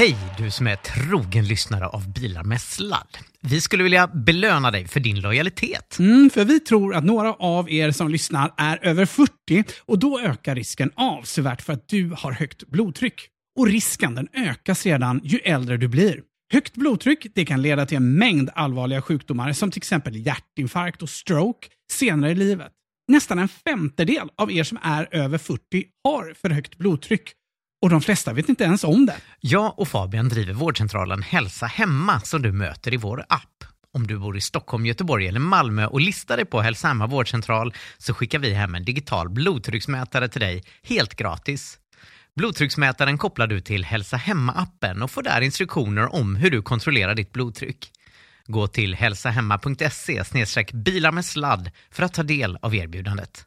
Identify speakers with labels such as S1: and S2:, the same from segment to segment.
S1: Hej du som är trogen lyssnare av Bilar med sladd. Vi skulle vilja belöna dig för din lojalitet.
S2: Mm, för vi tror att några av er som lyssnar är över 40 och då ökar risken avsevärt för att du har högt blodtryck. Och risken den ökar sedan ju äldre du blir. Högt blodtryck det kan leda till en mängd allvarliga sjukdomar som till exempel hjärtinfarkt och stroke senare i livet. Nästan en femtedel av er som är över 40 har för högt blodtryck och de flesta vet inte ens om det.
S1: Jag och Fabian driver vårdcentralen Hälsa Hemma som du möter i vår app. Om du bor i Stockholm, Göteborg eller Malmö och listar dig på Hälsa Hemma vårdcentral så skickar vi hem en digital blodtrycksmätare till dig helt gratis. Blodtrycksmätaren kopplar du till Hälsa Hemma-appen och får där instruktioner om hur du kontrollerar ditt blodtryck. Gå till hälsahemma.se bilar med sladd för att ta del av erbjudandet.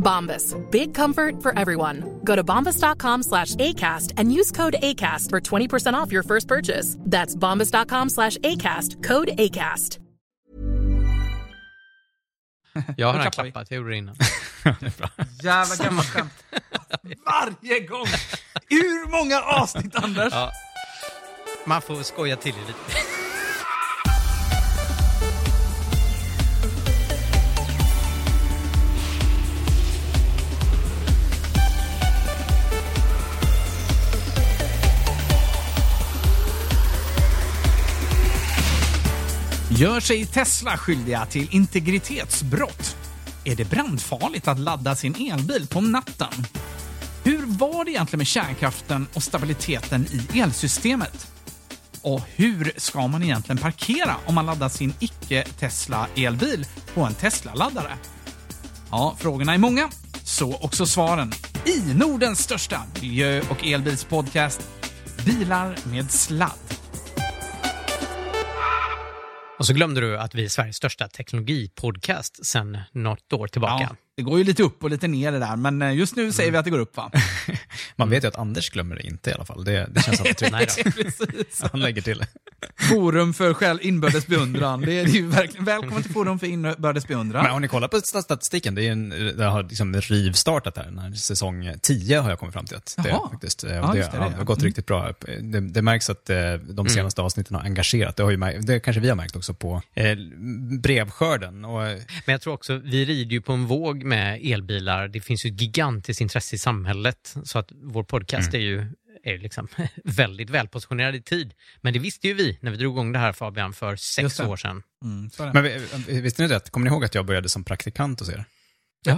S3: Bombas. Big comfort for everyone. Go to bombas.com slash ACAST and use code ACAST for 20% off your first purchase. That's bombas.com slash ACAST. Code ACAST.
S1: Jag har redan
S2: klappar vi.
S1: klappat, jag gjorde det innan.
S2: Jävla gammalt skämt. Varje gång! Hur många avsnitt, Anders?
S1: Ja. Man får skoja till det lite.
S2: Gör sig Tesla skyldiga till integritetsbrott? Är det brandfarligt att ladda sin elbil på natten? Hur var det egentligen med kärnkraften och stabiliteten i elsystemet? Och hur ska man egentligen parkera om man laddar sin icke-Tesla-elbil på en Tesla-laddare? Ja, frågorna är många, så också svaren. I Nordens största miljö och elbilspodcast Bilar med sladd.
S1: Och så glömde du att vi är Sveriges största teknologipodcast sedan något år tillbaka.
S2: Ja, det går ju lite upp och lite ner det där, men eh, just nu säger vi att det går upp va?
S4: Man vet ju att Anders glömmer det inte i alla fall. Det, det känns alltid tryggt. Han lägger till.
S2: Forum för själv inbördes beundran. Det är ju verkligen välkommen till Forum för inbördes beundran.
S4: Men har ni kollat på statistiken? Det, är en, det har liksom rivstartat här. Den här säsong 10 har jag kommit fram till. Att det,
S2: Jaha.
S4: faktiskt,
S2: Ja,
S4: och det,
S2: det,
S4: ja,
S2: det.
S4: det har gått
S2: Mm.
S4: riktigt bra. Det, det märks att eh, de senaste avsnitten har engagerat. Det, har ju, det kanske vi har märkt också på eh, brevskörden. Och,
S1: Men jag tror också, vi rider ju på en våg med elbilar. Det finns ju ett gigantiskt intresse i samhället. Så att vår podcast är ju är liksom väldigt välpositionerad i tid. Men det visste ju vi när vi drog igång det här Fabian för sex
S2: det.
S1: år sedan.
S2: Mm,
S4: men vi- visste ni det? Kommer ni ihåg att jag började som praktikant hos er?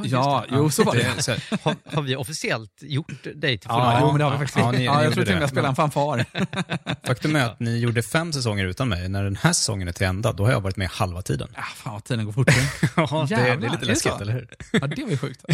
S2: ja, jo så var det.
S1: Har, har vi officiellt gjort dig till
S2: Ja, jo, men det har vi
S4: ja,
S2: faktiskt.
S4: ja,
S2: Ja,
S4: ni- ni
S2: jag tror till och med jag spelade en fanfar.
S4: Faktum är att ni gjorde fem säsonger utan mig. När den här säsongen är till ända, då har jag varit med halva tiden.
S2: Ja, fan vad tiden går fort.
S4: Ja, det, det är lite läskigt, eller hur?
S2: Ja, det var ju sjukt.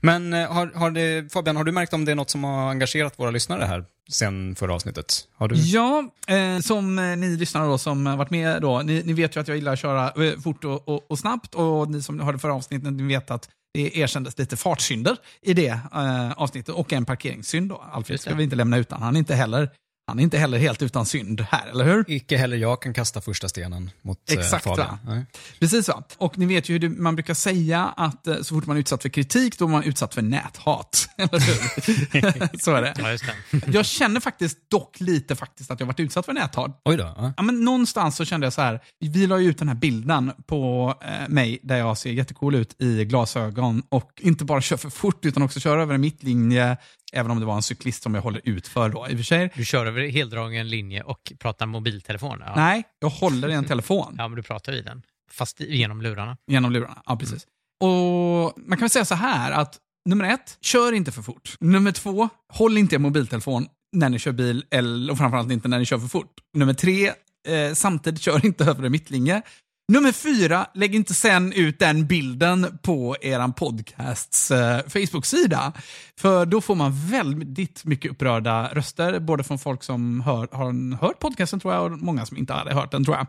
S4: Men eh, har, har det, Fabian, har du märkt om det är något som har engagerat våra lyssnare här sen förra avsnittet? Har du?
S2: Ja, eh, som eh, ni lyssnare då som har varit med då, ni, ni vet ju att jag gillar att köra eh, fort och, och, och snabbt och ni som hörde förra avsnittet, ni vet att det erkändes lite fartsynder i det eh, avsnittet och en parkeringssynd då. Alfred ska vi inte lämna utan. Han är inte heller Han är inte heller helt utan synd här, eller hur?
S4: Icke heller jag kan kasta första stenen mot eh,
S2: Exakt,
S4: Fabian.
S2: va? Precis va? Och ni vet ju hur det, man brukar säga att eh, så fort man är utsatt för kritik, då är man utsatt för näthat. Eller hur? så är det.
S1: Ja, just det.
S2: Jag känner faktiskt dock lite faktiskt att jag varit utsatt för näthat.
S4: Oj då. Ja.
S2: Ja, men någonstans så kände jag så här, vi la ju ut den här bilden på eh, mig där jag ser jättecool ut i glasögon och inte bara kör för fort utan också kör över en mittlinje, även om det var en cyklist som jag håller ut för då i och för sig.
S1: Du kör över heldragen linje och pratar mobiltelefon? Ja.
S2: Nej, jag håller i en telefon
S1: Ja, men du pratar i den. Fast genom lurarna.
S2: genom lurarna. Ja, precis. Och man kan väl säga så här att nummer ett, kör inte för fort. Nummer två, håll inte er mobiltelefon när ni kör bil, eller, och framförallt inte när ni kör för fort. Nummer tre, eh, samtidigt kör inte över en mittlinje. Nummer fyra, lägg inte sen ut den bilden på eran podcasts eh, Facebook-sida. För då får man väldigt mycket upprörda röster, både från folk som hör, har hört podcasten tror jag och många som inte hade hört den tror jag.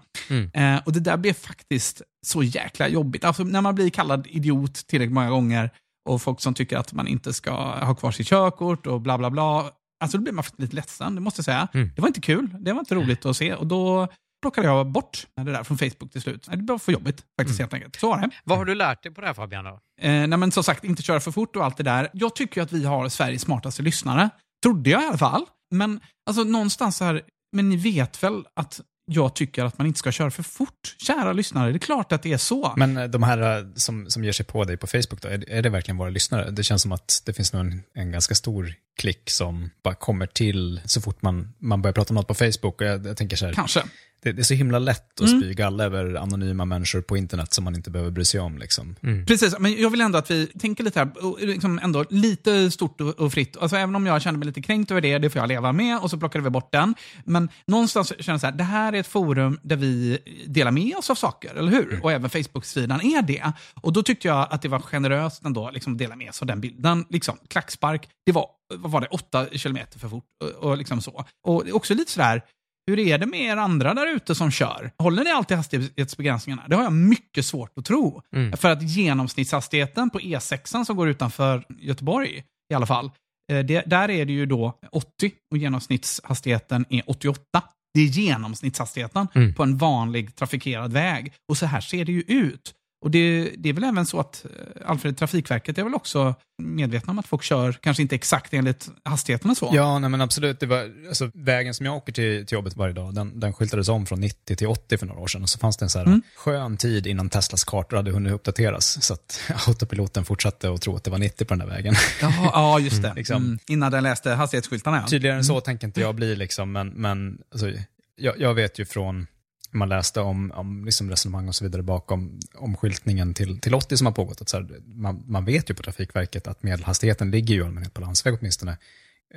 S2: Eh, och det där blir faktiskt så jäkla jobbigt. Alltså när man blir kallad idiot tillräckligt många gånger och folk som tycker att man inte ska ha kvar sitt körkort och bla bla bla. Alltså då blir man faktiskt lite ledsen, det måste jag säga. Det var inte kul, det var inte roligt att se och då plockade jag bort det där från Facebook till slut. Det var för jobbigt faktiskt helt enkelt. Så var det.
S1: Vad har du lärt dig på det här Fabian? Då?
S2: Eh, nej men som sagt, inte köra för fort och allt det där. Jag tycker att vi har Sveriges smartaste lyssnare. Trodde jag i alla fall. Men alltså någonstans så här, men ni vet väl att jag tycker att man inte ska köra för fort? Kära lyssnare, det är klart att det är så.
S4: Men eh, de här eh, som, som ger sig på dig på Facebook, då, är, det- är det verkligen våra lyssnare? Det känns som att det finns nog en, en ganska stor klick som bara kommer till så fort man, man börjar prata om något på Facebook. Och jag, jag tänker så här,
S2: Kanske.
S4: det, det är så himla lätt att spy galla över anonyma människor på internet som man inte behöver bry sig om. Liksom.
S2: Precis, men jag vill ändå att vi tänker lite här, och liksom ändå lite stort och, och fritt. Alltså även om jag känner mig lite kränkt över det, det får jag leva med och så plockade vi bort den. Men någonstans känner jag så här, det här är ett forum där vi delar med oss av saker, eller hur? Och även Facebook-sidan är det. Och då tyckte jag att det var generöst ändå liksom, att dela med sig av den bilden. Liksom, klackspark, det var, vad var det, åtta kilometer för fort. Och, och liksom så. Och också lite sådär, hur är det med er andra där ute som kör? Håller ni alltid hastighetsbegränsningarna? Det har jag mycket svårt att tro. För att genomsnittshastigheten på E6 som går utanför Göteborg i alla fall, eh, det, där är det ju då 80 och genomsnittshastigheten är 88. Det är genomsnittshastigheten på en vanlig trafikerad väg. Och så här ser det ju ut. Och det, det är väl även så att eh, Alfred, Trafikverket är väl också medvetna om att folk kör kanske inte exakt enligt hastigheten och så.
S4: Ja, nej, men absolut. Det var, alltså, vägen som jag åker till, till jobbet varje dag, den, den skyltades om från 90 till 80 för några år sedan. Och så fanns det en så här skön tid innan Teslas kartor hade hunnit uppdateras. Så att autopiloten fortsatte att tro att det var 90 på den där vägen.
S2: Ja, just det.
S4: liksom.
S2: Mm, innan den läste hastighetsskyltarna. Ja.
S4: Tydligare än så tänker inte jag bli, liksom, men, men alltså, jag, jag vet ju från man läste om, om liksom resonemang och så vidare bakom omskyltningen till, till 80 som har pågått. Att så här, man, man vet ju på Trafikverket att medelhastigheten ligger ju i allmänhet på landsväg åtminstone.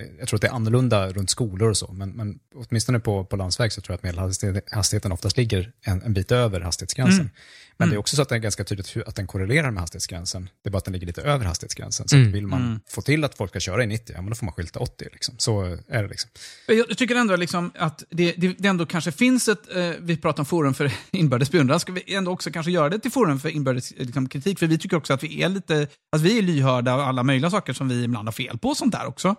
S4: Eh, Jag tror att det är annorlunda runt skolor och så, men, men åtminstone på, på landsväg så tror jag att medelhastigheten oftast ligger en, en bit över hastighetsgränsen. Men det är också så att det är ganska tydligt att den korrelerar med hastighetsgränsen. Det är bara att den ligger lite över hastighetsgränsen. Så att vill man få till att folk ska köra i 90, ja men då får man skylta 80. Liksom. Så är det liksom.
S2: Jag tycker ändå liksom att det, det, det ändå kanske finns ett, eh, vi pratar om forum för inbördes beundran, ska vi ändå också kanske göra det till forum för inbördes liksom, kritik? För vi tycker också att vi är lite, att vi är lyhörda och alla möjliga saker som vi ibland har fel på och sånt där också.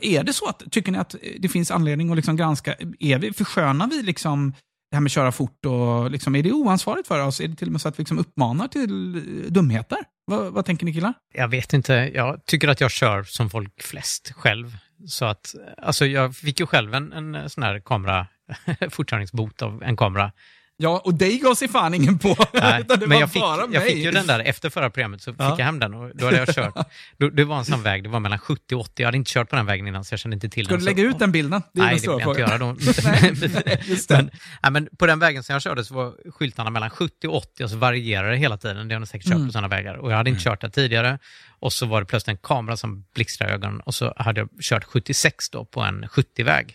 S2: Är det så att, tycker ni att det finns anledning att liksom granska, är vi, förskönar vi liksom det här med att köra fort och liksom, är det oansvarigt för oss? Är det till och med så att vi liksom uppmanar till eh, dumheter? Vad, vad tänker ni killar?
S1: Jag vet inte. Jag tycker att jag kör som folk flest själv. Så att, alltså jag fick ju själv en, en sån här kamera, fortkörningsbot av en kamera.
S2: Ja, och dig gav sig fan ingen på.
S1: Nej,
S2: det
S1: men
S2: var
S1: jag fick,
S2: bara mig.
S1: jag fick ju den där efter förra programmet, så fick
S2: Ja.
S1: jag hem den och då hade jag kört. Då, det var en sån väg, det var mellan 70 och 80. Jag hade inte kört på den vägen innan så jag kände inte till
S2: Ska
S1: den.
S2: du
S1: så-
S2: lägga ut den bilden? Det
S1: Nej, det vill jag inte göra då.
S2: Nej, just det.
S1: men, nej, men på den vägen som jag körde så var skyltarna mellan 70 och 80 och så varierade det hela tiden. Det har ni säkert kört
S2: Mm.
S1: på sådana vägar. Och jag hade inte kört där tidigare. Och så var det plötsligt en kamera som blixtrade ögonen och så hade jag kört 76 då på en 70-väg.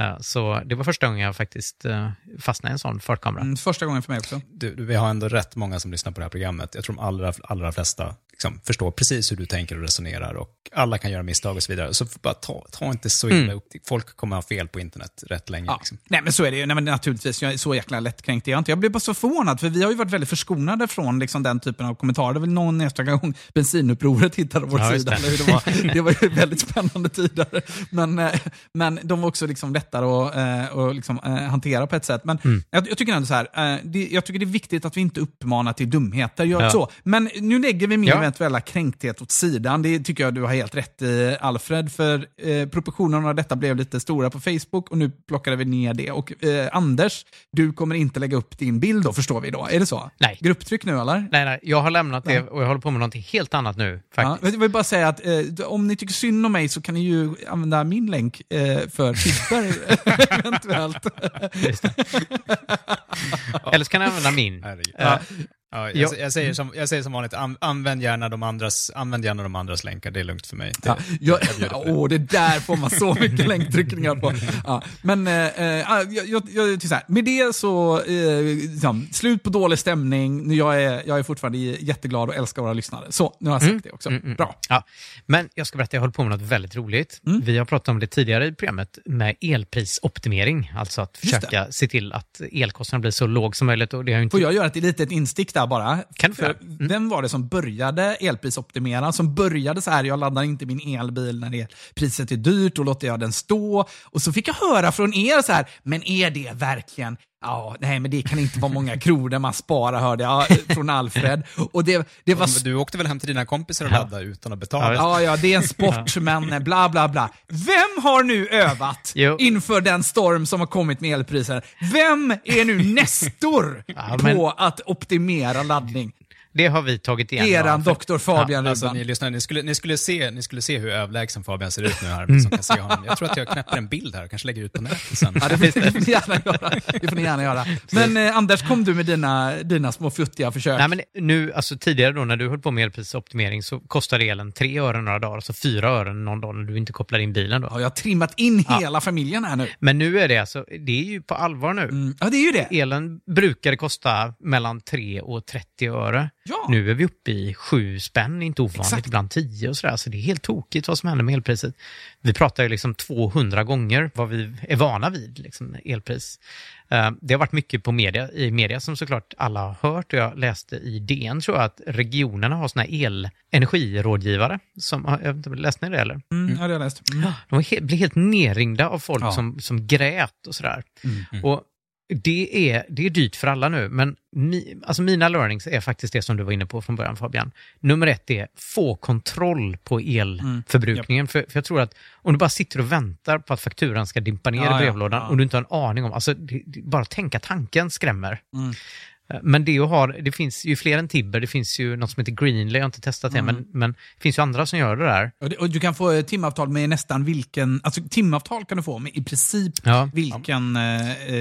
S1: Eh, Så det var första gången jag faktiskt eh, fastnade i en sån fartkamera.
S2: Mm, första gången för mig också.
S4: Du, du, vi har ändå rätt många som lyssnar på det här programmet. Jag tror de allra, allra flesta liksom förstår precis hur du tänker och resonerar och alla kan göra misstag och så vidare. Så bara ta, ta inte så illa upp. Folk kommer ha fel på internet rätt länge.
S2: Ja.
S4: Liksom.
S2: Nej men så är det ju. Nej, men naturligtvis, jag är så jäkla lättkränkt är jag inte. Jag blev bara så förvånad, för vi har ju varit väldigt förskonade från liksom, den typen av kommentarer. Det var väl någon enstaka gång bensinupproret hittade vår
S1: Ja,
S2: sida.
S1: det.
S2: Det, var. det var ju väldigt spännande tider. Men, eh, men de var också liksom lättare att, eh, att liksom, eh, hantera på ett sätt. Men
S1: Mm.
S2: jag, jag tycker ändå så här, eh, det, jag tycker det är viktigt att vi inte uppmanar till dumheter. Gör
S1: Ja.
S2: så. Men nu lägger vi min
S1: Ja.
S2: Eventuella kränkthet åt sidan. Det tycker jag du har helt rätt i, Alfred. För eh, proportionerna av detta blev lite stora på Facebook och nu plockade vi ner det. Och eh, Anders, du kommer inte lägga upp din bild då, förstår vi då? Är det så?
S1: Nej.
S2: Grupptryck nu eller?
S1: Nej, nej, jag har lämnat det och jag håller på med någonting helt annat nu.
S2: Ja,
S1: Faktiskt.
S2: jag vill bara säga att eh, om ni tycker synd om mig så kan ni ju använda min länk eh, för Tibber eventuellt.
S1: Eller så kan jag använda min.
S4: Herregud.
S1: Ja.
S4: Ja,
S1: Ja.
S4: jag, jag, säger som, jag säger som vanligt, an, använd, gärna de andras, använd gärna de andras länkar, det är lugnt för mig. Det,
S2: Ja, jag,
S4: jag det.
S2: åh, det där får man så mycket länktryckningar på. Ja, men eh, eh, jag, jag, jag, tycker så här, med det så, eh, liksom, slut på dålig stämning. Nu, Jag är, jag är fortfarande jätteglad och älskar våra lyssnare. Så, nu har jag sagt det också. Bra.
S1: Ja. Men jag ska berätta, jag håller på med något väldigt roligt.
S2: Mm.
S1: Vi har pratat om det tidigare i programmet med elprisoptimering. Alltså att försöka se till att elkostnaden blir så låg som möjligt. Och det har inte...
S2: Får jag göra ett litet instick där bara?
S1: Kan
S2: För?
S1: Mm.
S2: Vem var det som började elprisoptimera? Som började så här, jag laddar inte min elbil när det, priset är dyrt, då låter jag den stå. Och så fick jag höra från er så här, men är det verkligen Ja, nej men det kan inte vara många kronor man sparar hörde jag från Alfred. Och det, det var...
S4: Men Du åkte väl hem till dina kompisar och laddade utan att betala?
S1: Ja,
S2: Ja, det är en sport, men bla bla bla. Vem har nu övat
S1: Jo.
S2: inför den storm som har kommit med elpriser? Vem är nu nestor
S1: Ja, men-
S2: på att optimera laddning?
S1: Det har vi tagit igen.
S2: Eran doktor Fabian
S4: Alltså,
S2: Rubban.
S4: ni, lyssnar, ni, skulle, ni, skulle se, ni skulle se hur överlägsen Fabian ser ut nu här. Som kan se honom. Jag tror att jag knäpper en bild här och kanske lägger ut på nätet sen.
S2: Ja, det, får, det får ni gärna göra. Det får ni gärna göra. Men eh, Anders, kom du med dina, dina små futtiga försök?
S1: Nej, men nu, alltså tidigare då när du höll på med elprisoptimering så kostade elen 3 öre några dagar, alltså 4 öre någon dag när du inte kopplar in bilen då.
S2: Har jag trimmat in hela familjen här nu?
S1: Men nu är det alltså, det är ju på allvar nu.
S2: Mm. Ja, det är ju det.
S1: Elen brukade kosta mellan 3 och 30 öre.
S2: Ja.
S1: Nu är vi uppe i 7 spänn, inte ovanligt,
S2: Exakt.
S1: ibland 10 och sådär. Så det är helt tokigt vad som händer med elpriset. Vi pratar ju liksom 200 gånger vad vi är vana vid, liksom elpris. Eh, Det har varit mycket på media, i media som såklart alla har hört och jag läste i DN tror jag att regionerna har såna. Som, jag vet inte, läste ni det eller?
S2: Mm, ja, det har jag läst. Mm.
S1: De he- blev helt nerringda av folk
S2: Ja.
S1: som, som grät och sådär.
S2: Mm.
S1: Och det är, det är dyrt för alla nu, men mi, alltså mina learnings är faktiskt det som du var inne på från början Fabian. Nummer ett är få kontroll på elförbrukningen. För, för jag tror att om du bara sitter och väntar på att fakturan ska dimpa ner
S2: Ja, ja,
S1: i brevlådan
S2: ja.
S1: och du inte har en aning om, alltså det, det, bara tänka tanken skrämmer.
S2: Mm.
S1: Eh, Men det att ha, det finns ju fler än Tibber, det finns ju något som heter Greenlay, jag har inte testat
S2: Mm.
S1: det, men, men det finns ju andra som gör det där.
S2: Och, det, och du kan få eh, timavtal med nästan vilken, alltså timavtal kan du få med i princip
S1: Ja.
S2: vilken eh,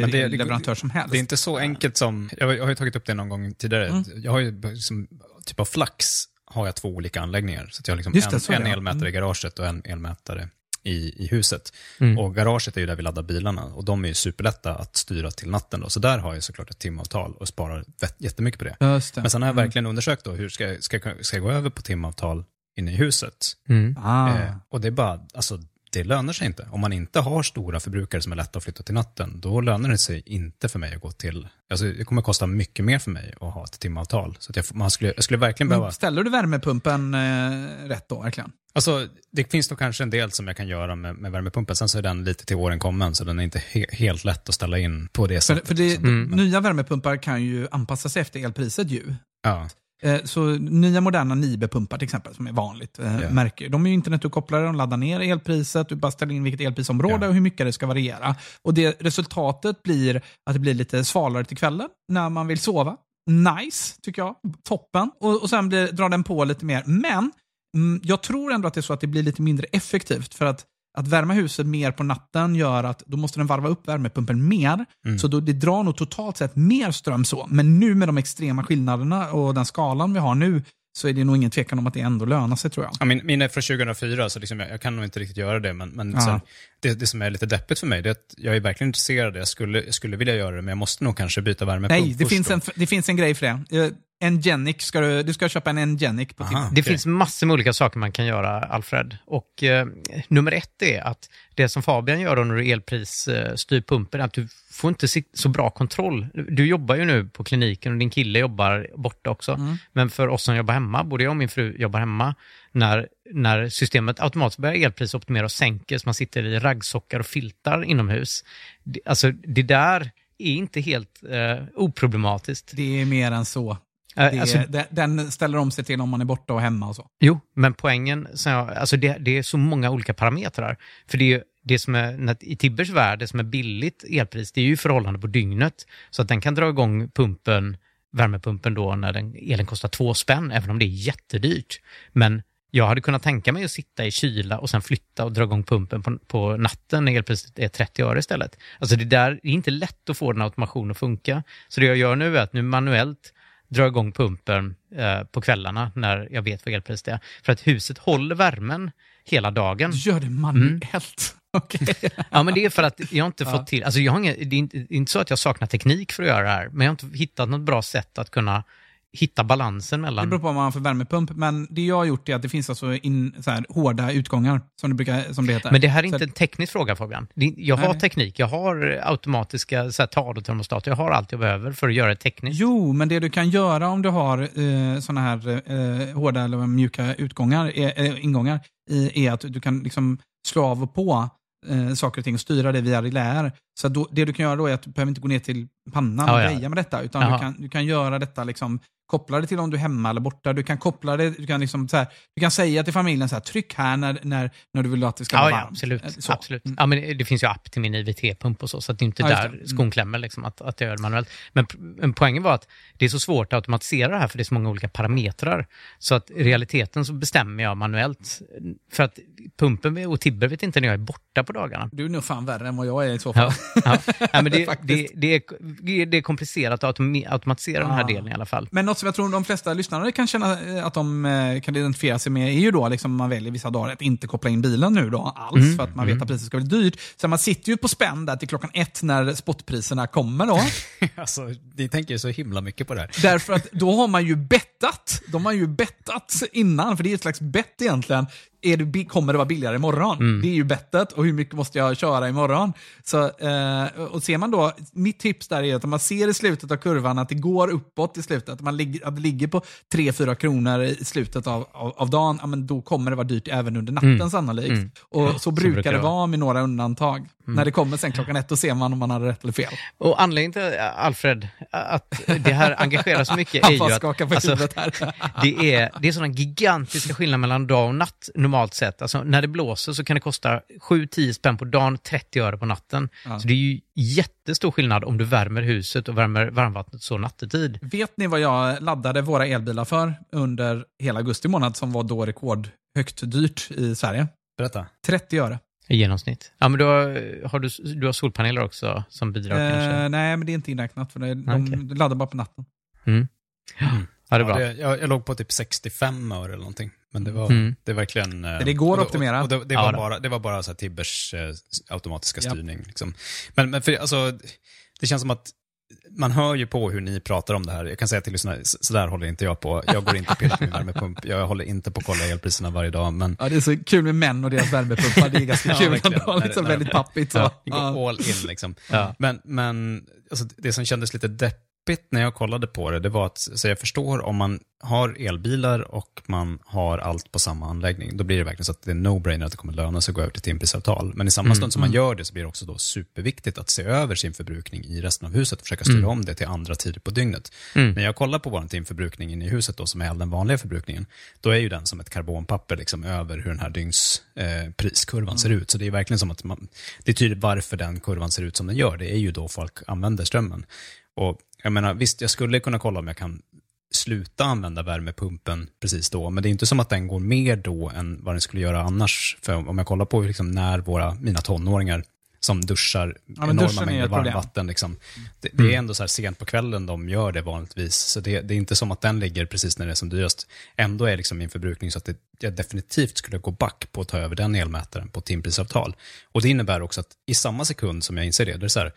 S4: Men det-
S2: leverantör som helst.
S4: Det är inte så enkelt som, jag, har- jag har ju tagit upp det någon gång tidigare.
S2: Mm.
S4: Jag har ju som typ av flax har jag två olika anläggningar. Så att jag har liksom
S2: det,
S4: en, en
S2: ja.
S4: elmätare i garaget och en elmätare i, i huset.
S1: Mm.
S4: Och garaget är ju där vi laddar bilarna och de är ju superlätta att styra till natten. Då. Så där har jag såklart ett timavtal och sparar jättemycket på det.
S2: Det.
S4: Men sen har jag
S2: Mm.
S4: verkligen undersökt då, hur ska, jag- ska, ska jag gå över på timavtal inne i huset?
S1: Mm.
S2: Ah.
S4: Eh, och det är bara, alltså det lönar sig inte. Om man inte har stora förbrukare som är lätta att flytta till natten, då lönar det sig inte för mig att gå till, alltså det kommer kosta mycket mer för mig att ha ett timavtal. Så jag, man skulle, jag skulle verkligen behöva,
S2: Men ställer du värmepumpen eh, rätt då, verkligen?
S4: alltså det finns nog kanske en del som jag kan göra med, med värmepumpen, sen så är den lite till åren kommen, så den är inte he, helt lätt att ställa in på det
S2: För,
S4: sättet.
S2: för det,
S4: liksom.
S2: nya värmepumpar kan ju anpassa sig efter elpriset ju.
S4: Ja.
S2: Eh, Så nya moderna Nibe-pumpar till exempel, som är vanligt eh,
S4: Ja.
S2: märke, de är ju internetuppkopplade, de laddar ner elpriset, du bara ställer in vilket elprisområde
S4: Ja.
S2: och hur mycket det ska variera. Och det, resultatet blir att det blir lite svalare till kvällen när man vill sova. Nice, tycker jag. Toppen. Och, och sen blir, drar den på lite mer. Men mm, jag tror ändå att det är så att det blir lite mindre effektivt. För att att värma huset mer på natten gör att då måste den varva upp värmepumpen mer.
S4: Mm.
S2: Så då, det drar nog totalt sett mer ström så. Men nu med de extrema skillnaderna och den skalan vi har nu så är det nog ingen tvekan om att det ändå lönar sig tror jag.
S4: Ja, min, min är från 2004, så liksom jag, jag kan nog inte riktigt göra det. Men, men
S2: Ja.
S4: sen, det, det som är lite deppigt för mig, det är att jag är verkligen intresserad. Jag skulle, jag skulle vilja göra det, men jag måste nog kanske byta värmepump
S2: Nej, det finns,
S4: då.
S2: en, det finns en grej för det. Eh, Engenic, ska du, du ska köpa en Engenic på
S4: Aha.
S1: Det
S4: Okej.
S1: finns massor med olika saker man kan göra, Alfred. Och eh, nummer ett är att det som Fabian gör då när du elpris eh, styr pumpen, att du får inte så bra kontroll. Du jobbar ju nu på kliniken och din kille jobbar borta också. Men för oss som jobbar hemma, både jag och min fru jobbar hemma, när, när systemet automatiskt börjar elprisoptimera och sänker så man sitter i raggsockar och filtar inomhus. Det, alltså det där är inte helt eh, oproblematiskt.
S2: Det är mer än så.
S1: Eh,
S2: Det,
S1: alltså,
S2: den, ställer om sig till om man är borta och hemma och så.
S1: Jo, men poängen, som jag, alltså det, det är så många olika parametrar. För det är det som är, i Tibbers värld, det som är billigt elpris, det är ju förhållande på dygnet. Så att den kan dra igång pumpen, värmepumpen då när den, elen kostar två spänn, även om det är jättedyrt. Men jag hade kunnat tänka mig att sitta i kyla och sen flytta och dra igång pumpen på, på natten när elpriset är 30 öre istället. Alltså det där det är inte lätt att få den automationen att funka. Så det jag gör nu är att nu manuellt dra igång pumpen eh, på kvällarna när jag vet vad elpriset är. För att huset håller värmen hela dagen.
S2: Du gör det manuellt. Okej.
S1: Ja, men det är för att jag inte fått till, alltså jag har inga, det, är inte, det är inte så att jag saknar teknik för att göra det här, men jag har inte hittat något bra sätt att kunna hitta balansen
S2: Det
S1: mellan...
S2: beror på vad man har för värmepump, men det jag har gjort är att det finns alltså in, så här, hårda utgångar, som det, brukar, som det heter.
S1: Men det här är
S2: Så
S1: inte en teknisk fråga Fabian. Det- Jag har
S2: Nej.
S1: teknik, jag har automatiska så här, tal-och-termostater, jag har allt jag behöver för att göra det tekniskt.
S2: Jo, men det du kan göra om du har eh, såna här eh, hårda eller mjuka utgångar, är, eh, ingångar, i, är att du kan liksom slå av och på eh, saker och ting och styra det via relär. Så då, det du kan göra då är att du behöver inte gå ner till pannan
S1: Ja,
S2: och
S1: ja.
S2: greja med detta, utan du kan, du kan göra detta liksom koppla det till om du är hemma eller borta. Du kan koppla det, du kan, liksom, så här, du kan säga till familjen så här, tryck här när, när, när du vill att det ska
S1: Ja,
S2: vara
S1: ja,
S2: varmt.
S1: absolut.
S2: Eh, Så.
S1: absolut.
S2: Mm.
S1: Ja, men det- finns ju app till min IVT-pump och så, så att det är inte
S2: Ja,
S1: där
S2: det. Mm.
S1: skon klämmer, liksom, att, att jag gör det manuellt. Men, poängen var att det är så svårt att automatisera det här, för det är så många olika parametrar. Så att i realiteten så bestämmer jag manuellt. För att pumpen och Tibber vet inte när jag är borta på dagarna.
S2: Du är nog fan värre än vad jag är i så fall.
S1: Ja, ja. ja men det, det, det, är, det är komplicerat att automatisera den här
S2: Ah.
S1: delen i alla fall.
S2: Men något som jag tror de flesta lyssnare kan känna eh, att de eh, kan identifiera sig med är ju då liksom man väljer vissa dagar att inte koppla in bilen nu då alls
S1: Mm.
S2: för att man vet att priset ska bli dyrt. Så man sitter ju på spänn där till klockan ett när spotpriserna kommer då.
S4: Alltså, ni tänker ju så himla mycket på det här.
S2: Därför att då har man ju bettat. De har ju bettat innan, för det är ett slags bett egentligen. Är det, kommer det vara billigare imorgon?
S1: Mm.
S2: Det är ju bettet och hur mycket måste jag köra imorgon? Så, eh, och ser man då, mitt tips där är att om man ser i slutet av kurvan att det går uppåt i slutet, att, man ligger, att det ligger på 3-4 kronor i slutet av, av, av dagen, ja, men då kommer det vara dyrt även under natten sannolikt.
S1: Mm.
S2: Och så, brukar
S1: brukar
S2: det
S1: vara.
S2: med några undantag. När det kommer sen klockan ett, då ser man om man hade rätt eller fel.
S1: Och anledningen till, Alfred, att det här engagerar så mycket är ju att... alltså,
S2: huvudet här.
S1: det är, det är sådana gigantiska skillnader mellan dag och natt normalt sett. Alltså, när det blåser så kan det kosta 7-10 spänn på dagen, 30 öre på natten. Så det är ju jättestor skillnad om du värmer huset och värmer varmvattnet så nattetid.
S2: Vet ni vad jag laddade våra elbilar för under hela augusti månad som var då rekordhögt dyrt i Sverige?
S4: Berätta.
S2: 30 öre.
S1: I genomsnitt. Ja, men du har, har du, du har solpaneler också som bidrar kanske?
S2: Eh, nej, men det är inte inräknat för det, de
S1: Okej.
S2: laddar bara på natten.
S1: Mm. Ja, det är bra.
S4: Ja, det, jag, jag låg på typ 65 öre eller någonting. Men det var,
S1: Mm.
S4: det är verkligen... eh,
S2: det går att optimera.
S4: Och, och det, det,
S1: Ja,
S4: var
S1: då.
S4: bara, det var bara så här Tibbers eh, automatiska
S2: Ja.
S4: styrning. Liksom. Men, men för, alltså, det känns som att man hör ju på hur ni pratar om det här. Jag kan säga till lyssnarna, så så där håller inte jag på. Jag går inte och pillar på min värmepump. Jag håller inte på att kolla elpriserna varje dag. Men
S2: Ja, det är så kul med män och deras värmepumpar. Det är ganska
S4: Ja,
S2: kul.
S4: verkligen.
S2: ändå. liksom
S4: När- när-
S2: väldigt pappigt. Så.
S4: Ja, vi går
S2: Ja.
S4: all in liksom.
S1: Ja.
S4: Men, men alltså, det som kändes lite deppigt när jag kollade på det, det var att, så jag förstår om man har elbilar och man har allt på samma anläggning, då blir det verkligen så att det är no-brainer att det kommer löna sig att gå över till timprisavtal. Men i samma stund som man gör det så blir det också då superviktigt att se över sin förbrukning i resten av huset och försöka styra om det till andra tider på dygnet. När jag kollar på vår timförbrukning inne i huset då, som är den vanliga förbrukningen, då är ju den som ett karbonpapper liksom över hur den här dygns eh, ser ut. Så det är verkligen som att man, det är tydligt varför den kurvan ser ut som den gör. Det är ju då folk använder strömmen. Och jag menar, visst, jag skulle kunna kolla om jag kan sluta använda värmepumpen precis då, men det är inte som att den går mer då än vad den skulle göra annars. För om jag kollar på liksom när våra, mina tonåringar som duschar
S2: men
S4: enorma mängder varmvatten. Liksom. Det, det är ändå så här sent på kvällen de gör det vanligtvis. Så det, det är inte som att den ligger precis när det är som dyrast. Ändå är liksom min förbrukning så att det, jag definitivt skulle gå back på att ta över den elmätaren på timprisavtal. Och det innebär också att i samma sekund som jag inser det, det är så här,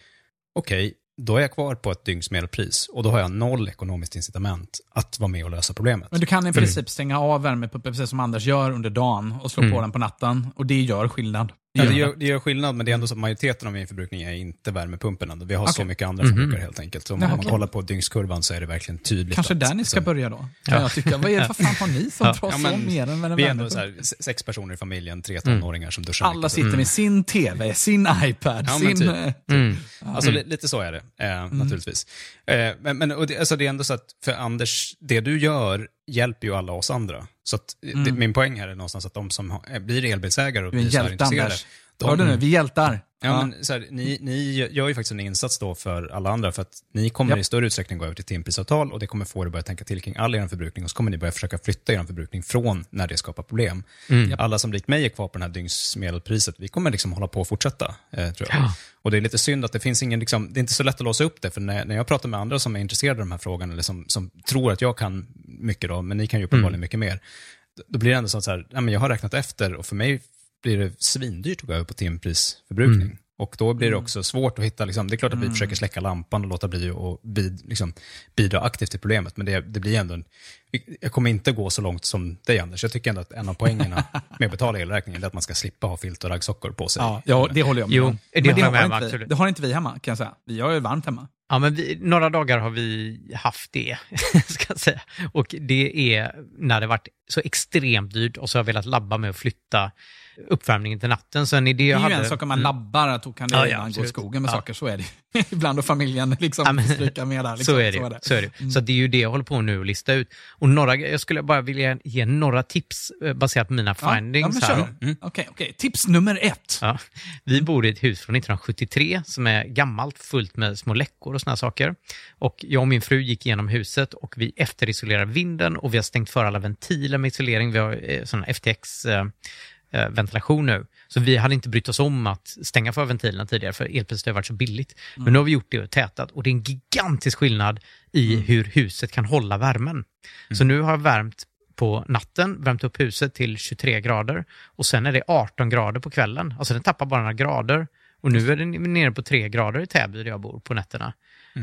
S4: okej, då är jag kvar på ett dygns medelpris och då har jag noll ekonomiskt incitament att vara med och lösa problemet.
S2: Men du kan i princip stänga av värmepumpen precis som Anders gör under dagen och slå på den på natten. Och det gör skillnad.
S4: Ja, det, gör, det gör skillnad, men det är ändå så att majoriteten av min förbrukning är inte värmepumpen. ändå. Vi har så
S2: Okej.
S4: mycket andra förbrukare helt enkelt. Så om
S2: Ja,
S4: man
S2: okej.
S4: kollar på dygnskurvan så är det verkligen tydligt.
S2: Kanske
S4: att,
S2: där ni ska
S4: liksom,
S2: börja då. Kan jag tycka. Vad, är, vad fan har ni som
S4: Ja,
S2: drar så
S4: men
S2: mer än en
S4: Vi är ändå så här, se- sex personer i familjen, tre tonåringar som duschar
S2: Alla
S4: mycket.
S2: sitter med sin TV, sin iPad,
S4: Ja,
S2: sin...
S4: typ.
S2: eh,
S1: Mm.
S4: Alltså li- lite så är det, eh, naturligtvis. Eh, men men och det, alltså, det är ändå så att för Anders, det du gör hjälper ju alla oss andra. Så att, det, min poäng här är någonstans att de som eh, blir elbilsägare och blir så här intresserade, de-
S2: Hör du nu? Vi hjältar.
S4: Ja, men så här, ni, ni gör ju faktiskt en insats då för alla andra för att ni kommer
S2: Japp.
S4: i större utsträckning gå över till timprisavtal och det kommer få er att börja tänka till kring all er förbrukning och så kommer ni börja försöka flytta er förbrukning från när det skapar problem. Alla som likt mig är kvar på det här dygnsmedelpriset, vi kommer liksom hålla på och fortsätta, eh, tror jag. Och det är lite synd att det finns ingen, liksom, det är inte så lätt att låsa upp det, för när, när jag pratar med andra som är intresserade av de här frågorna, eller som, som tror att jag kan mycket då, men ni kan ju uppenbarligen mycket mer, då blir det ändå så här, ja, men jag har räknat efter och för mig blir det svindyrt att gå över på timprisförbrukning. Och då blir det också svårt att hitta, liksom, det är klart att vi försöker släcka lampan och låta bli och bid, liksom, bidra aktivt till problemet, men det, det blir ändå en, jag kommer inte gå så långt som dig Anders, jag tycker ändå att en av poängerna med att betala elräkningen är att man ska slippa ha filt och raggsockor på sig.
S2: Ja, ja, det håller jag med
S1: Jo,
S2: om.
S1: det
S2: Men
S1: med
S2: har inte vi. Det har inte vi hemma, kan jag säga. Vi har ju varmt hemma.
S1: Ja, men vi, några dagar har vi haft det, ska jag säga. Och det är när det varit så extremt dyrt och så har jag velat labba med att flytta uppvärmningen till natten. Så en idé
S2: Det är
S1: jag
S2: ju
S1: hade...
S2: en sak om man labbar, att då kan det
S1: Ja, ja,
S2: gå i skogen med
S1: Ja.
S2: saker, så är det. ibland har familjen liksom
S1: Ja, men-
S2: stryka med där. Liksom.
S1: Så är det. Så, är det. så det är ju det jag håller på nu att lista ut. Och några, jag skulle bara vilja ge några tips eh, baserat på mina findings.
S2: ja, då. Okej, okej. Tips nummer ett.
S1: Vi bor i ett hus från 1973 som är gammalt, fullt med små läckor och såna här saker. Och jag och min fru gick igenom huset och vi efterisolerar vinden och vi har stängt för alla ventiler med isolering. Vi har eh, sån FTX eh, eh, nu. Så vi hade inte brytt oss om att stänga för ventilerna tidigare för elpriset har varit så billigt. Men nu har vi gjort det och tätat och det är en gigantisk skillnad i hur huset kan hålla värmen. Så nu har jag värmt på natten, värmt upp huset till 23 grader och sen är det 18 grader på kvällen. Alltså den tappar bara några grader. Och nu är den nere på 3 grader i Täby där jag bor på nätterna.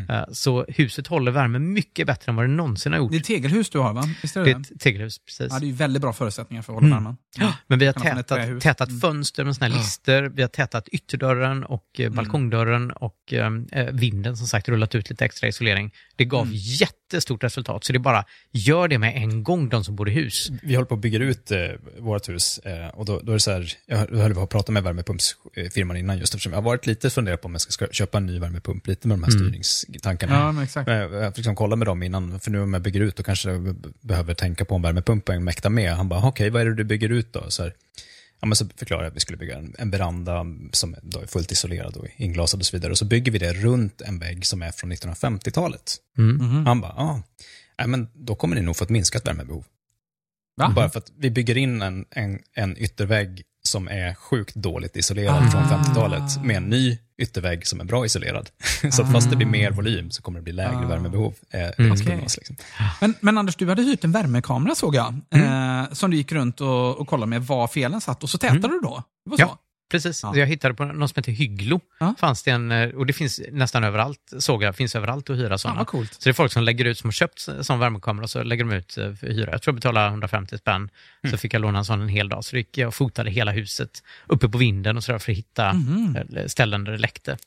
S1: Eh, Så huset håller värme mycket bättre än vad det någonsin har gjort.
S2: Det är ett tegelhus du har, va? Visst är det
S1: Det är ett tegelhus, precis.
S2: Ja, det är väldigt bra förutsättningar för att hålla värmen.
S1: Ja, men vi har tätat, tätat fönster med såna här lister, vi har tätat ytterdörren och eh, balkongdörren och eh, vinden som sagt rullat ut lite extra isolering. Det gav jättestort resultat, så det är bara gör det med en gång de som bor i hus.
S4: Vi håller på att bygga ut eh, vårt hus eh, och då, då är det så här, jag höll på att prata med värmepumpsfirman innan just eftersom jag har varit lite funderat på om jag ska köpa en ny värmepump, lite med de här styrningstankarna.
S2: Ja, men exakt.
S4: Men Jag fick liksom kolla med dem innan, för nu om jag bygger ut då kanske jag be- behöver tänka på om värmepumpen mäktar med. Han bara, okej, vad är det du bygger ut då? Så, här, ja, men så förklarade jag att vi skulle bygga en, en veranda som då är fullt isolerad och inglasad och så vidare. Och så bygger vi det runt en vägg som är från 1950-talet. Han bara, ja, nej, men då kommer ni nog få ett minskat värmebehov.
S2: Va?
S4: Bara för att vi bygger in en, en, en yttervägg som är sjukt dåligt isolerad från 50-talet med en ny yttervägg som är bra isolerad. så att fast det blir mer volym så kommer det bli lägre värmebehov. Eh, mm.
S2: Okej.
S4: liksom.
S2: Men, men Anders, du hade hyrt en värmekamera såg jag. Eh, som du gick runt och, och kollade med var felen satt och så tätade du då? Det var så?
S1: Ja. Precis,
S2: Ja.
S1: jag hittade på något som heter Hygglo.
S2: Ja.
S1: Fanns det en, eh, och det finns nästan överallt, såg jag, finns överallt att hyra sådana.
S2: coolt.
S1: Så det är folk som lägger ut, som har köpt sån värmekamera och så lägger de ut eh, för hyra. Jag tror jag betalade 150 spänn,
S2: Mm.
S1: så fick jag låna en sån en hel dag. Så gick jag och fotade hela huset uppe på vinden och sådär för att hitta eh, ställen där det läckte.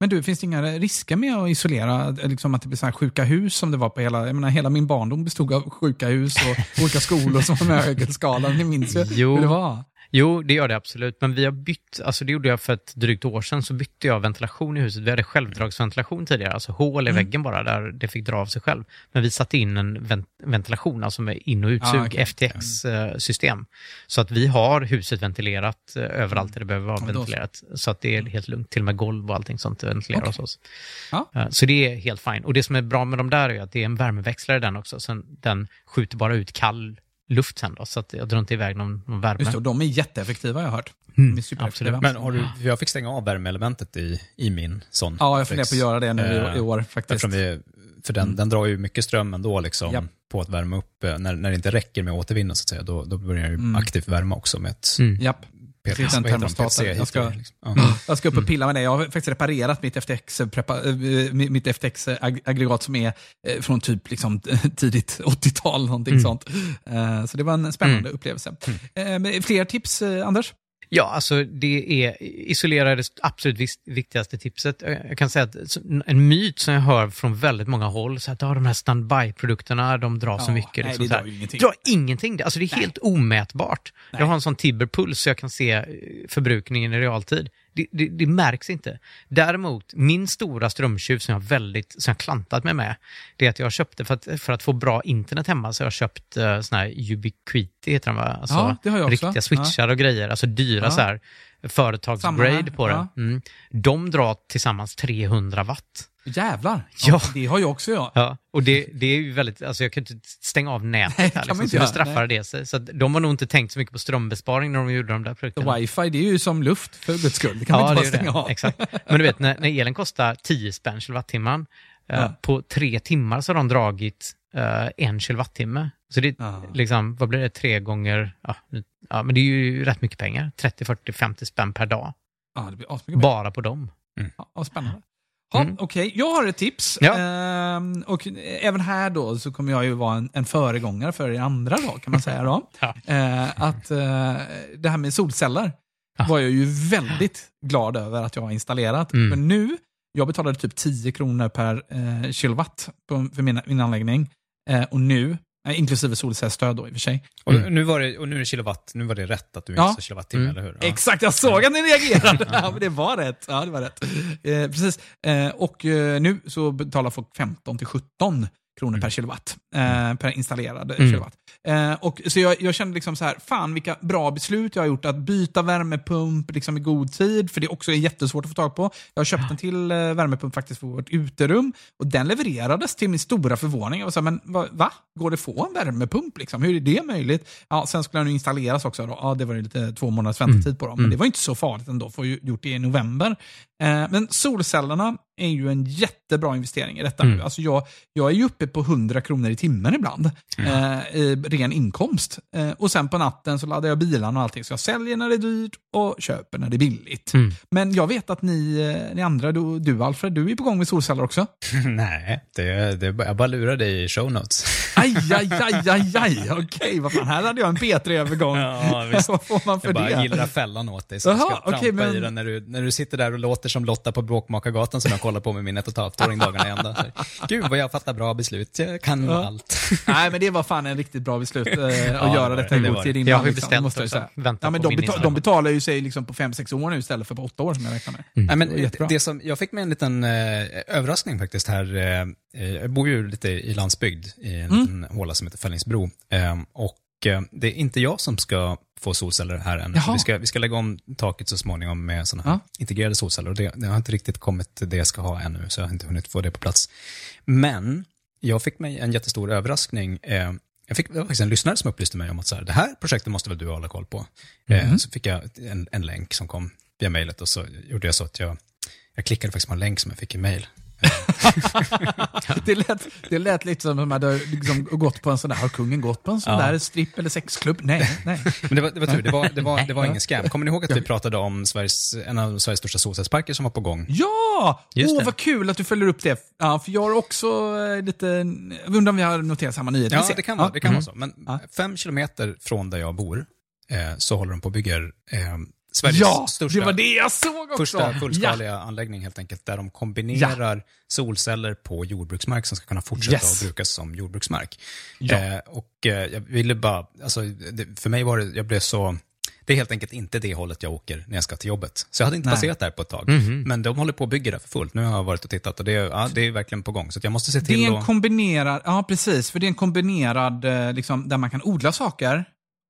S2: Men du, finns det inga risker med att isolera, liksom att det blir så här sjuka hus som det var på hela, jag menar hela min barndom bestod av sjuka hus och olika skolor som var med i högerskalan. Ni minns ju
S1: Jo.
S2: hur det var.
S1: Jo, det gör det absolut. Men vi har bytt, alltså det gjorde jag för ett drygt år sedan, så bytte jag ventilation i huset. Vi hade självdragsventilation tidigare, alltså hål i
S2: Mm.
S1: väggen bara, där det fick dra av sig själv. Men vi satte in en vent ventilation, alltså med in och utsug,
S2: Ah, okej.
S1: FTX-system. Så att vi har huset ventilerat eh, överallt där det behöver vara ventilerat. Så att det är helt lugnt, till och med golv och allting sånt ventilerar
S2: Okej.
S1: hos oss.
S2: Ja.
S1: Eh, Så det är helt fint. Och det som är bra med de där är att det är en värmeväxlare den också, så den skjuter bara ut kall luft sen då, så att jag drar inte iväg någon, någon värme.
S2: Just det, och de är jätteeffektiva har jag hört. De är supereffektiva.
S4: Men har du, jag fick stänga av värmeelementet i, i min sån.
S2: Ja, jag funderar på att göra det nu i- i år, faktiskt.
S4: Vi, för den, den drar ju mycket ström ändå liksom,
S2: Japp.
S4: på att värma upp. eh, När, när det inte räcker med att återvinna så att säga, då, då börjar det ju aktivt värma också med ett
S2: Japp.
S4: PTS,
S2: Precis, en
S4: vad heter de?
S2: termostat.
S4: PTC
S2: Jag ska-
S4: liksom. Ja.
S2: Jag ska upp och pilla med det. Jag har faktiskt reparerat mitt FTX, prepa, eh, mitt FTX-aggregat som är eh, från typ liksom, tidigt 80-tal, någonting sånt. Eh, Så det var en spännande upplevelse. Eh, men Fler tips, eh, Anders?
S1: Ja, alltså det är isolera det absolut viktigaste tipset. Jag kan säga att en myt som jag hör från väldigt många håll, så att ah, de här standby-produkterna, de drar så
S2: Ja,
S1: mycket.
S2: nej,
S1: liksom
S2: det
S1: så
S2: drar ju ingenting.
S1: Drar ingenting. Alltså det är helt omätbart. Jag har en sån Tibber-puls så jag kan se eh, förbrukningen i realtid. Det, det, det märks inte. Däremot, min stora strömtjuv som jag väldigt, som jag klantat mig med, det är att jag köpte, för att, för att få bra internet hemma, så har jag köpt uh, sån här Ubiquiti, heter de va? Alltså,
S2: Ja, det har jag också.
S1: Riktiga switchar och grejer, alltså dyra
S2: Ja.
S1: så här företagsgrade på det.
S2: ja.
S1: Mm. De drar tillsammans 300 watt.
S2: Jävlar.
S1: Ja.
S2: Det har jag också jag.
S1: Ja, och det, det är ju väldigt, alltså jag kan inte stänga av nätet
S2: Nej,
S1: här
S2: kan man
S1: liksom,
S2: inte
S1: så
S2: göra,
S1: straffar det sig. Så de har nog inte tänkt så mycket på strömbesparing när de gjorde de där produkterna.
S2: Wifi, det är ju som luft för guds skull. Det kan man
S1: Ja,
S2: inte
S1: det
S2: bara stänga
S1: det.
S2: av.
S1: Exakt. Men du vet, när, när elen kostar 10 spänn kilowattimman, eh,
S2: Ja.
S1: på tre timmar så har de dragit eh, en kilowattimme. Så det är
S2: Ja.
S1: liksom, vad blir det, tre gånger, ja, ja, men det är ju rätt mycket pengar. 30, 40, 50 spänn per dag.
S2: Ja, det blir
S1: Bara på dem.
S2: Ja, vad spännande. Ja,
S1: Mm.
S2: Okej, jag har ett tips.
S1: Ja.
S2: Ehm, och även här då så kommer jag ju vara en, en föregångare för er andra då, kan man säga då.
S1: Ja.
S2: Eh, att eh, det här med solceller var jag ju väldigt glad över att jag har installerat.
S1: Mm.
S2: Men nu, jag betalade typ 10 kronor per eh, kilowatt på, för min, min anläggning. Eh, och nu, inklusive solcellsstöd då i och för sig.
S4: Och, nu var det, och nu är det kilowatt, nu var det rätt att du
S2: Ja.
S4: inte sa kilowattimme,
S1: Mm.
S4: eller hur? Ja.
S2: Exakt, jag såg att ni reagerade. ja, men det var rätt. Ja, det var rätt. Eh, precis. Eh, och eh, nu så betalar folk 15 till 17 kronor per kilowatt. Eh, per installerad
S1: Mm.
S2: kilowatt. Eh, och, så jag, jag kände liksom så här, fan vilka bra beslut jag har gjort. Att byta värmepump liksom i god tid, för det också är jättesvårt att få tag på. Jag har köpt en till eh, värmepump faktiskt för vårt uterum. Och den levererades till min stora förvåning. Jag var så här, men va, va? Går det få en värmepump? Liksom? Hur är det möjligt? Ja, sen skulle den installeras också. Då. Ja, det var lite två månaders väntetid på dem. Men det var inte så farligt ändå, för jag gjort det i november. Eh, men solcellerna är ju en jättebra investering i detta nu. Alltså jag, jag är ju uppe på 100 kronor i timmen ibland. Eh, I ren inkomst. Eh, och sen på natten så laddar jag bilarna och allting. Så jag säljer när det är dyrt och köper när det är billigt.
S1: Mm.
S2: Men jag vet att ni, eh, ni andra, du, du Alfred, du är på gång med solceller också.
S4: Nej, det, det, jag bara lurar dig i show notes.
S2: Aj, aj, aj, aj, aj. Okej, vad fan, här hade jag en P3-övergång.
S4: Ja,
S2: vad får man för
S4: Jag bara
S2: det?
S4: gillar fällan åt dig, så jag
S2: Jaha,
S4: ska trampa
S2: men-
S4: i den när du, när du sitter där och låter som Lotta på Bråkmakargatan som jag kollar på med min ett och ett halvt-åring dagarna i ända. Så, Gud vad jag fattar bra beslut, jag kan
S2: Ja.
S4: allt.
S2: Nej, men det var fan en riktigt bra beslut eh, att
S4: det
S2: göra detta i god tid innan.
S1: Jag har ju
S2: liksom,
S1: beställt
S2: måste jag säga. Ja, men de, betal, de betalar ju sig liksom på 5-6 år nu istället för på 8 år som jag räknar med.
S4: Nej, men
S2: Det
S4: det som, jag fick med en liten eh, överraskning faktiskt här. Eh, eh, jag bor ju lite i landsbygd i en
S2: Mm.
S4: liten håla som heter Fällingsbro. Eh, och det är inte jag som ska få solceller här än. Vi ska, vi ska lägga om taket så småningom med sådana här
S2: Ja.
S4: integrerade solceller. Och det, det har inte riktigt kommit det jag ska ha ännu, så jag har inte hunnit få det på plats. Men jag fick mig en jättestor överraskning. Eh, jag fick, det var faktiskt en lyssnare som upplyste mig om att så här, det här projektet måste väl du hålla koll på. Eh, så fick jag en, en länk som kom via mejlet och så gjorde jag så att jag, jag klickade faktiskt på en länk som jag fick i mejl.
S2: det, lät, det lät lite som att de hade liksom gått på en sån där, har kungen gått på en sån
S4: Ja.
S2: där stripp eller sexklubb? Nej, nej.
S4: Men det var, det var tur, det var, det var, det var ingen scam. Kommer ni ihåg att vi pratade om Sveriges, en av Sveriges största solcellsparker som var på gång?
S2: Ja!
S1: Just
S2: Åh,
S1: det.
S2: vad kul att du följer upp det. Ja, för jag har också eh, lite, jag undrar om vi har noterat samma nyhet.
S4: Ja, det kan vara, det kan
S2: Mm.
S4: vara så. Men fem kilometer från där jag bor eh, så håller de på och bygger eh, Sveriges
S2: Ja,
S4: största,
S2: det var det jag såg också!
S4: första
S2: ja.
S4: fullskaliga anläggning helt enkelt, där de kombinerar solceller på jordbruksmark som ska kunna fortsätta
S2: Yes.
S4: att brukas som jordbruksmark.
S2: Ja.
S4: Eh, och eh, jag ville bara, alltså, det, för mig var det, jag blev så, det är helt enkelt inte det hållet jag åker när jag ska till jobbet. Så jag hade inte
S2: Nej.
S4: passerat där på ett tag.
S1: Mhm.
S4: Men de håller på att bygga det för fullt. Nu har jag varit och tittat och det, är- ja, det är verkligen på gång. Så jag måste se
S2: Det
S4: till
S2: är en
S4: att...
S2: kombinerad, ja precis, för det är en kombinerad, eh, liksom, där man kan odla saker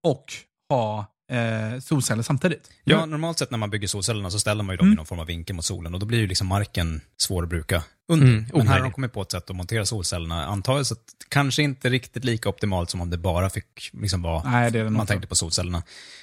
S2: och ha eh, solceller samtidigt.
S4: Ja, normalt sett när man bygger solcellerna så ställer man ju dem
S2: Mm.
S4: i någon form av vinkel mot solen och då blir ju liksom marken svår att bruka under.
S1: Mm,
S4: Men här har de kommit på ett sätt att montera solcellerna, antar jag, så att kanske inte riktigt lika optimalt som om det bara fick liksom vara,
S2: Nej, det är det
S4: man tänkte på solcellerna.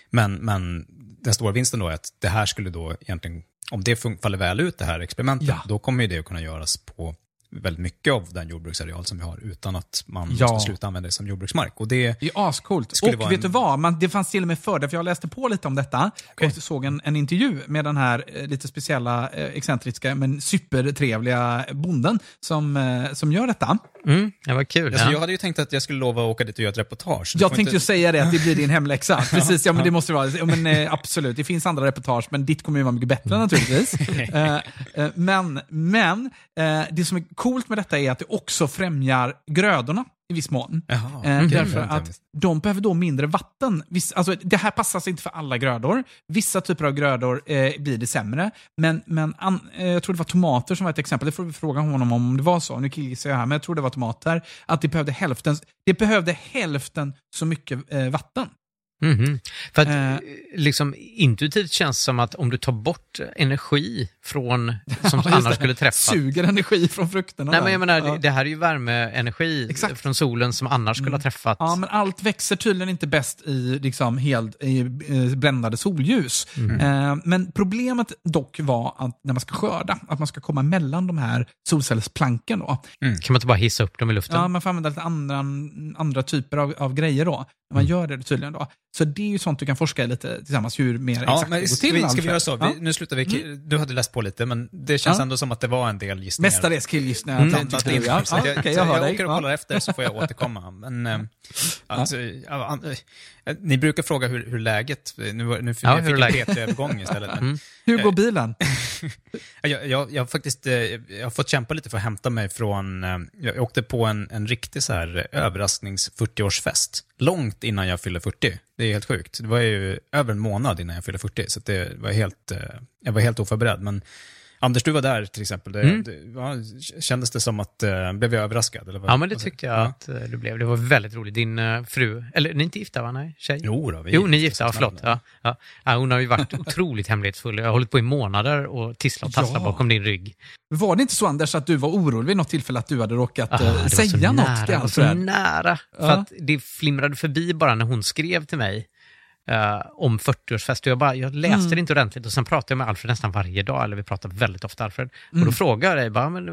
S4: Men, men den stora vinsten då är att det här skulle då egentligen, om det faller väl ut det här experimentet,
S2: Ja.
S4: då kommer ju det att kunna göras på väldigt mycket av den jordbruksareal som vi har utan att man
S2: Ja.
S4: måste sluta använda det som jordbruksmark. Och det,
S2: Det är ascoolt. Och vet
S4: en-
S2: du vad? Man, det fanns till och med för för jag läste på lite om detta och såg en, en intervju med den här eh, lite speciella, eh, excentriska men supertrevliga bonden som, eh, som gör detta.
S1: Mm, det var kul.
S4: alltså,
S1: ja.
S4: jag hade ju tänkt att jag skulle lova att åka dit och göra ett reportage. Du
S2: Jag tänkte ju
S4: inte-
S2: säga det, att det blir din hemläxa. Precis, ja men det måste det vara. Ja, men, eh, absolut, det finns andra reportage, men ditt kommer ju vara mycket bättre naturligtvis. Eh, eh, men men eh, det som är coolt med detta är att det också främjar grödorna i viss mån.
S4: Jaha,
S2: Eh, därför
S4: var
S2: att de behöver då mindre vatten. Viss, alltså, det här passar sig inte för alla grödor. Vissa typer av grödor eh, blir det sämre. Men, men an, eh, jag tror det var tomater som var ett exempel. Det får vi fråga honom om det var så. Nu killgissar jag här, men jag tror det var tomater. Att det behövde hälften, det behövde hälften så mycket eh, vatten.
S1: Mhm. För att
S2: Eh.
S1: eh, liksom intuitivt känns det som att om du tar bort energi från, som
S2: Ja,
S1: annars
S2: det.
S1: skulle träffa.
S2: Suger energi från frukterna.
S1: Nej men jag menar,
S2: ja.
S1: det, här är ju värmeenergi
S2: Exakt.
S1: från solen som annars skulle ha träffat.
S2: Ja, men allt växer tydligen inte bäst i, liksom, helt, i eh, bländade solljus.
S1: Mm.
S2: Eh, men problemet dock var att när man ska skörda, att man ska komma mellan de här solcellsplanken. Då.
S1: Kan man inte bara hissa upp dem i luften?
S2: Ja, man får använda lite andra, andra typer av, av grejer då. Man gör det tydligen då. Så det är ju sånt du kan forska i lite tillsammans, hur mer
S4: Ja,
S2: exakt
S4: men
S2: det går
S4: ska,
S2: till.
S4: vi, ska vi göra så?
S2: Ja. Mm.
S4: Vi, nu slutar vi. Du hade läst på lite, men det känns
S2: Ja.
S4: ändå som att det var en del gissningar.
S2: Mestadels killgissningar.
S4: Mm.
S2: Mm.
S4: Blandat in
S2: Ja, ja,
S4: jag,
S2: jag
S4: jag
S2: dig.
S4: åker och
S2: Ja.
S4: kollar efter så får jag återkomma. Men, eh, alltså, ja, an- eh, ni brukar fråga hur, hur läget, nu, nu fick
S1: Ja,
S4: jag fick en
S1: läget?
S4: PT-övergång istället. Men,
S2: hur går bilen?
S4: jag, jag, jag, har faktiskt, eh, jag har fått kämpa lite för att hämta mig från, eh, jag åkte på en, en riktig så här överrasknings 40-årsfest. Långt innan jag fyllde 40. Det är helt sjukt. Det var ju över en månad innan jag fyllde 40, så det var helt, eh, jag var helt oförberedd. Men Anders, du var där till exempel. Det,
S1: Mm.
S4: det, ja, kändes det som att, eh, blev jag överraskad? Eller vad,
S1: Ja, men det tyckte jag
S4: Ja.
S1: att eh, det blev. Det var väldigt roligt. Din eh, fru, eller ni är inte gifta va? Nej, tjej?
S4: Jo, då, vi
S1: Jo, ni är
S4: gifta
S1: gifta, förlåt. Ja, ja. Ja, hon har ju varit otroligt hemlighetsfull. Jag har hållit på i månader och tisslat och tasslat
S2: Ja.
S1: bakom din rygg.
S2: Var det inte så Anders att du var orolig vid något tillfälle att du hade råkat
S1: Ah,
S2: eh,
S1: det var så
S2: säga något
S1: nära, det var så nära. För att det flimrade förbi bara när hon skrev till mig eh, om 40-årsfest. Och Jag, bara, jag läste
S2: Mm.
S1: det inte ordentligt och sen pratade jag med Alfred nästan varje dag, eller vi pratar väldigt ofta Alfred. Och
S2: Mm.
S1: då frågade jag dig, bara, men,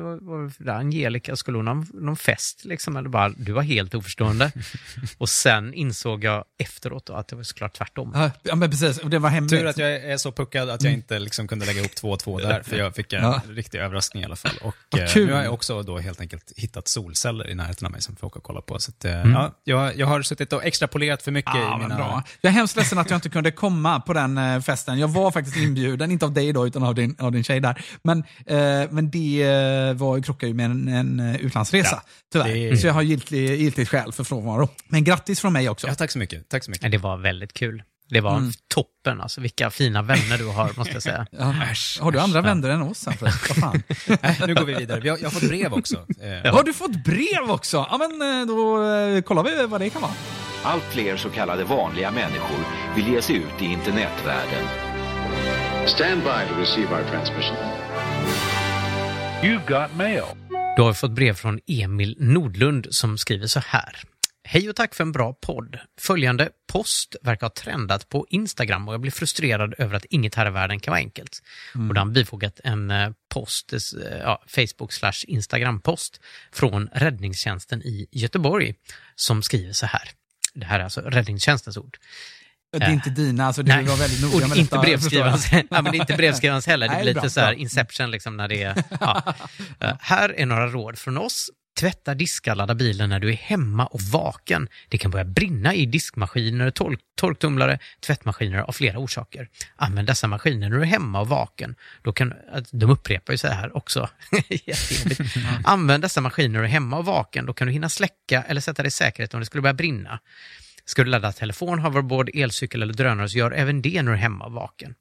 S1: där, Angelica, skulle hon ha någon fest? Liksom? Eller bara, du var helt oförstående. och sen insåg jag efteråt då att det var såklart tvärtom.
S2: Ja, Ja, men precis. Och det var hemligt.
S4: Tur att jag är så puckad att jag inte liksom kunde lägga ihop två och två där, för jag fick en
S2: Ja.
S4: riktig överraskning i alla fall. Och
S2: Vad
S4: eh, nu har jag också då helt enkelt hittat solceller i närheten av mig som får åka och kolla på. Så att, eh, ja, jag, jag har suttit och extrapolerat för mycket
S2: Ja,
S4: i
S2: men
S4: mina...
S2: bra. Jag är hemskt ledsen att jag inte kunde komma på den eh, festen. Jag var faktiskt inbjuden, inte av dig då, utan av din, av din tjej där. Men, eh, men det eh, var, krockade ju med en, en eh, utlandsresa, tyvärr.
S4: det-
S2: Så jag har giltig, giltigt skäl för frånvaro. Men grattis från mig också.
S4: Ja, tack så mycket. Tack så mycket.
S1: det var väldigt kul. Det var
S2: Mm.
S1: toppen, alltså vilka fina vänner du har, måste jag säga.
S2: Ja. Har du andra vänner än oss? Vad fan?
S4: Nej, nu går vi vidare. Vi har, jag har fått brev också. Eh,
S2: Har du fått brev också? Ja, men då kollar vi vad det kan vara.
S5: Allt fler så kallade vanliga människor vill ge sig ut i internetvärlden.
S6: Stand by to receive our transmission.
S7: You've got mail.
S1: Då har vi fått brev från Emil Nordlund som skriver så här. Hej och tack för en bra podd. Följande post verkar ha trendat på Instagram och jag blir frustrerad över att inget här i världen kan vara enkelt. Och då har han bifogat en eh, post, eh, ja, Facebook slash Instagram-post från räddningstjänsten i Göteborg som skriver så här. Det här är alltså räddningstjänstens ord.
S2: Det är inte dina, alltså du var väldigt noga med
S1: inte
S2: jag.
S1: ja, men det är inte brevskrivarens heller. Det
S2: Nej,
S1: blir
S2: bra,
S1: lite så här. Inception liksom när det är... Ja. Eh, här är några råd från oss. Tvätta, diska, ladda bilen när du är hemma och vaken. Det kan börja brinna i diskmaskiner, tork, torktumlare, tvättmaskiner av flera orsaker. Använd dessa maskiner när du är hemma och vaken. Då kan, de upprepar ju så här också. Jättejobbigt. Använd dessa maskiner när du är hemma och vaken. Då kan du hinna släcka eller sätta dig i säkerhet om det skulle börja brinna. Ska du ladda telefon, hoverboard, elcykel eller drönare så gör även det när du är hemma och vaken.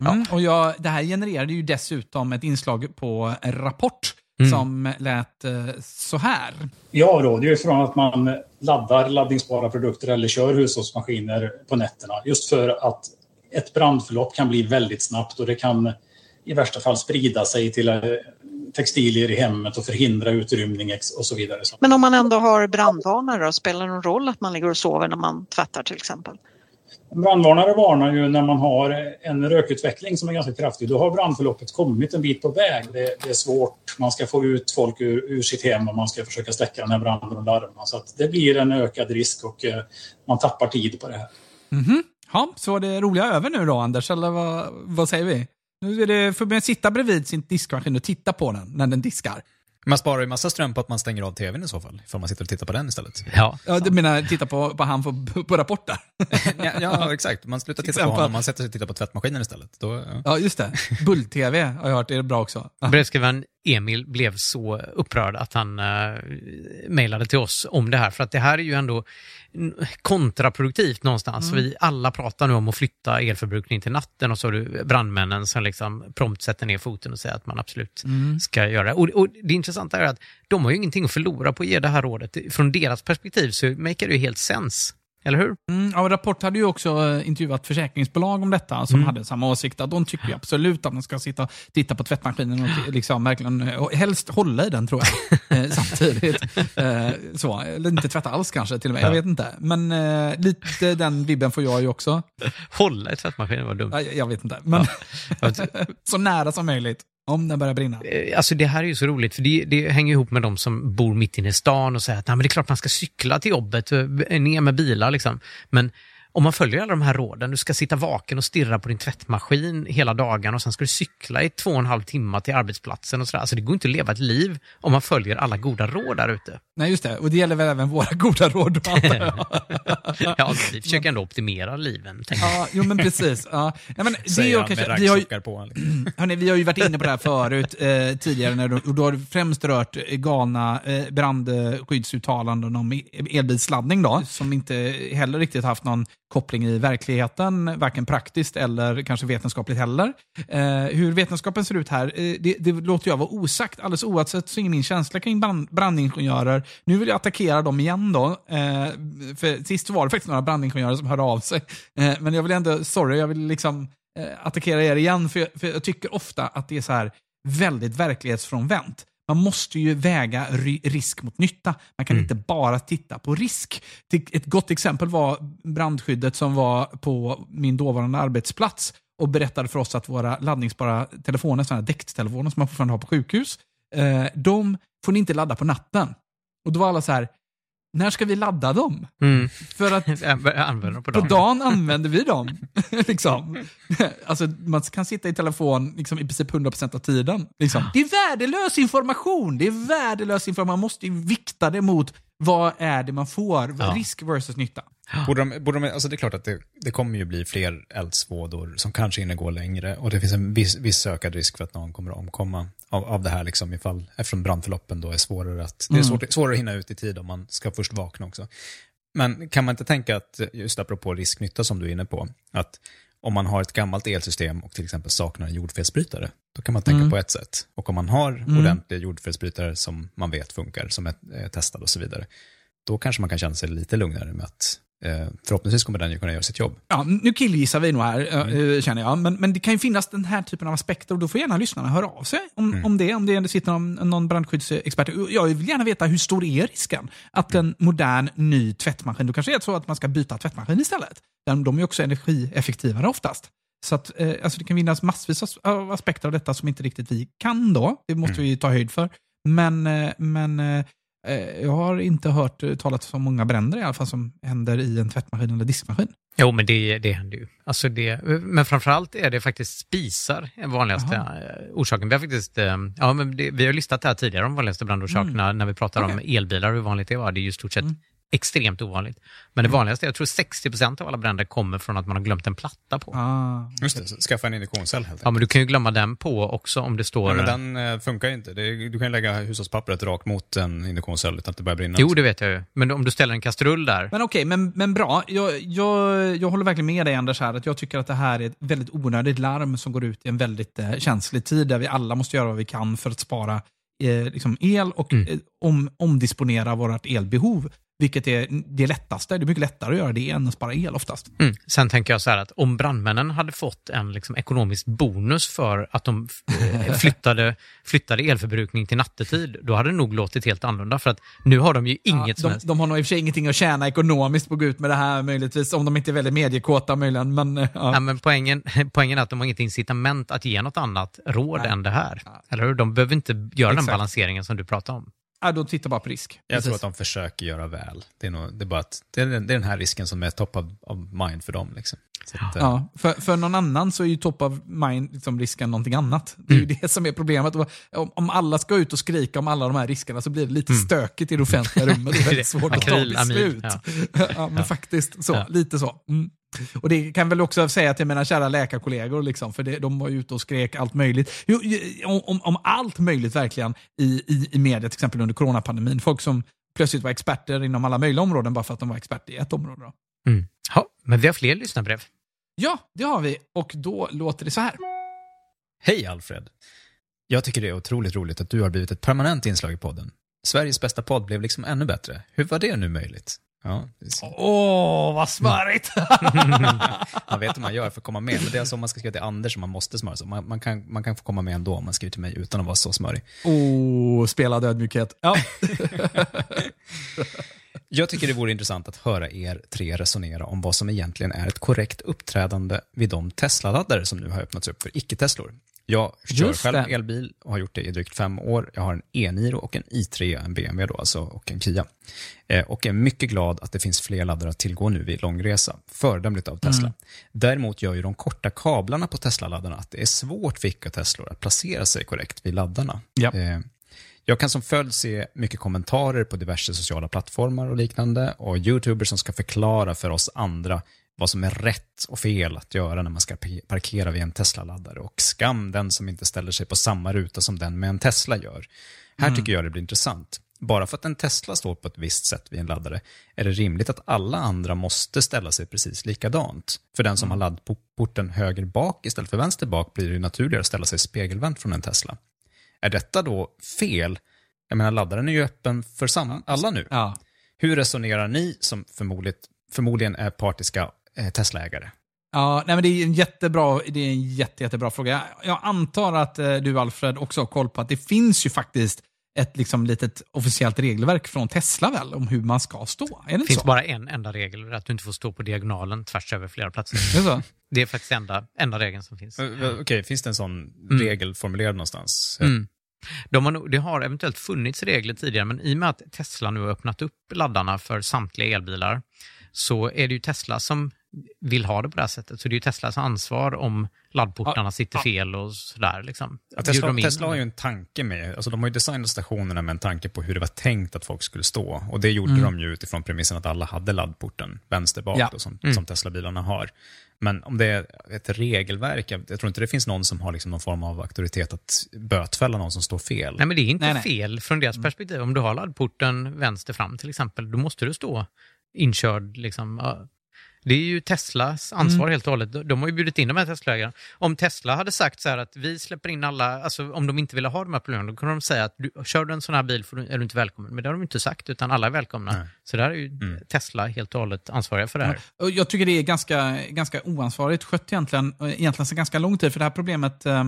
S2: Mm, och jag, det här genererade ju dessutom ett inslag på en Rapport
S1: Mm.
S2: som lät eh, så här.
S8: Jag råder ju från att man laddar laddningsbara produkter eller kör hushållsmaskiner på nätterna. Just för att ett brandförlopp kan bli väldigt snabbt och det kan i värsta fall sprida sig till eh, textilier i hemmet och förhindra utrymning och så vidare.
S9: Men om man ändå har brandvarnare då, spelar det någon roll att man ligger och sover när man tvättar till exempel?
S8: Brandvarnare varnar ju när man har en rökutveckling som är ganska kraftig. Då har brandförloppet kommit en bit på väg. Det, det är svårt. Man ska få ut folk ur, ur, sitt hem och man ska försöka släcka den här branden och larma. Så att det blir en ökad risk och eh, man tappar tid på det här.
S2: Mm -hmm. Ja, så är det roliga över nu då, Anders? Eller vad, vad säger vi? Nu är det, får man sitta bredvid sin diskmaskin och titta på den när den diskar.
S4: Man sparar ju massa ström på att man stänger av tvn i så fall, ifall man sitter och tittar på den istället.
S2: Ja, ja du menar titta på, på han på, på rapporter?
S4: ja, ja, exakt. Man slutar titta på honom, man sätter sig och tittar på tvättmaskinen istället. Då, ja.
S2: ja, just det. Bull-tv har jag hört är bra också.
S1: Brevskrivaren Emil blev så upprörd att han uh, mejlade till oss om det här, för att det här är ju ändå kontraproduktivt någonstans. Mm. Vi alla pratar nu om att flytta elförbrukning till natten och så har du brandmännen som liksom prompt sätter ner foten och säger att man absolut mm. ska göra det. Och, och det intressanta är att de har ju ingenting att förlora på att ge det här rådet. Från deras perspektiv så make det ju helt sens. Eller hur?
S2: Mm, ja, Rapport hade ju också eh, intervjuat försäkringsbolag om detta som mm. hade samma åsikt. Att de tycker absolut att man ska sitta och titta på tvättmaskinen och liksom verkligen, eh, och helst hålla i den tror jag. Eh, samtidigt. så, eller inte tvätta alls kanske till och med. Ja. Jag vet inte. Men eh, lite den vibben får jag ju också.
S1: Hålla i tvättmaskinen var dumt.
S2: Jag, jag vet inte. Men ja. så nära som möjligt. Om den börjar brinna.
S1: Eh, alltså det här är ju så roligt, för det, det hänger ihop med de som bor mitt inne i stan och säger att Nej, men det är klart man ska cykla till jobbet, eh, ner med bilar liksom. Men om man följer alla de här råden, du ska sitta vaken och stirra på din tvättmaskin hela dagen och sen ska du cykla i två och en halv timme till arbetsplatsen och sådär. Alltså det går inte att leva ett liv om man följer alla goda råd där ute.
S2: Nej, just det. Och det gäller väl även våra goda råd,
S1: Ja, vi försöker ändå optimera liven.
S2: Ja, jo men precis. Ja. Ja, men det är kanske, vi, har ju, på, liksom. hörni, vi har ju varit inne på det här förut eh, tidigare, när du, och då har du främst rört galna eh, brandskyddsuttalanden om elbilsladdning då, som inte heller riktigt haft någon koppling i verkligheten, varken praktiskt eller kanske vetenskapligt heller. Eh, hur vetenskapen ser ut här, eh, det, det, låter jag vara osagt. Alldeles oavsett så är min känsla kring brand, brandingenjörer, nu vill jag attackera dem igen då. Eh, för sist var det faktiskt några brandingenjörer som hörde av sig. Eh, men jag vill ändå, sorry, jag vill liksom eh, attackera er igen, för jag, för jag tycker ofta att det är så här väldigt verklighetsfrånvänt. Man måste ju väga risk mot nytta. Man kan mm. inte bara titta på risk. Ett gott exempel var brandskyddet som var på min dåvarande arbetsplats och berättade för oss att våra laddningsbara telefoner, sådana däcktelefoner som man fortfarande har på sjukhus, eh, de får ni inte ladda på natten. Och då var alla så här, när ska vi ladda dem?
S1: Mm.
S2: För att
S1: använder på,
S2: dagen. på dagen använder vi dem. liksom. alltså, man kan sitta i telefon liksom, i princip 100% av tiden. Liksom. Det är värdelös information. Det är värdelös information. Man måste vikta det mot vad är det man får, ja. risk versus nytta.
S4: Borde de, borde de, alltså det är klart att det, det kommer ju bli fler eldsvådor som kanske hinner gå längre och det finns en viss, viss ökad risk för att någon kommer att omkomma av, av det här liksom ifall, eftersom brandförloppen då är svårare att, det är mm. svårt, svårare att hinna ut i tid om man ska först vakna också. Men kan man inte tänka att, just apropå risknytta som du är inne på, att om man har ett gammalt elsystem och till exempel saknar en jordfelsbrytare, då kan man tänka mm. på ett sätt. Och om man har mm. ordentliga jordfelsbrytare som man vet funkar, som är, är testade och så vidare, då kanske man kan känna sig lite lugnare med att förhoppningsvis kommer den ju kunna göra sitt jobb.
S2: Ja, nu killgissar vi nog här, eh, mm. känner jag. Men, men det kan ju finnas den här typen av aspekter och då får gärna lyssnarna höra av sig om, mm. om det. Om det sitter någon, någon brandskyddsexpert. Jag vill gärna veta hur stor är risken att en modern ny tvättmaskin, då kanske det är så att man ska byta tvättmaskin istället. De är också energieffektivare oftast. Så att, eh, alltså det kan finnas massvis av aspekter av detta som inte riktigt vi kan då. Det måste mm. vi ta höjd för. Men, men Eh, jag har inte hört talas om många bränder i alla fall som händer i en tvättmaskin eller diskmaskin.
S1: Jo, men det, det händer ju. Alltså det, men framförallt är det faktiskt spisar den vanligaste Aha. Eh, orsaken. Vi har faktiskt, eh, ja, men det, vi har listat det här tidigare, de vanligaste brandorsakerna, mm. när vi pratar okay. om elbilar, hur vanligt det var. Det är ju stort sett mm extremt ovanligt. Men det mm. vanligaste, jag tror 60% av alla bränder kommer från att man har glömt en platta på.
S4: Ah, Just det, skaffa en induktionscell helt enkelt.
S1: Ja, men du kan ju glömma den på också om det står...
S4: Ja, men den eh, funkar ju inte. Du kan ju lägga hushållspappret rakt mot en induktionscell utan att det börjar brinna.
S1: Jo, det vet jag ju. Men om du ställer en kastrull där.
S2: Men okej, okay, men, men bra. Jag, jag, jag håller verkligen med dig Anders här, att jag tycker att det här är ett väldigt onödigt larm som går ut i en väldigt eh, känslig tid där vi alla måste göra vad vi kan för att spara eh, liksom el och mm. eh, om, omdisponera vårt elbehov Vilket är det lättaste. Det är mycket lättare att göra det än att spara el oftast.
S1: Mm. Sen tänker jag så här att om brandmännen hade fått en liksom ekonomisk bonus för att de flyttade, flyttade elförbrukning till nattetid, då hade det nog låtit helt annorlunda. För att nu har de ju inget
S2: ja,
S1: som
S2: de,
S1: helst.
S2: de har nog i och för sig ingenting att tjäna ekonomiskt på att gå ut med det här möjligtvis, om de inte är väldigt mediekåta möjligen. Men, eh, ja.
S1: Ja, men poängen, poängen är att de har inget incitament att ge något annat råd
S2: Nej.
S1: än det här. Eller hur? De behöver inte göra den
S2: Exakt.
S1: balanseringen som du pratar om.
S2: Ja, då titta bara på risk.
S4: Jag
S2: Precis.
S4: tror att de försöker göra väl. Det är, nog, det är bara att det är, den- det är den här risken som är top of, of mind för dem. Liksom. Att, eh,
S2: Ja, för, för någon annan så är ju top of mind liksom risken någonting annat. Det är
S1: Mm.
S2: ju det som är problemet. Om, om alla ska ut och skrika om alla de här riskerna så blir det lite
S1: Mm.
S2: stökigt i det offentliga rummet. Det är väldigt svårt att ta beslut.
S1: ja.
S2: Ja, men
S1: Ja.
S2: faktiskt så.
S1: Ja.
S2: Lite så. Mm. Och det kan väl också säga till mina kära läkarkollegor, liksom, för det, de var ju ute och skrek allt möjligt. Jo, om, om, om allt möjligt verkligen i, i, i media, till exempel under coronapandemin. Folk som plötsligt var experter inom alla möjliga områden bara för att de var experter i ett område. Då.
S1: Mm. Ja, men vi har fler lyssnarbrev.
S2: Ja, det har vi. Och då låter det så här.
S4: Hej Alfred! Jag tycker det är otroligt roligt att du har blivit ett permanent inslag i podden. Sveriges bästa podd blev liksom ännu bättre. Hur var det nu möjligt? Ja.
S2: Åh, vad smörigt!
S4: man vet hur man gör för att komma med, men det är alltså om man ska skriva till Anders som man måste smöra så. Man, man, kan, man kan få komma med ändå om man skriver till mig utan att vara så smörig.
S2: oh, spelad ödmjukhet. Ja.
S4: Jag tycker det vore intressant att höra er tre resonera om vad som egentligen är ett korrekt uppträdande vid de Tesla-laddare som nu har öppnats upp för icke-Teslor. Jag kör
S2: Just
S4: själv
S2: det.
S4: elbil och har gjort det i drygt fem år. Jag har en E-Niro och en i3, en BMW då alltså, och en Kia. Eh, och är mycket glad att det finns fler laddare att tillgå nu vid långresa. Föredömligt av Tesla. Däremot gör ju de korta kablarna på Tesla-laddarna att det är svårt för icke-Teslor att placera sig korrekt vid laddarna.
S2: Ja.
S4: Eh, jag kan som följd se mycket kommentarer på diverse sociala plattformar och liknande och YouTubers som ska förklara för oss andra vad som är rätt och fel att göra när man ska pa- parkera vid en Tesla-laddare. Och skam den som inte ställer sig på samma ruta som den med en Tesla gör. Här tycker jag det blir intressant. Bara för att en Tesla står på ett visst sätt vid en laddare är det rimligt att alla andra måste ställa sig precis likadant. För den som har laddporten höger bak istället för vänster bak blir det naturligare att ställa sig spegelvänt från en Tesla. Är detta då fel? Jag menar, laddaren är ju öppen för alla nu.
S2: ja.
S4: Hur resonerar ni som förmodligen, är partiska eh, Tesla-ägare?
S2: Ja, nej, men det är en jättebra, det är en jätte, jättebra fråga. Jag, jag antar att eh, du Alfred också har koll på att det finns ju faktiskt ett liksom, litet officiellt regelverk från Tesla väl, om hur man ska stå. Är det
S1: Det finns
S2: så?
S1: bara en enda regel, att du inte får stå på diagonalen tvärs över flera platser.
S2: Är det så?
S1: Det är faktiskt enda, enda regeln som finns.
S4: Eh, Okej, finns det en sån regel formulerad någonstans?
S1: Mm. De har, det har eventuellt funnits regler tidigare, men i och med att Tesla nu har öppnat upp laddarna för samtliga elbilar så är det ju Tesla som vill ha det på det här sättet. Så det är ju Teslas ansvar om laddportarna sitter fel och sådär. Liksom.
S4: Ja, Tesla, Tesla har ju en tanke med, alltså de har ju designat stationerna med en tanke på hur det var tänkt att folk skulle stå. Och det gjorde
S2: Mm.
S4: de ju utifrån premissen att alla hade laddporten vänster bak
S2: Ja.
S4: då, som,
S1: Mm.
S4: som Tesla-bilarna har. Men om det är ett regelverk, jag, jag tror inte det finns någon som har liksom någon form av auktoritet att bötfälla någon som står fel.
S1: Nej, men det är inte
S2: Nej, nej.
S1: fel från deras perspektiv. Om du har laddporten vänster fram till exempel, då måste du stå inkörd. Liksom. Ja. Det är ju Teslas ansvar helt och hållet. De- har ju bjudit in de här Tesla-ägarna. Om Tesla hade sagt så här att vi släpper in alla, alltså om de inte ville ha de här problemen, då kunde de säga att du, kör du en sån här bil du, är du inte välkommen. Men det har de inte sagt, utan alla är välkomna.
S4: Nej.
S1: Så där är ju Tesla helt och hållet ansvariga för det här.
S2: Och Jag tycker det är ganska, ganska oansvarigt skött egentligen, egentligen sedan ganska lång tid. För det här problemet, eh,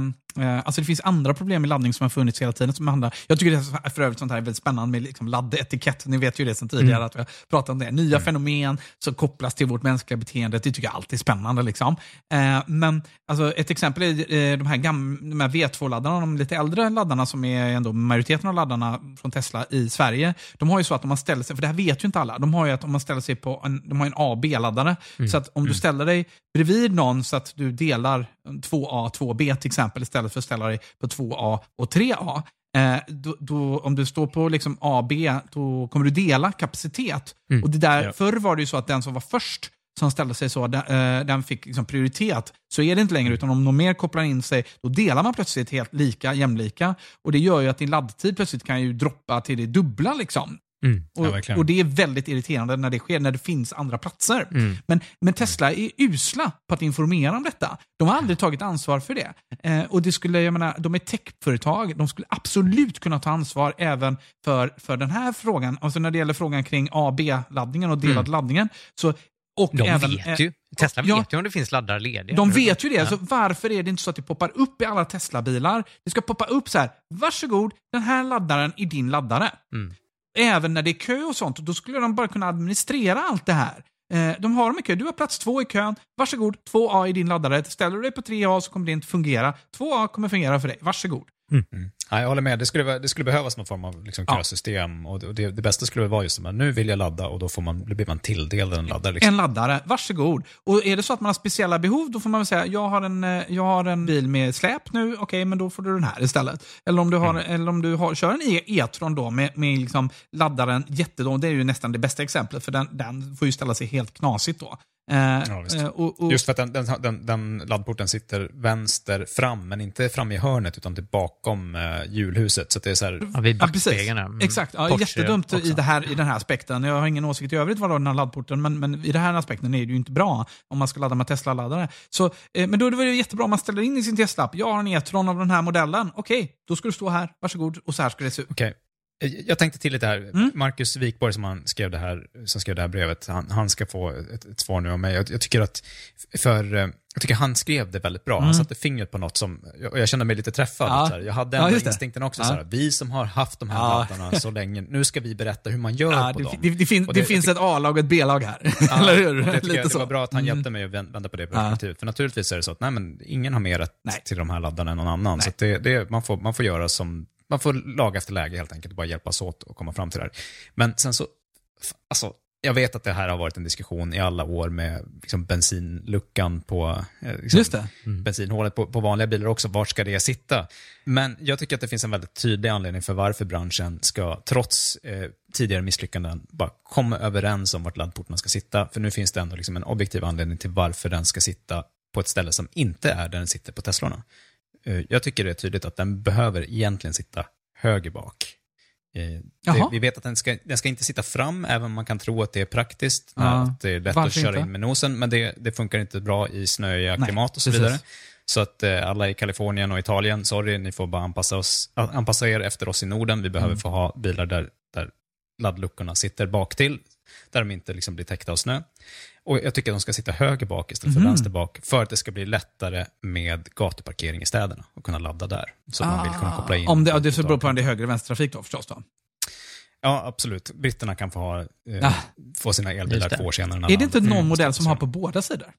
S2: alltså det finns andra problem med laddning som har funnits hela tiden. Som handlar, jag tycker det är för övrigt sånt här är väldigt spännande med liksom laddetikett. Ni vet ju det sedan tidigare att vi har pratat om det. Nya fenomen som kopplas till vårt mänskliga beteende. Det tycker jag alltid är spännande. Liksom. Eh, men alltså, ett exempel är eh, de här, gam- de här V2-laddarna, de lite äldre laddarna som är ändå majoriteten av laddarna från Tesla i Sverige. De har ju så att om man ställer sig, för det här vet ju inte alla, de har ju att om man ställer sig på en, de har en A och B-laddare. Så att om du ställer dig bredvid någon så att du delar 2A, 2B till exempel, istället för att ställa dig på 2A och 3A. Eh, då, då, om du står på liksom A, B, då kommer du dela kapacitet. Och det där,
S4: Ja.
S2: Förr var det ju så att den som var först som ställde sig så, den, eh, den fick liksom prioritet. Så är det inte längre, utan om någon mer kopplar in sig, då delar man plötsligt helt lika, jämlika. Och det gör ju att din laddtid plötsligt kan ju droppa till det dubbla. Liksom.
S1: Mm.
S2: Och,
S4: Ja,
S2: och det är väldigt irriterande när det sker, när det finns andra platser.
S1: Mm.
S2: Men, men Tesla är usla på att informera om detta. De har aldrig tagit ansvar för det. Eh, och det skulle, jag menar, de är techföretag, de skulle absolut kunna ta ansvar även för, för den här frågan. Alltså när det gäller frågan kring A B-laddningen och delad
S1: Mm.
S2: laddningen. Så, och
S1: De
S2: även,
S1: vet
S2: eh,
S1: ju. Tesla
S2: ja.
S1: vet ju om det finns laddare lediga.
S2: De vet ju det,
S1: Ja.
S2: så varför är det inte så att det poppar upp i alla Tesla-bilar? Det ska poppa upp så här, varsågod, den här laddaren är din laddare.
S1: Mm.
S2: Även när det är kö och sånt, då skulle de bara kunna administrera allt det här. Eh, de har dem i kö, du har plats två i kön, varsågod, 2A i din laddare. Ställer du dig på 3A så kommer det inte fungera. 2A kommer fungera för dig, varsågod.
S4: Ja, jag håller med, det skulle, det skulle behövas någon form av liksom,
S2: Ja.
S4: kösystem. Och det, det, bästa skulle vara just att nu vill jag ladda och då, får man, blir man tilldelad en laddare. Liksom.
S2: En laddare, varsågod. Och är det så att man har speciella behov, då får man väl säga, jag har en, eh, jag har en bil med släp nu, okej, men då får du den här istället. Eller om du, har, eller om du har, kör en e- e-tron då med, med liksom laddaren jättedålig, det är ju nästan det bästa exemplet, för den, den får ju ställa sig helt knasigt då. Eh,
S4: Ja,
S2: eh, och, och,
S4: Just för att den, den, den, den laddporten sitter vänster fram, men inte fram i hörnet utan typ bakom eh, hjulhuset. Så att det är så här,
S1: Ja, vid
S2: Ja, precis.
S1: backspegeln. Mm.
S2: Exakt, ja,
S1: Porsche
S2: jättedumt i, det här, i den här aspekten. Jag har ingen åsikt i övrigt vad den här laddporten, men, men i den här aspekten är det ju inte bra om man ska ladda med Tesla-laddare. Så, eh, men då är det väl jättebra om man ställer in i sin Tesla-app, jag har en E-tron av den här modellen, okej, då ska du stå här, varsågod, och så här ska det se ut.
S4: Okej. Eh, Jag tänkte till lite här.
S2: Mm.
S4: Marcus Wikborg som, han skrev det här, som skrev det här brevet, han, han ska få ett, ett svar nu av mig. Jag, jag tycker att, för, eh, jag tycker han skrev det väldigt bra. Han satte fingret på något som, och jag kände mig lite träffad.
S2: Mm. Ja.
S4: Så här. Jag hade
S2: Ja, just det.
S4: instinkten också,
S2: Ja.
S4: så här, vi som har haft de här
S2: Ja.
S4: laddarna så länge, nu ska vi berätta hur man gör
S2: Ja,
S4: på
S2: det,
S4: dem.
S2: det, det, fin, det,
S4: det-
S2: finns ett A-lag och ett B-lag här.
S4: Ja,
S2: Eller hur?
S4: Det,
S2: Lite
S4: jag, det
S2: så.
S4: var bra att han
S2: Mm.
S4: hjälpte mig att vän- vända på det perspektivet. För naturligtvis är det så att nej, men ingen har mer rätt
S2: Nej.
S4: till de här laddarna än någon annan.
S2: Nej.
S4: Så det, det, man, får, man får göra som, man får laga efter läge helt enkelt och bara hjälpas åt och komma fram till det här. Men sen så, alltså, jag vet att det här har varit en diskussion i alla år med liksom, bensinluckan på eh, liksom,
S2: Just det.
S4: bensinhålet på, på vanliga bilar också. Vart ska det sitta? Men jag tycker att det finns en väldigt tydlig anledning för varför branschen ska, trots eh, tidigare misslyckanden, bara komma överens om vart laddportarna ska sitta. För nu finns det ändå liksom en objektiv anledning till varför den ska sitta på ett ställe som inte är där den sitter på Teslorna. Eh, jag tycker det är tydligt att den behöver egentligen sitta höger bak. Eh, det, vi vet att den ska, den ska inte sitta fram, även om man kan tro att det är praktiskt,
S2: Ja.
S4: att det är lätt
S2: Varför
S4: att köra
S2: inte?
S4: in med nosen, men det, det funkar inte bra i snöiga
S2: Nej,
S4: klimat och så
S2: precis.
S4: vidare. Så att eh, alla i Kalifornien och Italien, sorry, ni får bara anpassa, oss, anpassa er efter oss i Norden. Vi behöver
S2: Mm.
S4: få ha bilar där, där laddluckorna sitter bak till, där de inte liksom blir täckta av snö. Och jag tycker att de ska sitta höger bak istället för
S2: Mhm.
S4: vänster bak, för att det ska bli lättare med gatuparkering i städerna och kunna ladda där. Så att man vill kunna koppla in.
S2: Ah. Om det, det beror på om det är höger eller vänstertrafik då förstås. Då.
S4: Ja, absolut. Britterna kan få, ha, eh,
S2: Ah.
S4: få sina elbilar två år senare
S2: Är det inte någon
S4: Mm,
S2: modell som har på båda sidor? Har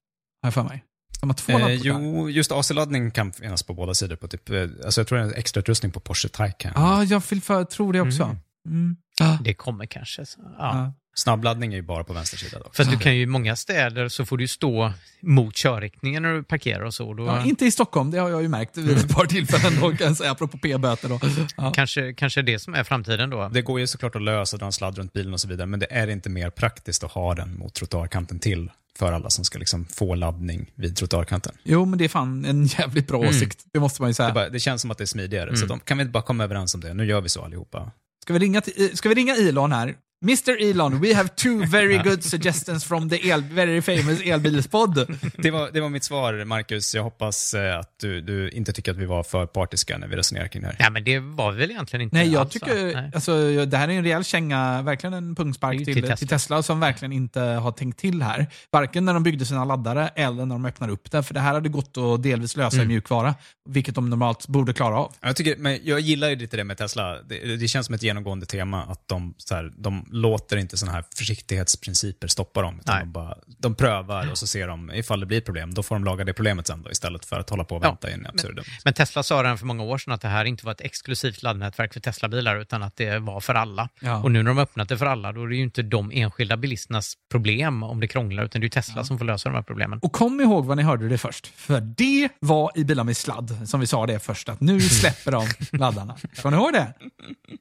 S2: jag för mig. De har två
S4: Eh, jo, just AC-laddning kan finnas på båda sidor. På typ, eh, alltså jag tror det är en extra utrustning på Porsche Taycan.
S2: Ja, jag vill för, tror det också.
S4: Mm.
S2: Mm. Ah.
S1: Det kommer kanske. Så, ja.
S4: Snabbladdning är ju bara på vänster sida då.
S1: För att du kan ju i många städer så får du stå mot körriktningen när du parkerar och så. Då
S2: Ja, inte i Stockholm, det har jag ju märkt vid ett par tillfällen då, kan jag säga, apropå p-böter. Då. Ja.
S1: kanske, kanske det som är framtiden då.
S4: Det går ju såklart att lösa, dra en sladd runt bilen och så vidare, men det är inte mer praktiskt att ha den mot trottoarkanten till för alla som ska liksom få laddning vid trottoarkanten.
S2: Jo, men det är fan en jävligt bra
S4: Mm.
S2: åsikt. Det måste man ju
S4: Det,
S2: säga.
S4: bara, det känns som att det är smidigare,
S1: Mm.
S4: så de, kan vi inte bara komma överens om det? Nu gör vi så allihopa.
S2: Ska vi ringa, till, eh, ska vi ringa Elon här? Mr Elon, we have two very good suggestions from the el, very famous elbilspodd.
S4: Det var, det var mitt svar, Marcus. Jag hoppas eh, att du, du inte tycker att vi var för partiska när vi resonerar kring det här.
S1: Ja, men det var väl egentligen inte
S2: Nej, jag
S1: alls, va?
S2: tycker,
S1: Nej.
S2: alltså, det här är en rejäl känga, verkligen en pungspark till,
S1: till
S2: till,
S1: Tesla.
S2: Tesla. som verkligen inte har tänkt till här. Varken när de byggde sina laddare eller när de öppnar upp det, för det här hade gått att delvis lösa
S1: Mm.
S2: i mjukvara, vilket de normalt borde klara av.
S4: Jag, tycker, men jag gillar ju lite det med Tesla. Det, det känns som ett genomgående tema att de, så här, de låter inte sådana här försiktighetsprinciper stoppa dem. Utan
S1: Nej.
S4: de, bara, de prövar och så ser de, ifall det blir problem, då får de laga det problemet sen då, istället för att hålla på och
S1: Ja,
S4: vänta in i absurdum.
S1: Men Tesla sa redan för många år sedan att det här inte var ett exklusivt laddnätverk för Tesla-bilar utan att det var för alla.
S2: Ja.
S1: Och nu när de har öppnat det för alla, då är det ju inte de enskilda bilisternas problem om det krånglar, utan det är Tesla som får lösa de här problemen.
S2: Och kom ihåg vad ni hörde det först. För det var i bilar med sladd som vi sa det först, att nu släpper de laddarna. Kommer ni ihåg det?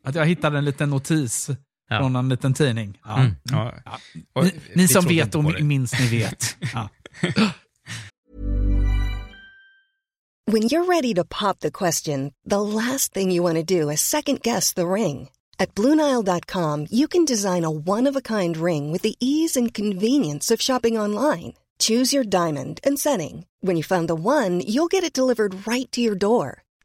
S2: Att jag hittade en liten notis
S1: Ja.
S2: från en liten tidning. Ja.
S1: Mm.
S4: Ja.
S2: Ni, ni som vet och minst ni vet. Ja.
S10: When you're ready to pop the question, the last thing you want to do is second guess the ring. At Bluenile.com, you can design a one of a kind ring with the ease and convenience of shopping online. Choose your diamond and setting. When you find the one, you'll get it delivered right to your door.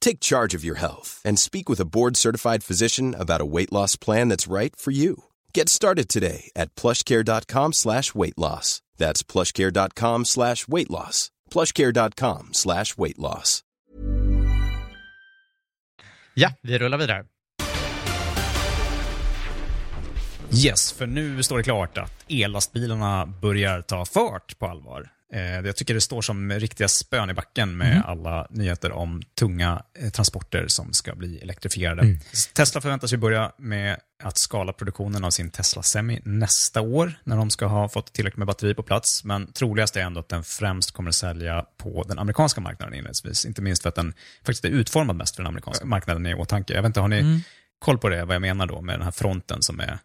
S7: Take charge of your health and speak with a board-certified physician about a weight loss plan that's right for you. Get started today at plushcare.com slash weight loss. That's plushcare.com slash weight loss. plushcare.com slash weight loss.
S1: Ja, vi rullar vidare.
S4: Yes, för nu står det klart att ellastbilarna börjar ta fart på allvar. Eh, jag tycker det står som riktiga spön i backen med
S1: Mm.
S4: alla nyheter om tunga eh, transporter som ska bli elektrifierade.
S1: Mm.
S4: Tesla förväntas ju börja med att skala produktionen av sin Tesla Semi nästa år, när de ska ha fått tillräckligt med batteri på plats. Men troligast är ändå att den främst kommer att sälja på den amerikanska marknaden inledningsvis. Inte minst för att den faktiskt är utformad mest för den amerikanska marknaden i åtanke. Jag vet inte, har ni
S2: Mm.
S4: koll på det, vad jag menar då med den här fronten som är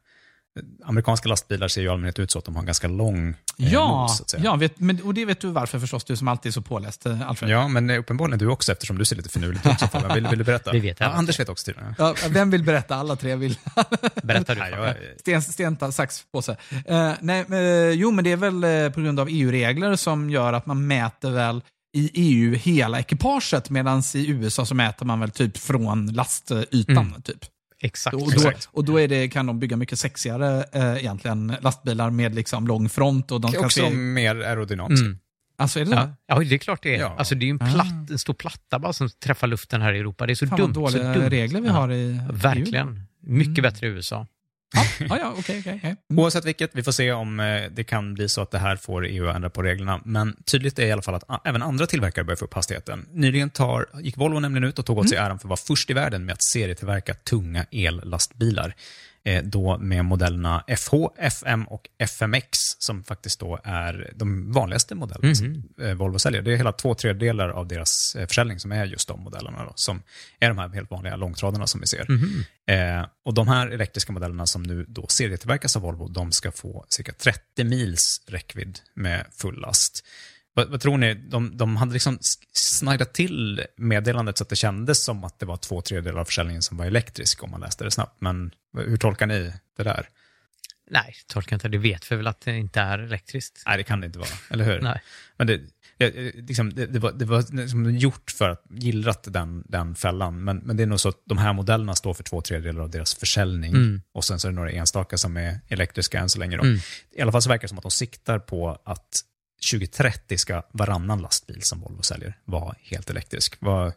S4: Amerikanska lastbilar ser ju allmänhet ut så att de har en ganska lång eh,
S2: Ja,
S4: att säga.
S2: ja vet, men, och det vet du varför förstås, du som alltid är så påläst, eh, Alfred.
S4: Ja, men eh, uppenbarligen du också eftersom du ser lite finurligt ut. fall. Vill, vill du berätta?
S1: Det vet jag
S4: ja. Anders vet också tydligen.
S2: Ja, vem vill berätta? Alla tre vill.
S1: Berättar du
S4: jag?
S2: Sten, sten, sax, påse. Uh, nej, men, eh, jo, men det är väl eh, på grund av EU-regler som gör att man mäter väl i EU hela ekipaget medan i USA så mäter man väl typ från lastytan.
S1: Mm.
S2: Typ.
S1: Exakt.
S2: Och då, och då är det, kan de bygga mycket sexigare eh, egentligen lastbilar med liksom lång front. Och de kan
S4: också
S2: se,
S4: mer aerodynamiskt.
S1: Mm.
S2: alltså är det så?
S1: Ja. ja, det är klart det är.
S4: Ja.
S1: Alltså, det är ju en, platt, en stor platta bara som träffar luften här i Europa. Det är så
S2: Fan vad
S1: dumt. Så
S2: dåliga
S1: dumt.
S2: regler vi
S1: Ja.
S2: har i EU.
S1: Verkligen. Mycket
S2: Mm.
S1: bättre i USA.
S2: Ja, ja, ja okej, okej. okej. Mm.
S4: Oavsett vilket, vi får se om eh, det kan bli så att det här får EU att ändra på reglerna. Men tydligt är i alla fall att ah, även andra tillverkare börjar få upp hastigheten. Nyligen tar, gick Volvo nämligen ut och tog åt sig äran för att vara först i världen med att serietillverka tunga ellastbilar. Eh, då med modellerna FH, FM och FMX som faktiskt då är de vanligaste modellerna som eh, Volvo säljer. Det är hela två tredjedelar av deras eh, försäljning som är just de modellerna då, som är de här helt vanliga långtradarna som vi ser. Eh, och de här elektriska modellerna som nu då serietillverkas av Volvo, de ska få cirka 30 mils räckvidd med full last. Vad, vad tror ni? De, de hade liksom snajdat till meddelandet så att det kändes som att det var två tredjedelar av försäljningen som var elektrisk om man läste det snabbt. Men hur tolkar ni det där?
S1: Nej, tolkar inte. Det vet vi väl att det inte är elektriskt.
S4: Nej, det kan det inte vara, eller hur?
S1: Nej.
S4: Men det, liksom, det, det var, det var liksom gjort för att gillrat den, den fällan. Men, men det är nog så att de här modellerna står för två tredjedelar av deras försäljning.
S1: Mm.
S4: Och sen så är det några enstaka som är elektriska än så länge. Då.
S1: Mm.
S4: I alla fall så verkar det som att de siktar på att 2030 ska varannan lastbil som Volvo säljer vara helt elektrisk. Vad,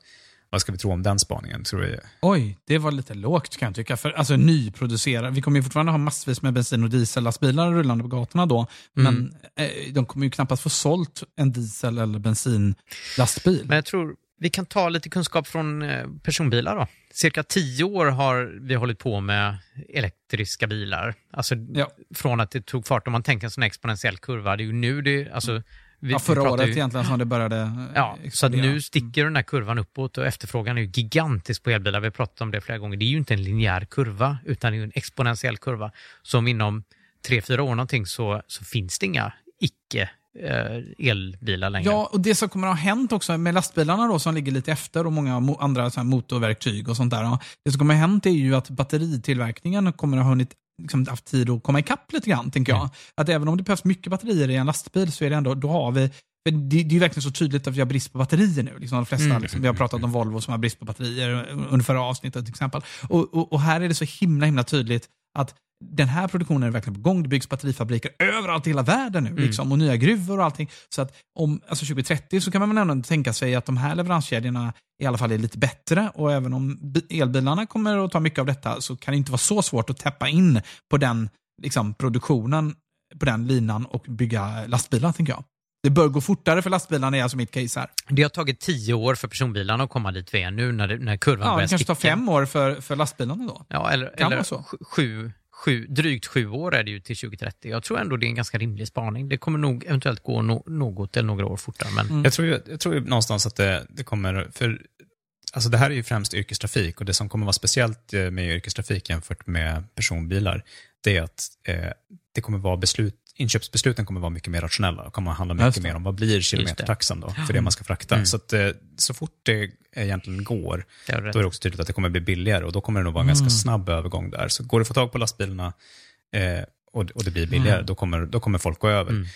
S4: vad ska vi tro om den spaningen? Tror du?
S2: Oj, det var lite lågt kan jag tycka. För, alltså nyproducera, vi kommer ju fortfarande ha massvis med bensin och diesellastbilar rullande på gatorna då.
S1: Mm.
S2: Men eh, de kommer ju knappast få sålt en diesel eller bensinlastbil.
S1: Men jag tror vi kan ta lite kunskap från eh, personbilar då. Cirka tio år har vi hållit på med elektriska bilar. Alltså
S2: Ja.
S1: från att det tog fart, om man tänker en sån exponentiell kurva, det är ju nu det, alltså vi,
S2: ja, förra året
S1: ju,
S2: egentligen som det började eh,
S1: Ja, så att
S2: explodera.
S1: nu sticker den här kurvan uppåt och efterfrågan är ju gigantisk på elbilar. Vi har pratat om det flera gånger. Det är ju inte en linjär kurva, utan det är en exponentiell kurva. Så om inom tre, fyra år någonting så, så finns det inga icke elbilar längre.
S2: Ja, och det som kommer att ha hänt också med lastbilarna då som ligger lite efter och många andra så motorverktyg och sånt där. Det som kommer att ha hänt är ju att batteritillverkningen kommer att ha hunnit liksom, haft tid att komma ikapp lite grann, tänker jag. Att även om det behövs mycket batterier i en lastbil så är det ändå, då har vi det, det är ju verkligen så tydligt att vi har brist på batterier nu. Liksom de flesta,
S1: Mm.
S2: liksom, vi har pratat om Volvo som har brist på batterier under förra avsnittet till exempel. Och, och, och här är det så himla himla tydligt att den här produktionen är verkligen på gång. Det byggs batterifabriker överallt i hela världen nu. Liksom, och nya gruvor och allting. Så att om alltså 2030 så kan man väl ändå tänka sig att de här leveranskedjorna i alla fall är lite bättre. Och även om bi- elbilarna kommer att ta mycket av detta så kan det inte vara så svårt att täppa in på den liksom, produktionen, på den linan och bygga lastbilar, tänker jag. Det bör gå fortare för lastbilarna är alltså mitt case här.
S1: Det har tagit tio år för personbilarna att komma dit vi är nu när, det, när kurvan
S2: Ja,
S1: börjar
S2: det kanske tar
S1: sticka.
S2: fem år för, för lastbilarna då.
S1: Ja, eller, eller
S2: så.
S1: sju- Sju, sju, drygt sju år är det ju till 2030. Jag tror ändå det är en ganska rimlig spaning. Det kommer nog eventuellt gå no, något eller några år fortare. Men
S2: Mm.
S4: Jag, tror, ju- jag tror ju någonstans att det, det kommer, för alltså det här är ju främst yrkestrafik och det som kommer vara speciellt eh, med yrkestrafik jämfört med personbilar, det är att eh, det kommer vara beslut, inköpsbesluten kommer vara mycket mer rationella och kommer handla
S2: Just
S4: mycket mer om vad blir kilometertaxan då, för det man ska frakta.
S1: Mm.
S4: Så att eh, så fort det egentligen går,
S1: det
S4: då är det också tydligt att det kommer bli billigare och då kommer det nog vara en
S2: Mm.
S4: ganska snabb övergång där. Så går det att få tag på lastbilarna eh, och, och det blir billigare,
S2: Mm.
S4: då, kommer, då kommer folk gå över.
S1: Mm.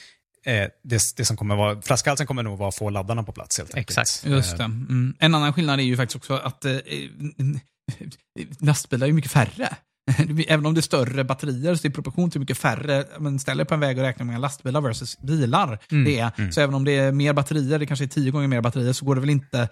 S4: Eh, det, det som kommer vara, flaskhalsen kommer nog vara att få laddarna på plats helt enkelt.
S1: Exakt.
S2: Just
S4: Eh,
S2: det. Mm. En annan skillnad är ju faktiskt också att eh, lastbilar är mycket färre. Även om det är större batterier så i proportion till mycket färre, men ställer på en väg och räknar med lastbilar versus bilar
S1: Mm.
S2: det är. Så även om det är mer batterier, det kanske är tio gånger mer batterier, så går det väl inte,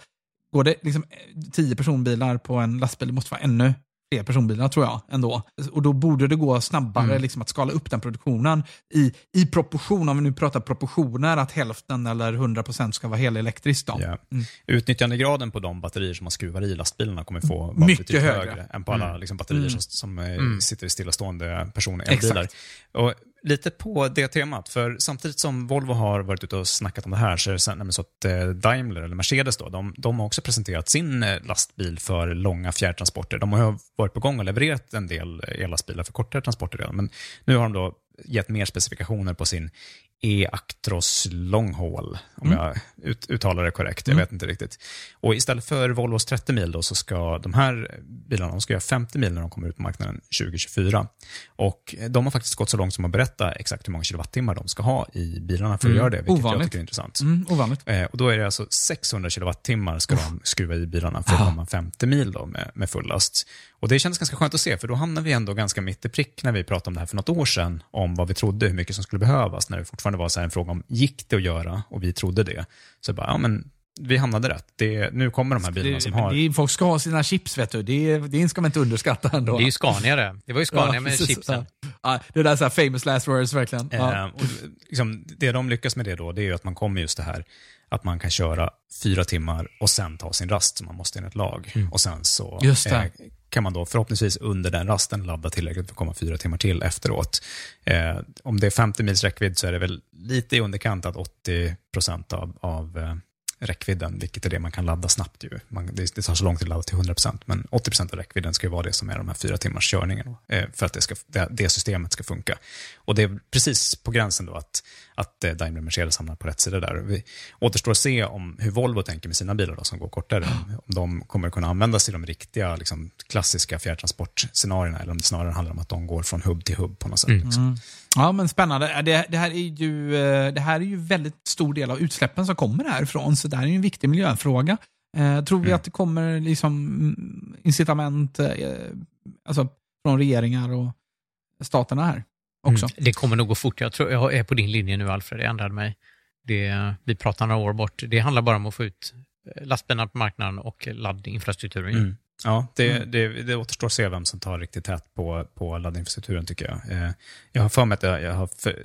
S2: går det liksom tio personbilar på en lastbil, det måste vara ännu fler personbilar tror jag ändå. Och då borde det gå snabbare
S1: Mm.
S2: liksom, att skala upp den produktionen i, i proportion, om vi nu pratar proportioner, att hälften eller 100% ska vara helelektriskt. Då.
S4: Ja.
S2: Mm.
S4: Utnyttjandegraden på de batterier som man skruvar i lastbilarna kommer få vara
S2: Mycket
S4: betydligt
S2: högre.
S4: högre än på alla
S1: Mm.
S4: liksom, batterier
S2: Mm.
S4: som, som eh,
S1: Mm.
S4: sitter i stillastående.
S2: Exakt.
S4: Och lite på det temat, för samtidigt som Volvo har varit ute och snackat om det här så är det sen, så att eh, Daimler, eller Mercedes, då, de, de har också presenterat sin eh, lastbil för långa fjärrtransporter. De har varit på gång och levererat en del eh, ellastbilar för kortare transporter redan, men nu har de då gett mer specifikationer på sin E-Actros Long Haul, om
S2: Mm.
S4: jag ut, uttalar det korrekt. Jag
S2: Mm.
S4: vet inte riktigt. Och istället för Volvos 30 mil då, så ska de här bilarna de ska göra 50 mil när de kommer ut på marknaden 2024. Och de har faktiskt gått så långt som att berätta exakt hur många kilowattimmar de ska ha i bilarna för att
S2: Mm.
S4: göra det, vilket jag
S2: Ovanligt.
S4: tycker är intressant.
S2: Mm, ovanligt.
S4: Eh, och då är det alltså 600 kilowattimmar ska de skruva i bilarna för att komma 50 mil då med, med full last. Och det känns ganska skönt att se, för då hamnar vi ändå ganska mitt i prick när vi pratade om det här för något år sedan, om vad vi trodde, hur mycket som skulle behövas, när det fortfarande var så här en fråga om, gick det att göra? Och vi trodde det. Så bara, ja men, vi hamnade rätt. Det, nu kommer de här bilarna som har...
S2: är, folk ska ha sina chips, vet du. Det, det ska man inte underskatta ändå.
S1: det är ju Scania det. Det var ju Scania
S2: Ja,
S1: med
S2: precis.
S1: chipsen.
S2: Ja, det där är så här famous last words, verkligen. Ja.
S4: Eh, och, liksom, det de lyckas med det då, det är ju att man kommer just det här att man kan köra fyra timmar och sen ta sin rast som man måste enligt lag. Och sen så
S2: Mm. Just
S4: eh, kan man då förhoppningsvis under den rasten ladda tillräckligt för att komma fyra timmar till efteråt. Eh, om det är 50 mils räckvidd så är det väl lite i underkant att 80 procent av, av eh, räckvidden, vilket är det man kan ladda snabbt ju. Man, det, det tar så lång tid att ladda till 100 procent, men 80 procent av räckvidden ska ju vara det som är de här fyra timmars körningen eh, för att det, ska, det, det systemet ska funka. Och det är precis på gränsen då att, att eh, Daimler Mercedes hamnar på rätt sida där. Vi återstår att se om hur Volvo tänker med sina bilar då, som går kortare. Om de kommer kunna användas i de riktiga liksom, klassiska fjärrtransportscenarierna eller om det snarare handlar om att de går från hubb till hubb på något sätt.
S1: Mm.
S4: Liksom.
S2: Ja, men spännande. Det, det, här är ju, eh, det här är ju väldigt stor del av utsläppen som kommer härifrån, så det här är ju en viktig miljöfråga. Eh, tror vi
S4: Mm.
S2: att det kommer liksom mm, incitament eh, alltså, från regeringar och staterna här också?
S1: Mm. Det kommer nog gå fort. Jag, tror, jag är på din linje nu, Alfred. Jag ändrade mig. Det, vi pratar några år bort. Det handlar bara om att få ut eh, lastbilarna på marknaden och laddinfrastrukturen.
S4: Mm. Ja, det, det, det återstår att se vem som tar riktigt tätt på, på laddinfrastrukturen tycker jag. Eh, jag har för mig att jag, jag har för,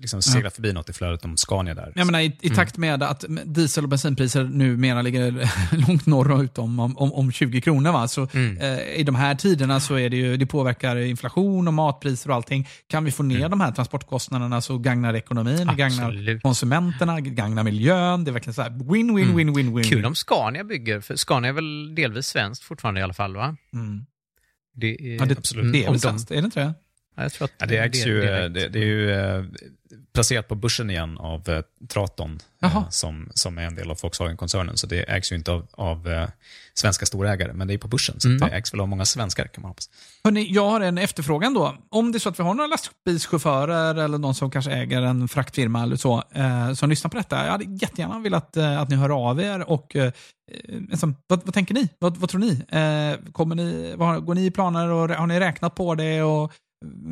S4: liksom seglat förbi något i flödet om Scania där.
S2: Jag menar, i, I takt med att diesel och bensinpriser numera ligger långt norrut om, om, om 20 kronor, va? så
S1: Mm.
S2: eh, i de här tiderna så är det ju, det påverkar inflation och matpriser och allting. Kan vi få ner de här transportkostnaderna så gagnar det ekonomin, det gagnar konsumenterna, gagnar miljön. Det är verkligen så här win, win, win, win, win.
S1: Kul om Scania bygger, för Scania är väl delvis svenskt fortfarande i alla fall, va?
S2: Mm.
S1: Det är,
S2: Ja, det,
S4: absolut.
S2: det är
S1: Om
S2: väl
S1: de-
S2: svenskt, är det inte det?
S1: Ja, jag tror att
S4: Ja, det ägs ju,
S1: det-
S4: det, det är ju eh, placerat på börsen igen av eh, Traton, eh, som, som är en del av Volkswagen-koncernen. Så det ägs ju inte av, av eh, svenska storägare, men det är på börsen. Så
S1: Mm.
S4: det ägs väl av många svenskar kan man hoppas.
S2: Hörrni, jag har en efterfrågan då. Om det är så att vi har några lastbilschaufförer eller någon som kanske äger en fraktfirma eller så, eh, som lyssnar på detta. Jag hade jättegärna velat eh, att ni hör av er och eh, liksom, vad, vad tänker ni? Vad, vad tror ni? Eh, kommer ni vad, går ni i planer och har ni räknat på det? Och, eh,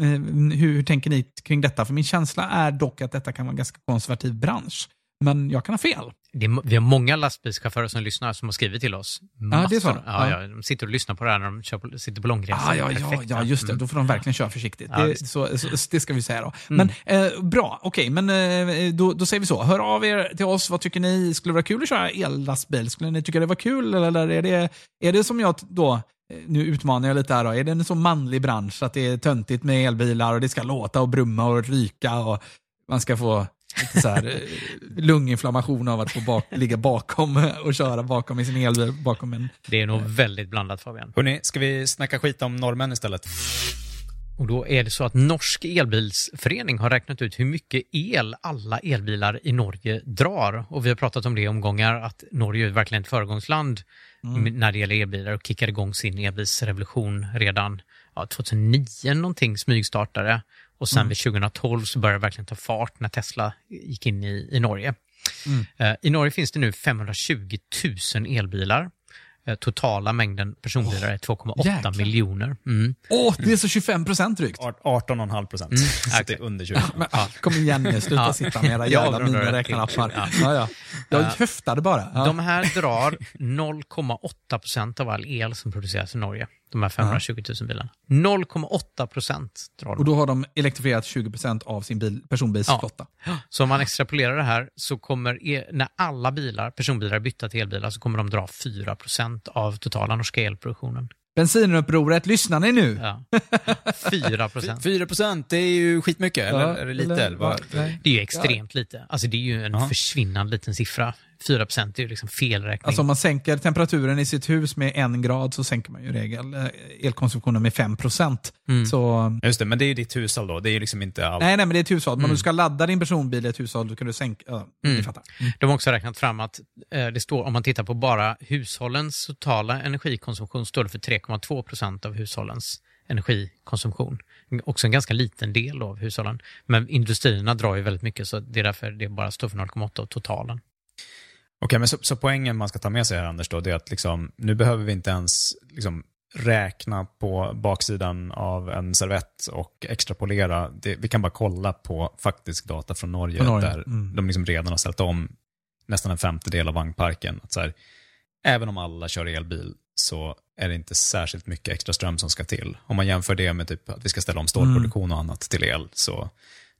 S2: hur, hur tänker ni kring detta? För min känsla är dock att detta kan vara en ganska konservativ bransch. Men jag kan ha fel.
S1: Är, vi har många lastbilschaufförer som lyssnar som har skrivit till oss.
S2: Ja, det är så?
S1: Ja,
S2: Ja.
S1: ja, de sitter och lyssnar på det här när de kör på, sitter på långresa.
S2: Ah, ja, ja, ja, just det.
S1: Mm.
S2: Då får de verkligen köra försiktigt.
S1: Ja,
S2: det, så, så, det ska vi säga då.
S1: Mm.
S2: Men eh, bra, okej, men eh, då, då säger vi så. Hör av er till oss. Vad tycker ni? Skulle det vara kul att köra ellastbil? Skulle ni tycka det var kul? Eller är det, är det som jag då, nu utmanar jag lite här då, är det en så manlig bransch att det är töntigt med elbilar och det ska låta och brumma och ryka och man ska få lite så här, eh, lunginflammation av att få bak, ligga bakom och köra bakom i sin elbil bakom en
S1: Det är nog väldigt blandat Fabian.
S4: Hörrni, ska vi snacka skit om norrmän istället?
S1: Och då är det så att Norsk elbilsförening har räknat ut hur mycket el alla elbilar i Norge drar. Och vi har pratat om det i omgångar, att Norge är verkligen ett föregångsland
S2: Mm.
S1: när det gäller elbilar och kickade igång sin elbilsrevolution redan ja, 2009 någonting smygstartade. Och sen
S2: Mm.
S1: vid 2012 så började det verkligen ta fart när Tesla gick in i, i Norge.
S2: Mm.
S1: Eh, I Norge finns det nu 520 000 elbilar. Eh, Totala mängden personbilar är 2,8
S2: jäklar.
S1: miljoner. Mm.
S2: Åh, det är så 25 procent drygt.
S4: 18,5 procent.
S1: Mm,
S4: Så det
S1: okej.
S4: är under 20.
S2: Men, Kom igen nu, sluta
S1: Ja.
S2: sitta med era
S1: Jag
S2: jävla
S1: det
S2: miniräknarappar.
S1: till-
S2: Ja, ja. Jag
S1: Ja.
S2: höftade bara. Ja.
S1: De här drar 0,8 procent av all el som produceras i Norge. De här 520 000 bilarna. 0,8 procent drar
S2: Och
S1: de.
S2: då har de elektrifierat 20 procent av sin bil, personbilsflotta.
S1: Så om man extrapolerar det här så kommer, e- när alla bilar, personbilar är bytta till elbilar så kommer de dra 4 procent av totala norska elproduktionen.
S2: Bensinupproret, lyssnar ni nu?
S1: Ja. 4 procent.
S4: 4 procent, det är ju skitmycket, eller
S2: Ja,
S4: är det lite?
S2: eller
S4: Eller
S2: nej.
S1: Det är ju extremt lite. Alltså det är ju en
S4: Ja.
S1: försvinnande liten siffra. 4 procent är ju liksom felräkning.
S2: Alltså om man sänker temperaturen i sitt hus med en grad så sänker man ju regel eh, elkonsumtionen med 5 procent.
S1: Mm.
S2: Så
S4: Just det, men det är ju ditt hushåll då, det är ju liksom inte allt.
S2: Nej, nej, men det är ett hushåll. Men om
S1: Mm.
S2: du ska ladda din personbil i ett hushåll, då kan du sänka... Ja,
S1: Mm.
S2: fattar.
S1: De har också räknat fram att eh, det står, om man tittar på bara hushållens totala energikonsumtion, står det för 3,2 procent av hushållens energikonsumtion. Också en ganska liten del av hushållen. Men industrierna drar ju väldigt mycket, så det är därför det bara står för 0,8 av totalen.
S4: Okej, men så, så poängen man ska ta med sig här Anders då, det är att liksom, nu behöver vi inte ens liksom, räkna på baksidan av en servett och extrapolera. Det, vi kan bara kolla på faktisk data från Norge,
S2: Norge,
S4: där
S2: mm.
S4: de liksom redan har ställt om nästan en femtedel av vagnparken. Att så här, även om alla kör elbil så är det inte särskilt mycket extra ström som ska till. Om man jämför det med typ att vi ska ställa om stålproduktion och annat till el, så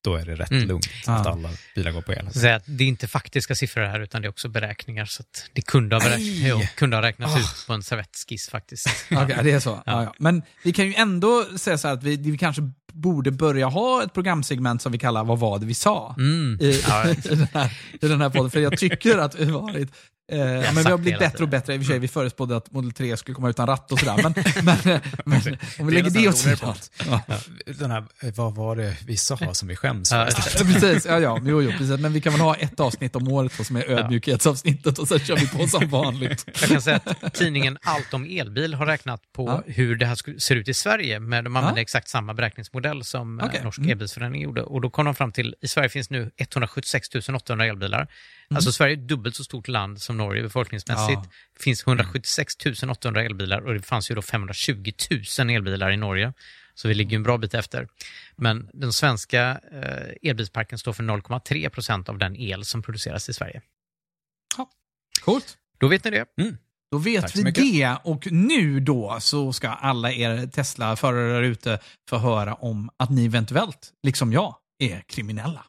S4: då är det rätt
S1: Mm.
S4: lugnt
S2: Ja.
S4: att alla bilar går på el.
S1: Så att det är inte faktiska siffror här, utan det är också beräkningar. Så att det kunde ha, jo, kunde ha räknats
S2: Ah.
S1: ut på en servettskiss faktiskt.
S2: Okej, det är så. Ja. Ja, Men vi kan ju ändå säga så här att vi, vi kanske borde börja ha ett programsegment som vi kallar Vad var det vi sa?
S1: Mm.
S2: I,
S1: Ja,
S2: i, den här, I den här podden. För jag tycker att vi har varit Eh, men vi har
S1: det
S2: blivit bättre och bättre. I och för sig, vi förespådde att Model 3 skulle komma utan ratt och sådär. Men, men, men om vi lägger det åt sidan. Ja.
S4: Den här, eh, vad var det vi sa som vi skäms
S1: Ja,
S4: för?
S2: precis, ja, ja, jo, jo, precis. Men vi kan väl ha ett avsnitt om året då, som är ödmjukhetsavsnittet och sen kör vi på som vanligt.
S1: Jag kan säga att tidningen Allt om elbil har räknat på
S2: Ja.
S1: hur det här ser ut i Sverige. Men de använder
S2: Ja.
S1: exakt samma beräkningsmodell som eh,
S2: Okej.
S1: Norsk
S2: Mm.
S1: elbilsförening gjorde. Och då kom de fram till, i Sverige finns nu 176 800 elbilar.
S2: Mm.
S1: Alltså Sverige är ett dubbelt så stort land som Norge befolkningsmässigt.
S2: Ja.
S1: Det finns 176 800 elbilar och det fanns ju då 520 000 elbilar i Norge. Så vi ligger en bra bit efter. Men den svenska eh, elbilsparken står för 0,3 procent av den el som produceras i Sverige.
S2: Coolt.
S1: Då vet ni det.
S2: Då vet vi
S4: mycket.
S2: det. Och nu då så ska alla er Tesla-förare där ute få höra om att ni eventuellt, liksom jag, är kriminella.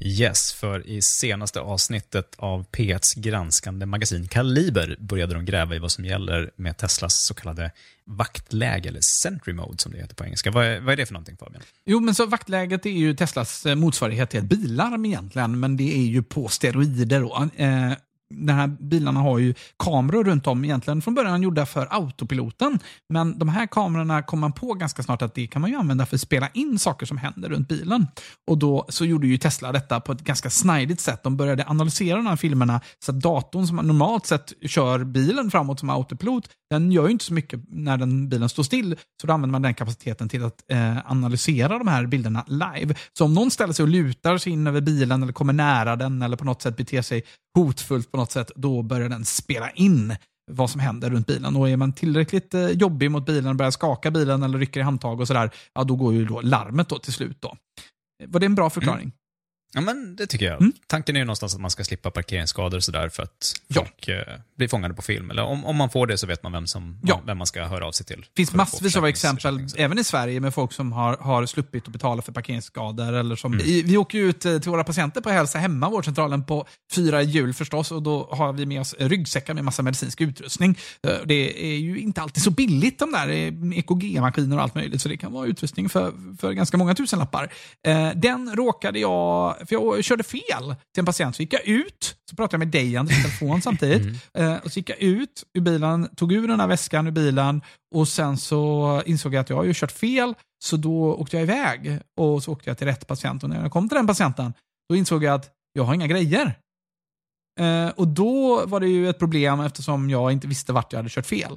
S4: Yes, för i senaste avsnittet av P1s granskande magasin Kaliber började de gräva i vad som gäller med Teslas så kallade vaktläge, eller Sentry Mode som det heter på engelska. Vad är, vad är det för någonting Fabian?
S2: Jo, men så vaktläget är ju Teslas eh, motsvarighet till ett billarm egentligen, men det är ju på steroider. Och, eh, de här bilarna har ju kameror runt om egentligen från början gjorda för autopiloten. Men de här kamerorna kom man på ganska snart att det kan man ju använda för att spela in saker som händer runt bilen. Och då så gjorde ju Tesla detta på ett ganska snidigt sätt. De började analysera de här filmerna så att datorn som normalt sett kör bilen framåt som autopilot, den gör ju inte så mycket när den bilen står still. Så då använder man den kapaciteten till att eh, analysera de här bilderna live. Så om någon ställer sig och lutar sig in över bilen eller kommer nära den eller på något sätt beter sig hotfullt på något sätt, då börjar den spela in vad som händer runt bilen. Och är man tillräckligt eh, jobbig mot bilen börjar skaka bilen eller rycker i handtag och sådär, ja då går ju då larmet då till slut. Då. Eh, var det en bra förklaring?
S4: Ja, men det tycker jag.
S2: Mm.
S4: Tanken är ju någonstans att man ska slippa parkeringsskador och sådär för att
S2: Ja.
S4: folk eh, blir fångade på film. Eller om, om man får det så vet man vem, som,
S2: Ja.
S4: vem man ska höra av sig till.
S2: Det finns massvis av exempel, även i Sverige, med folk som har, har sluppit att betala för parkeringsskador. Eller som,
S4: Mm.
S2: vi, vi åker ju ut eh, till våra patienter på Hälsa Hemma, vårdcentralen, på fyra jul förstås. Och då har vi med oss ryggsäckar med massa medicinsk utrustning. Eh, Det är ju inte alltid så billigt de där eh, EKG-maskiner och allt möjligt. Så det kan vara utrustning för, för ganska många tusenlappar. Den råkade jag, för jag körde fel till en patient. Så gick jag ut, så pratade jag med dig Anders i telefon samtidigt. Eh, och så gick jag ut ur bilen, tog ur den här väskan ur bilen och sen så insåg jag att jag har ju kört fel. Så då åkte jag iväg och så åkte jag till rätt patient. Och när jag kom till den patienten, då insåg jag att jag har inga grejer. Eh, och då var det ju ett problem eftersom jag inte visste vart jag hade kört fel.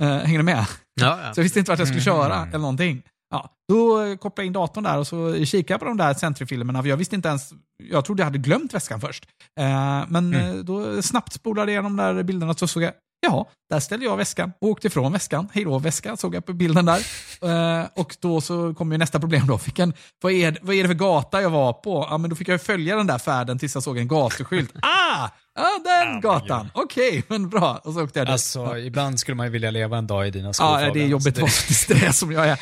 S2: Eh, hänger du med?
S1: Ja, ja.
S2: Så jag visste inte vart jag skulle köra
S4: Mm.
S2: eller någonting. Ja, då kopplade jag in datorn där och så kikade jag på de där Sentry-filmerna. För jag visste inte ens, jag trodde jag hade glömt väskan först. Eh, men eh, då snabbt spolade jag de där bilderna så såg jag, ja, där ställde jag väskan och åkte ifrån väskan. Hej då väska, såg jag på bilden där. Eh, och då så kom ju nästa problem då. Fick en, vad, är, vad är det för gata jag var på? Ja, men då fick jag följa den där färden tills jag såg en gatuskylt. Ah! Ja, den gatan! Okej, men bra. Och så åkte jag dit.
S4: Alltså, ibland skulle man ju vilja leva en dag i dina skor.
S2: Ja, det är jobbigt
S4: Så
S2: att vara faktiskt det som jag är.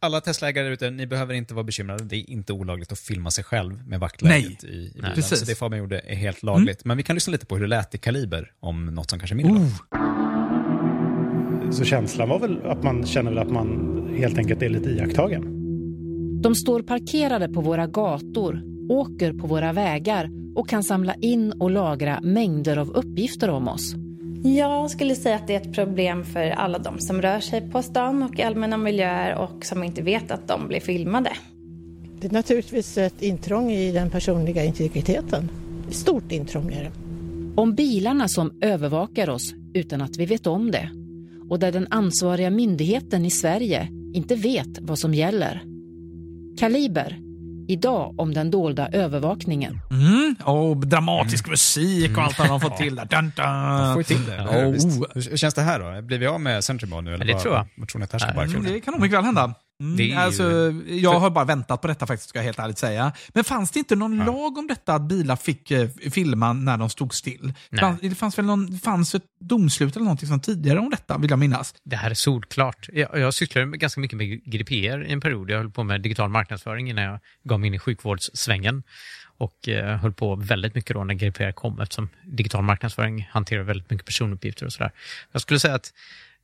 S4: Alla Tesla-ägare ute, ni behöver inte vara bekymrade. Det är inte olagligt att filma sig själv med vaktläget i, i bilen.
S2: precis.
S4: Så det Fabian gjorde är helt lagligt. Men vi kan lyssna lite på hur det lät i Kaliber om något som kanske är mindre lagligt.
S9: Så känslan var väl att man känner väl att man helt enkelt är lite iakttagen.
S11: De står parkerade på våra gator, åker på våra vägar och kan samla in och lagra mängder av uppgifter om oss.
S12: Jag skulle säga att det är ett problem för alla de som rör sig på stan och i allmänna miljöer och som inte vet att de blir filmade.
S13: Det är naturligtvis ett intrång i den personliga integriteten. Stort intrång är det.
S11: Om bilarna som övervakar oss utan att vi vet om det. Och där den ansvariga myndigheten i Sverige inte vet vad som gäller. Kaliber. Idag om den dolda övervakningen.
S2: Mm, och dramatisk musik och allt har de fått till där. Dun, dun.
S4: Får till det.
S2: Oh.
S4: Hur, känns det här då? Blir vi av med Centryball nu? Eller
S1: det
S4: vad-
S1: tror jag.
S4: Vad tror ni att det här ska
S2: Mm, det kan nog mycket väl hända. Mm,
S1: Det är ju-
S2: alltså, jag har bara väntat på detta faktiskt, ska jag helt ärligt säga. Men fanns det inte någon lag om detta att bilar fick eh, filma när de stod still? Fanns, det fanns väl någon, fanns ett domslut eller någonting som tidigare om detta, vill jag minnas.
S1: Det här är solklart. Jag, jag cyklar ganska mycket med GDPR i en period. Jag höll på med digital marknadsföring innan jag gav mig in i sjukvårdssvängen. Och eh, höll på väldigt mycket då när GDPR kom eftersom digital marknadsföring hanterar väldigt mycket personuppgifter och sådär. Jag skulle säga att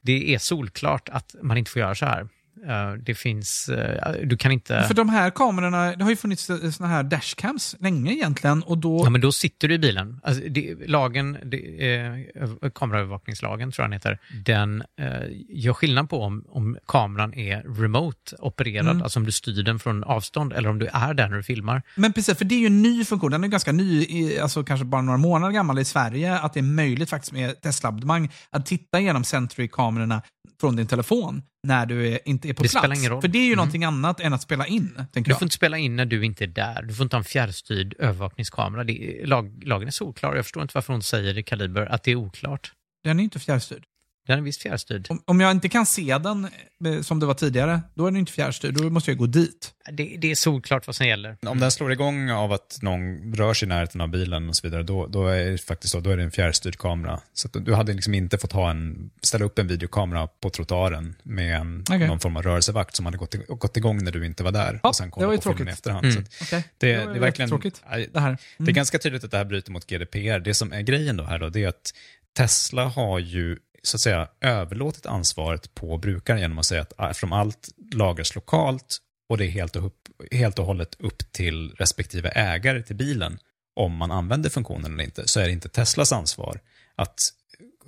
S1: det är solklart att man inte får göra så här. Eh, det finns, eh, du kan inte...
S2: För de här kamerorna, det har ju funnits såna här dashcams länge egentligen och då...
S1: Ja, men då sitter du i bilen. Alltså, det, lagen, det, eh, kameraövervakningslagen tror jag den heter, den eh, gör skillnad på om, om kameran är remote opererad,
S2: Mm.
S1: alltså om du styr den från avstånd eller om du är där när du filmar.
S2: Men precis, för det är ju en ny funktion. Den är ganska ny, i- alltså kanske bara några månader gammal i Sverige, att det är möjligt faktiskt med Tesla-abonnemang att titta igenom Sentry-kamerorna från din telefon när du är, inte är på
S1: Det
S2: plats.
S1: spelar ingen roll.
S2: För det är ju
S1: Mm.
S2: någonting annat än att spela in,
S1: Du
S2: jag.
S1: får inte spela in när du inte är där. Du får inte ha en fjärrstyrd övervakningskamera. Det, är- lag, lagen är solklar. Jag förstår inte varför hon säger i Kaliber att det är oklart.
S2: Den är inte fjärrstyrd.
S1: Den är visst fjärrstyrd.
S2: Om, om jag inte kan se den eh, som det var tidigare, då är den inte fjärrstyrd. Då måste jag gå dit.
S1: Det, det är solklart vad som gäller.
S4: Om den slår igång av att någon rör sig i närheten av bilen och så vidare, då, då är det faktiskt så, då är det en fjärrstyrd kamera. Så att du hade liksom inte fått ha en, ställa upp en videokamera på trottoaren med en,
S2: Okej.
S4: någon form av rörelsevakt som hade gått, i- gått igång när du inte var där
S2: Ja,
S4: och sen
S2: det
S4: kolla
S2: var ju
S4: på filmen i
S2: tråkigt.
S4: efterhand.
S1: Mm.
S2: Okej.
S4: det,
S2: Det
S4: det, är verkligen, Nej,
S2: det här.
S4: det är
S2: Mm.
S4: ganska tydligt att det här bryter mot GDPR. Det som är grejen då här då, det är att Tesla har ju så att säga överlåtit ansvaret på brukaren genom att säga att ah, eftersom allt lagras lokalt och det är helt och, upp, helt och hållet upp till respektive ägare till bilen om man använder funktionen eller inte, så är det inte Teslas ansvar att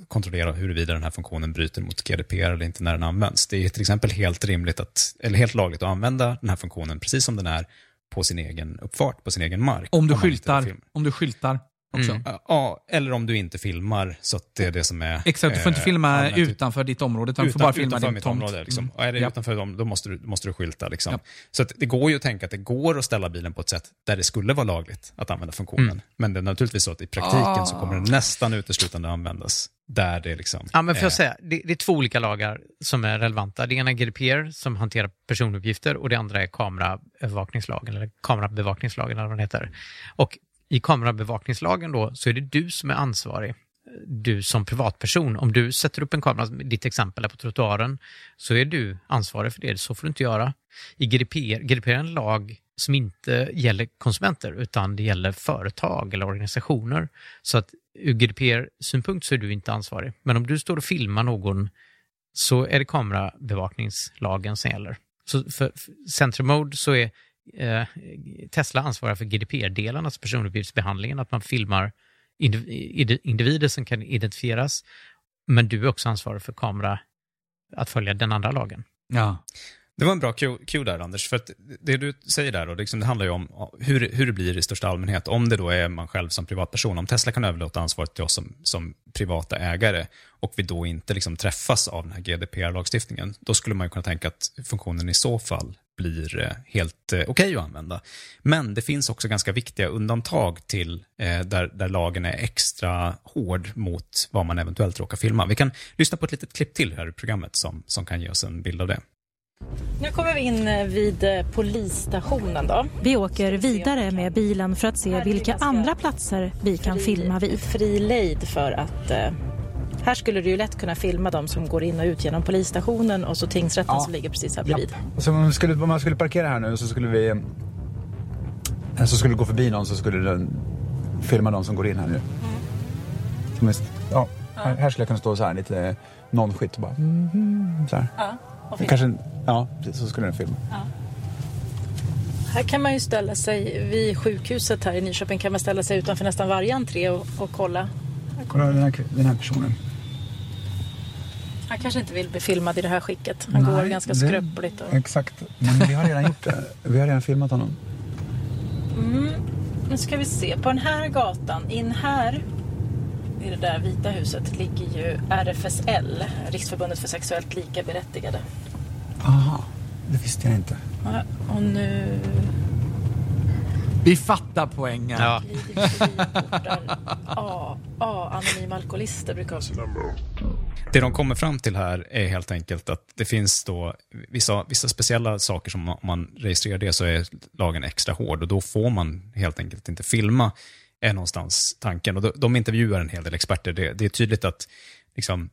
S4: kontrollera huruvida den här funktionen bryter mot GDPR eller inte när den används. Det är till exempel helt rimligt att, eller helt lagligt att använda den här funktionen precis som den är på sin egen uppfart, på sin egen mark.
S2: Om du
S4: inte
S2: skyltar. Om du skyltar. Också.
S4: Mm. Ja, eller om du inte filmar så att det är det som är...
S2: Exakt, du får inte
S4: eh,
S2: filma
S4: ut-
S2: utanför ditt område, utan du får bara filma
S4: utanför
S2: din
S4: mitt
S2: tomt.
S4: område. Liksom.
S2: Mm.
S4: Och är det
S2: Ja.
S4: utanför dem, då måste du, måste du skylta. Liksom.
S2: Ja.
S4: Så att det går ju att tänka att det går att ställa bilen på ett sätt där det skulle vara lagligt att använda funktionen.
S1: Mm.
S4: Men det är naturligtvis så att i praktiken
S2: Ah.
S4: så kommer den nästan uteslutande användas där det liksom...
S1: Ja, men får
S4: eh,
S1: jag säga, det, det är två olika lagar som är relevanta. Det ena är GDPR som hanterar personuppgifter och det andra är kameraövervakningslagen, eller kamerabevakningslagen eller vad den heter. Och i kamerabevakningslagen då så är det du som är ansvarig. Du som privatperson, om du sätter upp en kamera, ditt exempel är på trottoaren, så är du ansvarig för det. Så får du inte göra. I GDPR, GDPR är en lag som inte gäller konsumenter utan det gäller företag eller organisationer. Så att ur GDPR-synpunkt så är du inte ansvarig. Men om du står och filmar någon så är det kamerabevakningslagen som gäller. Så för för Central Mode så är Eh, Tesla ansvarar för GDPR-delen, alltså personuppgiftsbehandlingen, att man filmar individer som kan identifieras. Men du är också ansvarig för kamera, att följa den andra lagen.
S2: Ja.
S4: Det var en bra cue där, Anders. För att det du säger där, då, liksom, det handlar ju om hur, hur det blir i största allmänhet. Om det då är man själv som privatperson, om Tesla kan överlåta ansvaret till oss som, som privata ägare och vi då inte liksom träffas av den här GDPR-lagstiftningen, då skulle man ju kunna tänka att funktionen i så fall blir eh, helt eh, okej att använda. Men det finns också ganska viktiga undantag till eh, där, där lagen är extra hård mot vad man eventuellt råkar filma. Vi kan lyssna på ett litet klipp till här i programmet som, som kan ge oss en bild av det.
S14: Nu kommer vi in eh, vid eh, polisstationen då.
S15: Vi åker vidare med bilen för att se vilka andra platser vi kan filma vid.
S14: Fri lejd för att eh, här skulle du ju lätt kunna filma de som går in och ut genom polisstationen och så tingsrätten
S16: Ja.
S14: som ligger precis här bredvid.
S16: Så om man, skulle, om man skulle parkera här nu så skulle vi... Så skulle gå förbi någon så skulle den filma de som går in här nu. Är, ja, här, här skulle jag kunna stå så här lite non-skit och bara... Mm, så här.
S14: Ja, och.
S16: Kanske, ja, precis, så skulle den filma.
S14: Här kan man ju ställa sig vid sjukhuset här i Nyköping kan man ställa sig utanför nästan varje entré och, och kolla.
S16: Kolla den här, den här personen.
S14: Han kanske inte vill bli filmad i det här skicket. Han går
S16: Nej,
S14: ganska
S16: det-
S14: skröpligt. Och...
S16: Exakt. Men vi har redan gjort det. Vi har redan filmat honom.
S14: Mm. Nu ska vi se. På den här gatan, in här i det där vita huset ligger ju RFSL, Riksförbundet för sexuellt lika berättigade.
S16: Aha, det visste jag inte.
S14: Ja, Och nu
S2: Vi fattar poängen.
S1: Ja.
S14: A, A, anonyma alkoholister brukar också...
S4: Det de kommer fram till här är helt enkelt att det finns då vissa, vissa speciella saker som om man registrerar det så är lagen extra hård och då får man helt enkelt inte filma, är någonstans tanken. Och de, de intervjuar en hel del experter. Det, det är tydligt att liksom,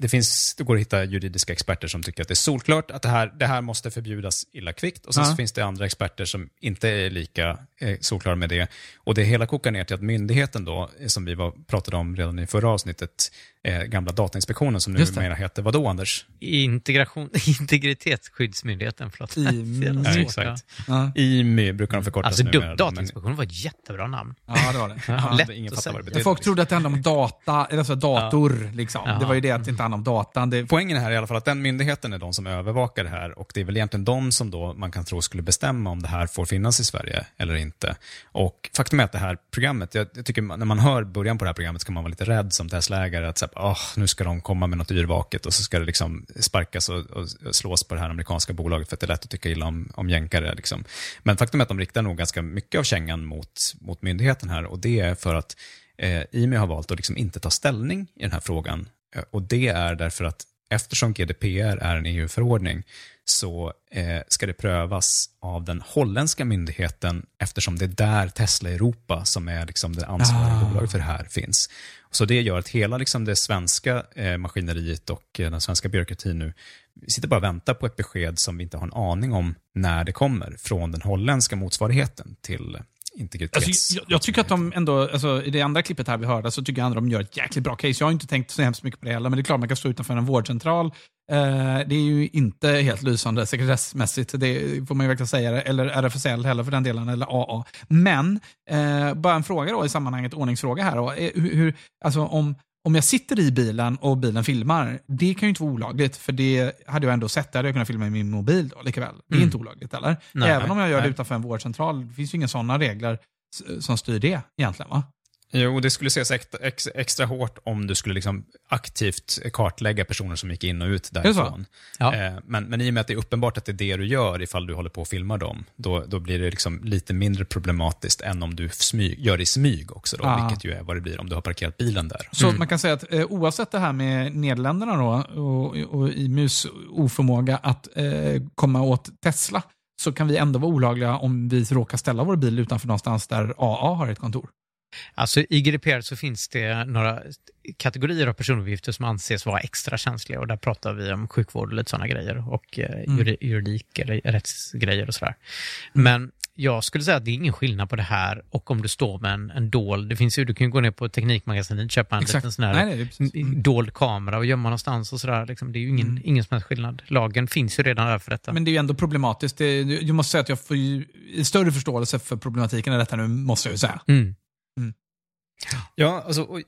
S4: det, finns, det går att hitta juridiska experter som tycker att det är solklart att det här, det här måste förbjudas illa kvickt. Och sen
S2: Ja.
S4: så finns det andra experter som inte är lika eh, solklara med det. Och det hela kokar ner till att myndigheten då, eh, som vi var, pratade om redan i förra avsnittet, eh, gamla Datainspektionen som numera heter vadå Anders?
S1: Integration, integritetsskyddsmyndigheten, förlåt.
S2: IMY.
S4: Ja, exakt.
S2: Ja.
S4: IMY brukar de förkortas
S1: Alltså,
S4: numera.
S1: du,
S4: men-
S1: Datainspektionen var ett jättebra namn.
S2: Ja, det var det.
S4: Ja,
S1: Lätt
S4: ingen
S1: att
S4: fattar vad det
S1: säga.
S2: Folk trodde att det handlade om data, eller alltså dator. Liksom.
S1: Ja.
S2: Det var ju det att det inte hand om datan. Det,
S4: Poängen här är i alla fall att den myndigheten är de som övervakar det här och det är väl egentligen de som då man kan tro skulle bestämma om det här får finnas i Sverige eller inte. Och faktum är att det här programmet, jag, jag tycker när man hör början på det här programmet ska man vara lite rädd som Tesla-ägare att säga, oh, nu ska de komma med något yrvaket och så ska det liksom sparkas och, och slås på det här amerikanska bolaget för att det är lätt att tycka illa om, om jänkare. Liksom. Men faktum är att de riktar nog ganska mycket av kängan mot, mot myndigheten här och det är för att eh, IMI har valt att liksom inte ta ställning i den här frågan. Eh, Och det är därför att eftersom GDPR är en EU-förordning så eh, ska det prövas av den holländska myndigheten eftersom det är där Tesla Europa som är liksom det ansvariga
S2: Ah.
S4: bolaget för det här finns. Så det gör att hela liksom det svenska eh, maskineriet och eh, den svenska byråkratin nu sitter bara och väntar på ett besked som vi inte har en aning om när det kommer från den holländska motsvarigheten till integritets...
S2: Alltså, jag, jag tycker att de ändå, alltså, i det andra klippet här vi hörde, så tycker jag att de gör ett jäkligt bra case. Jag har inte tänkt så hemskt mycket på det heller, men det är klart man kan stå utanför en vårdcentral. Eh, det är ju inte helt lysande sekretessmässigt, det får man ju verkligen säga. Eller RFSL heller för den delen, eller AA. Men, eh, bara en fråga då i sammanhanget, ordningsfråga här. Då. Eh, Hur, hur, alltså, om, om jag sitter i bilen och bilen filmar, det kan ju inte vara olagligt, för det hade jag ändå sett, det hade jag kunnat filma i min mobil då, likaväl. Det är
S1: Mm.
S2: inte olagligt, eller?
S1: Nej,
S2: Även om jag gör det
S1: nej.
S2: utanför en vårdcentral, det finns ju inga sådana regler som styr det egentligen, va?
S4: Jo, det skulle ses extra, ex, extra hårt om du skulle liksom aktivt kartlägga personer som gick in och ut därifrån.
S1: Ja.
S4: Eh, men, men i och med att det är uppenbart att det är det du gör ifall du håller på och filmar dem, då, då blir det liksom lite mindre problematiskt än om du smyg, gör det i smyg också, då,
S2: Ah.
S4: vilket ju är vad det blir om du har parkerat bilen där.
S2: Så man kan säga att eh, oavsett det här med Nederländerna då, och, och IMUs oförmåga att eh, komma åt Tesla, så kan vi ändå vara olagliga om vi råkar ställa vår bil utanför någonstans där AA har ett kontor.
S1: Alltså i GDPR så finns det några kategorier av personuppgifter som anses vara extra känsliga och där pratar vi om sjukvård och lite sådana grejer och eh,
S2: Mm.
S1: juri- juridik eller rättsgrejer och sådär. Men jag skulle säga att det är ingen skillnad på det här och om du står med en, en dold, det finns ju, du kan ju gå ner på Teknikmagasinet och köpa en
S2: Exakt.
S1: liten sån här
S2: Nej, nej. Mm.
S1: dold kamera och gömma någonstans och sådär. Liksom, det är ju ingen, ingen som helst skillnad. Lagen finns ju redan där för detta.
S2: Men det är ju ändå problematiskt. Det, jag måste säga att jag får ju större förståelse för problematiken i detta nu, måste jag ju säga.
S1: Mm.
S4: Ja, alltså, och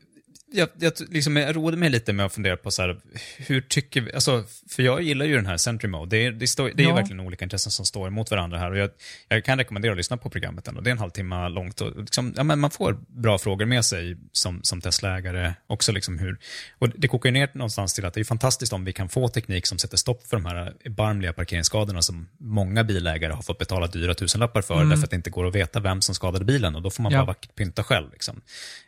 S4: jag, jag, liksom, jag råder mig lite med att fundera på så här, hur tycker vi, alltså, för jag gillar ju den här Sentry Mode. Det är, det står, det är
S2: Ja.
S4: verkligen olika intressen som står emot varandra här och jag, jag kan rekommendera att lyssna på programmet ändå. Det är en halvtimme långt och liksom, ja, men man får bra frågor med sig som, som Tesla-ägare också. Liksom hur, och det kokar ju ner någonstans till att det är fantastiskt om vi kan få teknik som sätter stopp för de här erbarmliga parkeringsskadorna som många bilägare har fått betala dyra tusenlappar för
S2: Mm.
S4: därför att det inte går att veta vem som skadade bilen och då får man
S2: Ja.
S4: bara vackert pynta själv. Liksom.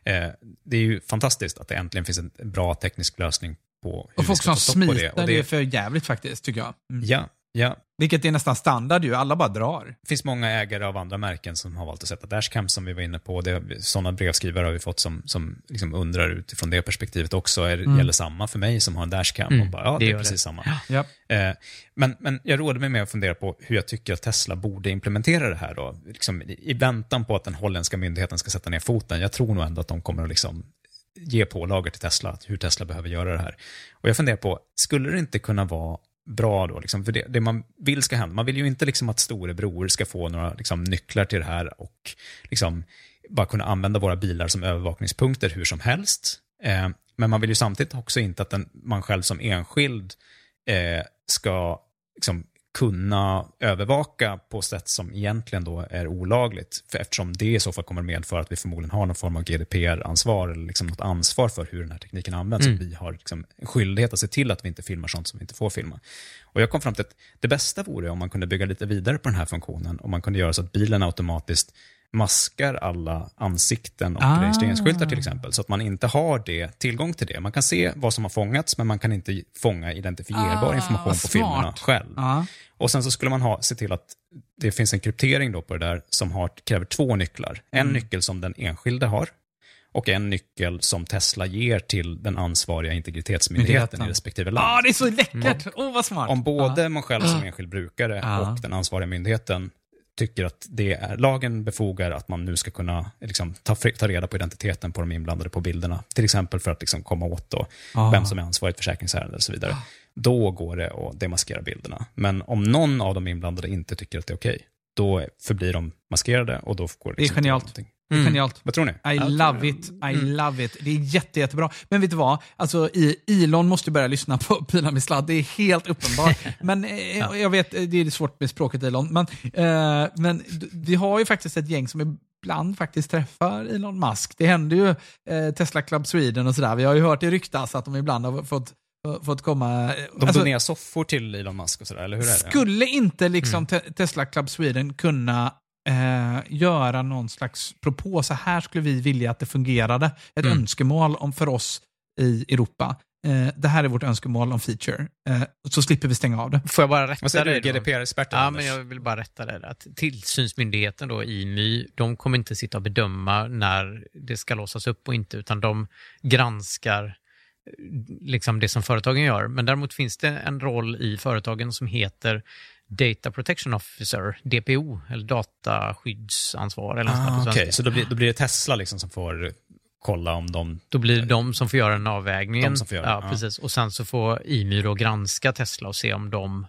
S4: Eh, det är ju fantastiskt att det äntligen finns en bra teknisk lösning på hur
S2: Och
S4: vi
S2: folk
S4: ska
S2: som
S4: få stopp på det. Och
S2: det är för jävligt faktiskt, tycker jag. Mm.
S4: Ja, ja.
S2: Vilket är nästan standard ju, alla bara drar.
S4: Det finns många ägare av andra märken som har valt att sätta dashcam som vi var inne på. Det, sådana brevskrivare har vi fått som, som liksom undrar utifrån det perspektivet också. Är,
S2: Mm.
S4: Gäller samma för mig som har en dashcam?
S1: Mm,
S4: och bara, ja,
S1: det
S4: det, är precis
S1: det.
S4: samma.
S2: Ja.
S4: Eh, men, men jag råder mig med att fundera på hur jag tycker att Tesla borde implementera det här då. Liksom, i, väntan på att den holländska myndigheten ska sätta ner foten. Jag tror nog ändå att de kommer att liksom ge pålagor till Tesla, att hur Tesla behöver göra det här. Och jag funderar på, skulle det inte kunna vara bra då, liksom, för det, det man vill ska hända, man vill ju inte liksom att storebror ska få några liksom, nycklar till det här och liksom, bara kunna använda våra bilar som övervakningspunkter hur som helst. Eh, men man vill ju samtidigt också inte att den, man själv som enskild eh, ska liksom, kunna övervaka på sätt som egentligen då är olagligt. För eftersom det i så fall kommer medföra att vi förmodligen har någon form av GDPR-ansvar eller liksom något ansvar för hur den här tekniken används.
S1: Mm.
S4: Vi har liksom skyldighet att se till att vi inte filmar sånt som vi inte får filma. Och jag kom fram till att det bästa vore om man kunde bygga lite vidare på den här funktionen. Om man kunde göra så att bilen automatiskt maskar alla ansikten och
S2: Ah.
S4: registreringsskyltar till exempel. Så att man inte har det, tillgång till det. Man kan se vad som har fångats, men man kan inte fånga identifierbar
S2: Ah,
S4: information på
S2: smart.
S4: filmerna själv.
S2: Ja.
S4: Och sen så skulle man ha, se till att det finns en kryptering då på det där som har, kräver två nycklar. En
S2: Mm.
S4: nyckel som den enskilde har och en nyckel som Tesla ger till den ansvariga integritetsmyndigheten
S2: Myndigheten.
S4: i respektive land.
S2: Ah, det är så läckert! Åh, vad smart!
S4: Om både
S2: Ja.
S4: man själv som enskild brukare
S2: Ja.
S4: och den ansvariga myndigheten tycker att det är, lagen befogar att man nu ska kunna liksom, ta, ta reda på identiteten på de inblandade på bilderna. Till exempel för att liksom, komma åt då,
S2: Ah.
S4: vem som är ansvarigt försäkringsärende och så vidare. Då går det att demaskera bilderna. Men om någon av de inblandade inte tycker att det är okej, då förblir de maskerade och då går det
S2: Det är
S4: liksom
S2: genialt.
S4: någonting.
S2: Det är
S1: Mm.
S2: genialt.
S4: Vad tror ni?
S2: I love it, I love it. Det är jätte, jättebra. Men vet du vad? Alltså, i- Elon måste börja lyssna på Pilar med sladd. Det är helt uppenbart. men eh, jag vet, det är svårt med språket Elon. Men, eh, men vi har ju faktiskt ett gäng som ibland faktiskt träffar Elon Musk. Det händer ju eh, Tesla Club Sweden och sådär. Vi har ju hört det ryktas att de ibland har fått, fått komma... eh,
S4: De
S2: alltså,
S4: donerar soffor till Elon Musk och sådär, eller hur är det?
S2: skulle inte liksom Te- Tesla Club Sweden kunna eh, göra någon slags propå? Så här skulle vi vilja att det fungerade. Ett
S1: Mm.
S2: önskemål om för oss i Europa. Eh, det här är vårt önskemål om feature. Eh, så slipper vi stänga av det.
S1: Får jag bara rätta
S4: Vad säger
S1: dig
S4: du? GDPR-experten
S1: Ja, men jag vill bara rätta dig. där. Att tillsynsmyndigheten då, IMY, de kommer inte sitta och bedöma när det ska låsas upp och inte, utan de granskar eh, liksom det som företagen gör. Men däremot finns det en roll i företagen som heter Data Protection Officer, DPO, eller dataskyddsansvar. Eller
S4: Ah, Okej,
S1: svenska.
S4: så då blir, då blir det Tesla liksom som får kolla om de...
S1: Då blir det de som får göra den avvägningen.
S4: De som får göra
S1: ja,
S4: ja.
S1: precis. Och sen så får IMY då granska Tesla och se om de,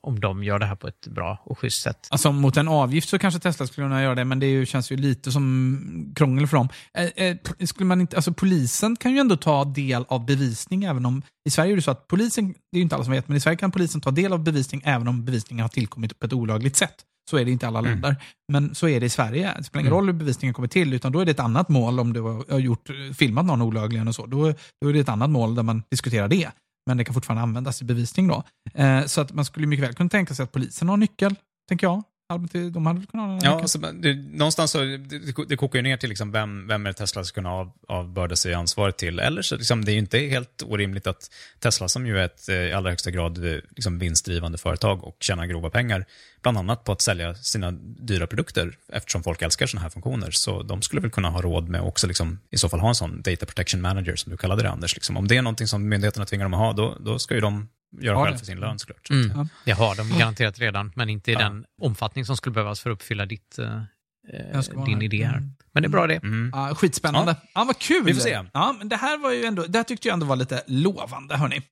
S1: om de gör det här på ett bra och schysst sätt.
S2: Alltså mot en avgift så kanske Tesla skulle kunna göra det, men det ju, känns ju lite som krångel för dem. Eh, eh, skulle man inte, alltså polisen kan ju ändå ta del av bevisning, även om i Sverige är det så att polisen, det är ju inte alla som vet, men i Sverige kan polisen ta del av bevisning även om bevisningen har tillkommit på ett olagligt sätt. Så är det inte i alla
S4: Mm.
S2: länder. Men så är det i Sverige. Det spelar ingen
S4: Mm.
S2: roll hur bevisningen kommer till, utan då är det ett annat mål om du har har gjort, filmat någon olagligen och så. Då, då är det ett annat mål där man diskuterar det. Men det kan fortfarande användas i bevisning då. Eh, så att man skulle mycket väl kunna tänka sig att polisen har nyckel, tänker jag. Allmänt, De hade kunnat ha en
S4: Ja, alltså, det, någonstans så, det, det- kokar ju ner till liksom vem, vem är Tesla ska kunna av, avbörda sig ansvaret till. Eller så liksom, det är ju inte helt orimligt att Tesla, som ju är ett eh, i allra högsta grad eh, liksom, vinstdrivande företag och tjänar grova pengar, bland annat på att sälja sina dyra produkter, eftersom folk älskar sådana här funktioner. Så de skulle väl kunna ha råd med också liksom, i så fall ha en sån data protection manager, som du kallade det Anders. Liksom. Om det är någonting som myndigheterna tvingar dem att ha, då, då ska ju de göra
S2: Ja,
S4: själv för sin lön såklart.
S17: Mm. Det har de garanterat redan, men inte i
S4: Ja.
S17: den omfattning som skulle behövas för att uppfylla ditt, eh, din idé här.
S2: Mm.
S17: Men det är bra det.
S2: Ja, skitspännande. Ja. vad kul!
S4: Vi får se.
S2: Ja, men det här var ju ändå, det här tyckte jag ändå var lite lovande, hörni.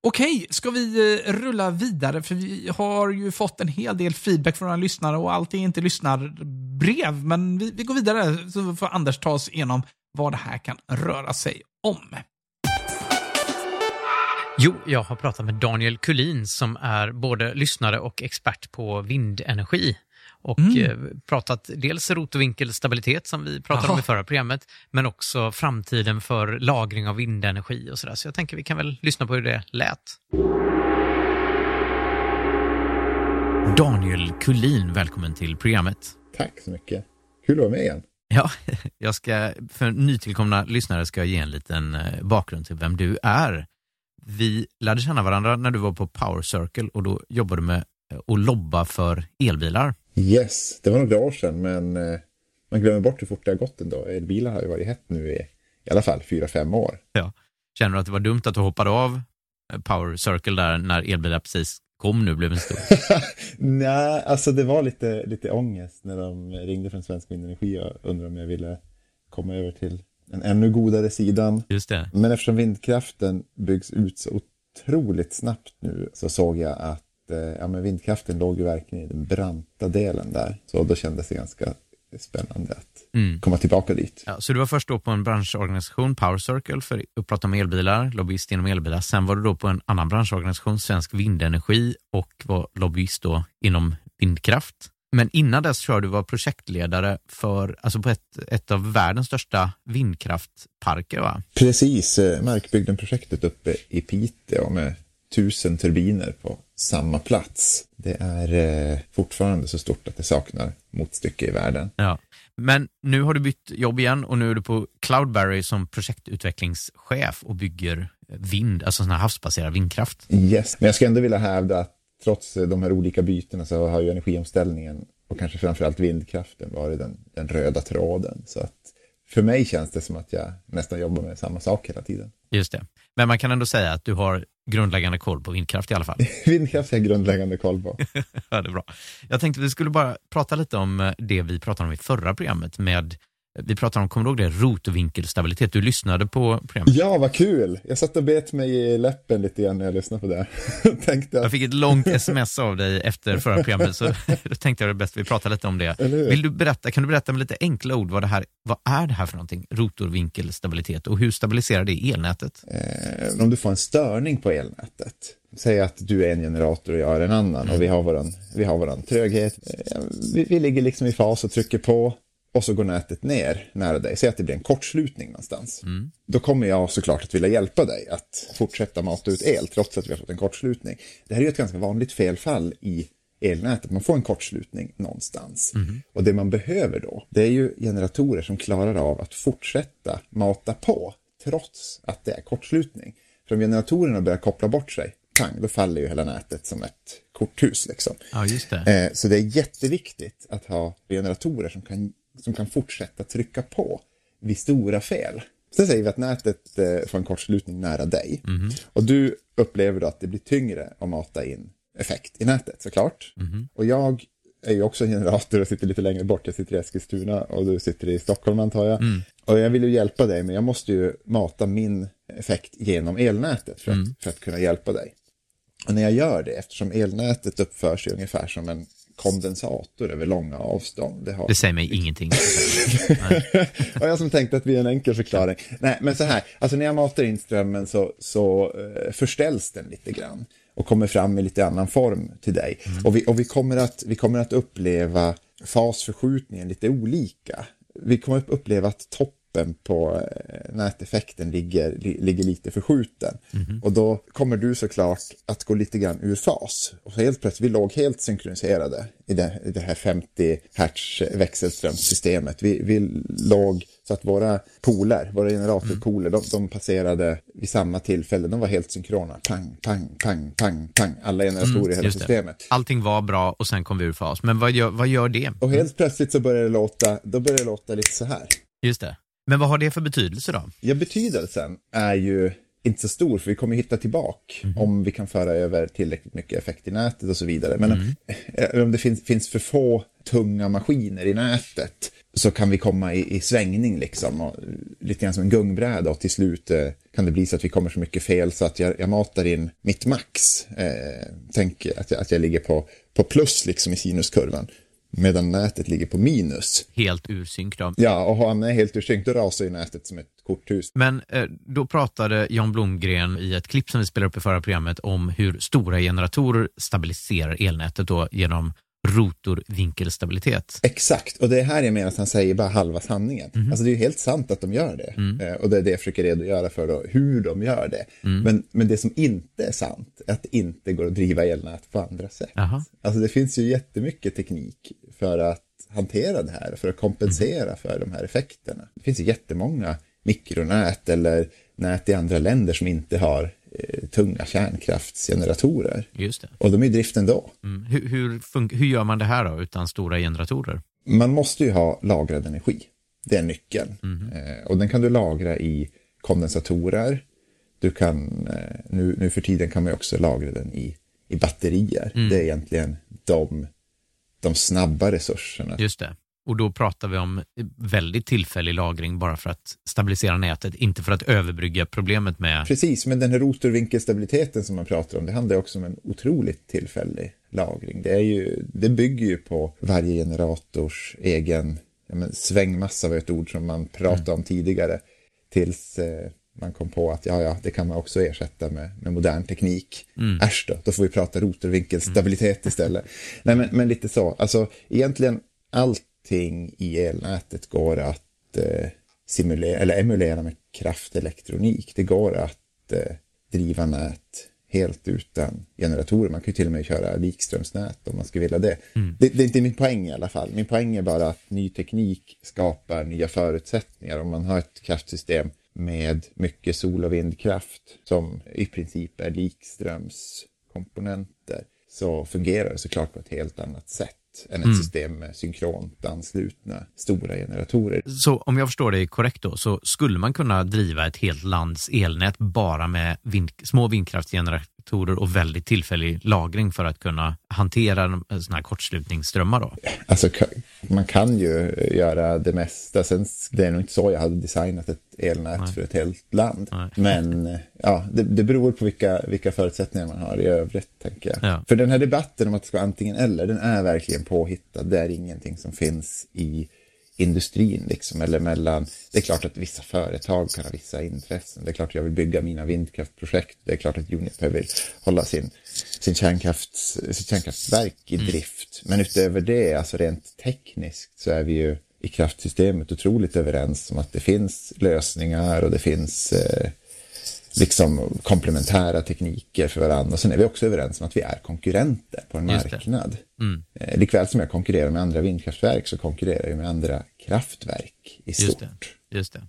S2: Okej, ska vi eh, rulla vidare? För vi har ju fått en hel del feedback från våra lyssnare och allt är inte lyssnarbrev. Men vi, vi går vidare så får Anders ta oss igenom vad det här kan röra sig om.
S17: Jo, jag har pratat med Daniel Kulin som är både lyssnare och expert på vindenergi. Och
S2: Mm.
S17: eh, pratat dels rotovinkelstabilitet som vi pratade om
S2: Jaha.
S17: i förra programmet, men också framtiden för lagring av vindenergi och sådär. Så jag tänker vi kan väl lyssna på hur det lät. Daniel Kulin, välkommen till programmet.
S18: Tack så mycket. Kul att vara med igen.
S17: Ja, jag ska, för nytillkomna lyssnare ska jag ge en liten eh, bakgrund till vem du är. Vi lärde känna varandra när du var på Power Circle och då jobbade du med eh, att lobba för elbilar.
S18: Yes, det var några år sedan men eh, man glömmer bort hur fort det har gått ändå. Elbilar har ju varit hett nu i i alla fall fyra fem år.
S17: Ja. Känner du att det var dumt att du hoppade av eh, Power Circle där när elbilar precis kom nu blev en stor?
S18: Nej, alltså det var lite, lite ångest när de ringde från Svensk Vindenergi och undrade om jag ville komma över till den ännu godare sidan.
S17: Just det.
S18: Men eftersom vindkraften byggs ut så otroligt snabbt nu så såg jag att eh, ja, men vindkraften låg ju verkligen i den branta delen där. Så då kändes det ganska spännande att
S17: Mm.
S18: komma tillbaka dit.
S17: Ja, så du var först då på en branschorganisation, Power Circle, för att prata om elbilar, lobbyist inom elbilar. Sen var du då på en annan branschorganisation, Svensk Vindenergi, och var lobbyist då inom vindkraft. Men innan dess tror jag du var projektledare för, alltså på ett, ett av världens största vindkraftparker va?
S18: Precis, eh, Markbygden-projektet uppe i Piteå med tusen turbiner på samma plats. Det är eh, fortfarande så stort att det saknar motstycke i världen.
S17: Ja. Men nu har du bytt jobb igen och nu är du på Cloudberry som projektutvecklingschef och bygger vind, alltså sån här havsbaserad vindkraft.
S18: Yes, men jag skulle ändå vilja hävda att trots de här olika bytena så har ju energiomställningen och kanske framförallt vindkraften varit den, den röda tråden. Så att för mig känns det som att jag nästan jobbar med samma sak hela tiden.
S17: Just det. Men man kan ändå säga att du har grundläggande koll på vindkraft i alla fall.
S18: Vindkraft har jag grundläggande koll på.
S17: ja, det är bra. Jag tänkte vi skulle bara prata lite om det vi pratade om i förra programmet med vi pratade om, kommer du ihåg det, rotovinkelstabilitet? Du lyssnade på programmet.
S18: Ja, vad kul! Jag satt och bet mig i läppen lite grann när jag lyssnade på det. tänkte att...
S17: Jag fick ett långt sms av dig efter förra programmet, så då tänkte jag det bäst vi pratar lite om det. Vill du berätta, kan du berätta med lite enkla ord vad, det här, vad är det här för någonting? Rotorvinkelstabilitet och hur stabiliserar det elnätet?
S18: Eh, om du får en störning på elnätet. Säg att du är en generator och jag är en annan och vi har våran, vi har våran tröghet. Eh, vi, vi ligger liksom i fas och trycker på och så går nätet ner nära dig. Säg att det blir en kortslutning någonstans. Då kommer jag såklart att vilja hjälpa dig att fortsätta mata ut el trots att vi har fått en kortslutning. Det här är ju ett ganska vanligt felfall i elnätet. Man får en kortslutning någonstans. Och det man behöver då, det är ju generatorer som klarar av att fortsätta mata på trots att det är kortslutning. För om generatorerna börjar koppla bort sig, pang, då faller ju hela nätet som ett korthus. Liksom.
S17: Ja, just det.
S18: Eh, så det är jätteviktigt att ha generatorer som kan, som kan fortsätta trycka på vid stora fel. Sen säger vi att nätet eh, får en kortslutning nära dig. Och du upplever då att det blir tyngre att mata in effekt i nätet såklart. Och jag är ju också en generator och sitter lite längre bort. Jag sitter i Eskilstuna och du sitter i Stockholm antar jag. Och jag vill ju hjälpa dig men jag måste ju mata min effekt genom elnätet för att, för att kunna hjälpa dig. Och när jag gör det, eftersom elnätet uppför sig ungefär som en kondensator över långa avstånd. Det, har...
S17: Det säger mig ingenting.
S18: och jag som tänkte att vi är en enkel förklaring. Nej, men så här, alltså när jag matar in strömmen så, så eh, förställs den lite grann. och kommer fram i lite annan form till dig.
S19: Mm.
S18: Och, vi, och vi, kommer att, vi kommer att uppleva fasförskjutningen lite olika. Vi kommer att uppleva att toppen på eh, näteffekten ligger, li, ligger lite förskjuten.
S19: Mhm.
S18: Och då kommer du såklart att gå lite grann ur fas. Och helt plötsligt, vi låg helt synkroniserade i det, i det här 50 hertz växelströmssystemet. Vi, vi låg så att våra poler, våra generatorpoler, de, de passerade vid samma tillfälle. De var helt synkrona. Pang, pang, pang, pang, pang. Alla generatorer i hela
S17: Mm, just det.
S18: systemet.
S17: Allting var bra och sen kom vi ur fas. Men vad gör, vad gör det?
S18: Och helt plötsligt så börjar det låta, då börjar det låta lite så här.
S17: Just det. Men vad har det för betydelse då?
S18: Ja, betydelsen är ju inte så stor, för vi kommer hitta tillbaka
S17: Mhm.
S18: om vi kan föra över tillräckligt mycket effekt i nätet och så vidare. Men
S17: Mm.
S18: eh, om det finns, finns för få tunga maskiner i nätet så kan vi komma i, i svängning liksom, och, lite grann som en gungbräda och till slut eh, kan det bli så att vi kommer så mycket fel så att jag, jag matar in mitt max. Eh, tänk att jag, att jag ligger på, på plus liksom i sinuskurvan medan nätet ligger på minus.
S17: Helt ur synk då.
S18: Ja, och har han är helt ur synk, då rasar ju nätet som ett korthus.
S17: Men eh, då pratade Jan Blomgren i ett klipp som vi spelade upp i förra programmet om hur stora generatorer stabiliserar elnätet då genom rotorvinkelstabilitet.
S18: Exakt, och det är här jag menar att han säger bara halva sanningen.
S17: Mhm.
S18: Alltså det är ju helt sant att de gör det.
S17: Mm.
S18: Eh, Och det är det jag försöker redogöra för, då, hur de gör det.
S17: Mm.
S18: Men, men det som inte är sant är att det inte går att driva elnät på andra sätt.
S17: Jaha.
S18: Alltså det finns ju jättemycket teknik för att hantera det här, för att kompensera
S17: Mm.
S18: för de här effekterna. Det finns jättemånga mikronät eller nät i andra länder som inte har eh, tunga kärnkraftsgeneratorer.
S17: Just det.
S18: Och de är i drift ändå.
S17: Mm. Hur, hur, hur gör man det här då utan stora generatorer?
S18: Man måste ju ha lagrad energi. Det är nyckeln. Eh, och den kan du lagra i kondensatorer. Du kan, eh, nu, nu för tiden kan man ju också lagra den i, i batterier.
S17: Mm.
S18: Det är egentligen de, de snabba resurserna.
S17: Just det. Och då pratar vi om väldigt tillfällig lagring bara för att stabilisera nätet, inte för att överbrygga problemet med...
S18: Precis, men den här rotorvinkelstabiliteten som man pratar om, det handlar också om en otroligt tillfällig lagring. Det, är ju, det bygger ju på varje generators egen ja, men svängmassa var ett ord som man pratade om tidigare, tills eh, man kom på att ja, ja, det kan man också ersätta med, med modern teknik.
S17: Mm.
S18: Äsch då, då får vi prata rotorvinkelstabilitet istället. Nej, men, men lite så, alltså egentligen allting i elnätet går att eh, simulera, eller emulera med kraftelektronik. Det går att eh, driva nät helt utan generatorer. Man kan ju till och med köra likströmsnät om man skulle vilja det.
S17: Mm.
S18: det. Det är inte min poäng i alla fall. Min poäng är bara att ny teknik skapar nya förutsättningar. Om man har ett kraftsystem med mycket sol och vindkraft som i princip är likströmskomponenter så fungerar det såklart på ett helt annat sätt än ett
S17: Mm.
S18: system med synkront anslutna stora generatorer.
S17: Så om jag förstår dig korrekt då, så skulle man kunna driva ett helt lands elnät bara med vind, små vindkraftsgeneratorer och väldigt tillfällig lagring för att kunna hantera sådana här kortslutningsströmmar då?
S18: Alltså man kan ju göra det mesta. Sen, det är nog inte så jag hade designat ett elnät för ett helt land. Men eh, ja, det, det beror på vilka, vilka förutsättningar man har i övrigt, tänker jag.
S17: Ja.
S18: För den här debatten om att det ska vara antingen eller, den är verkligen påhittad. Det är ingenting som finns i industrin liksom, eller mellan, det är klart att vissa företag kan ha vissa intressen. Det är klart att jag vill bygga mina vindkraftprojekt. Det är klart att Uniper vill hålla sin, sin kärnkrafts, sitt kärnkraftverk i drift. Men utöver det, alltså rent tekniskt så är vi ju i kraftsystemet otroligt överens om att det finns lösningar och det finns eh, liksom komplementära tekniker för varandra. Och sen är vi också överens om att vi är konkurrenter på en marknad.
S17: Mm.
S18: Eh, likväl som jag konkurrerar med andra vindkraftverk så konkurrerar jag med andra kraftverk i stort.
S17: Just det. Just det.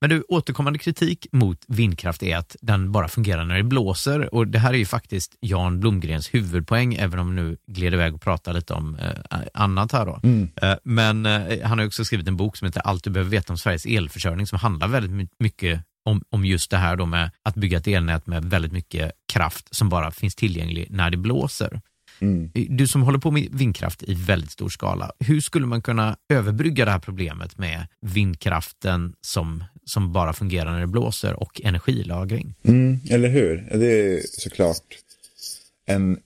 S17: Men du, återkommande kritik mot vindkraft är att den bara fungerar när det blåser och det här är ju faktiskt Jan Blomgrens huvudpoäng, även om nu gled iväg och pratade lite om eh, annat här då.
S18: Mm.
S17: Eh, men eh, han har också skrivit en bok som heter Allt du behöver veta om Sveriges elförsörjning som handlar väldigt my- mycket om, om just det här då med att bygga ett elnät med väldigt mycket kraft som bara finns tillgänglig när det blåser.
S18: Mm.
S17: Du som håller på med vindkraft i väldigt stor skala, hur skulle man kunna överbrygga det här problemet med vindkraften som, som bara fungerar när det blåser och energilagring?
S18: Mm, eller hur? Det är såklart en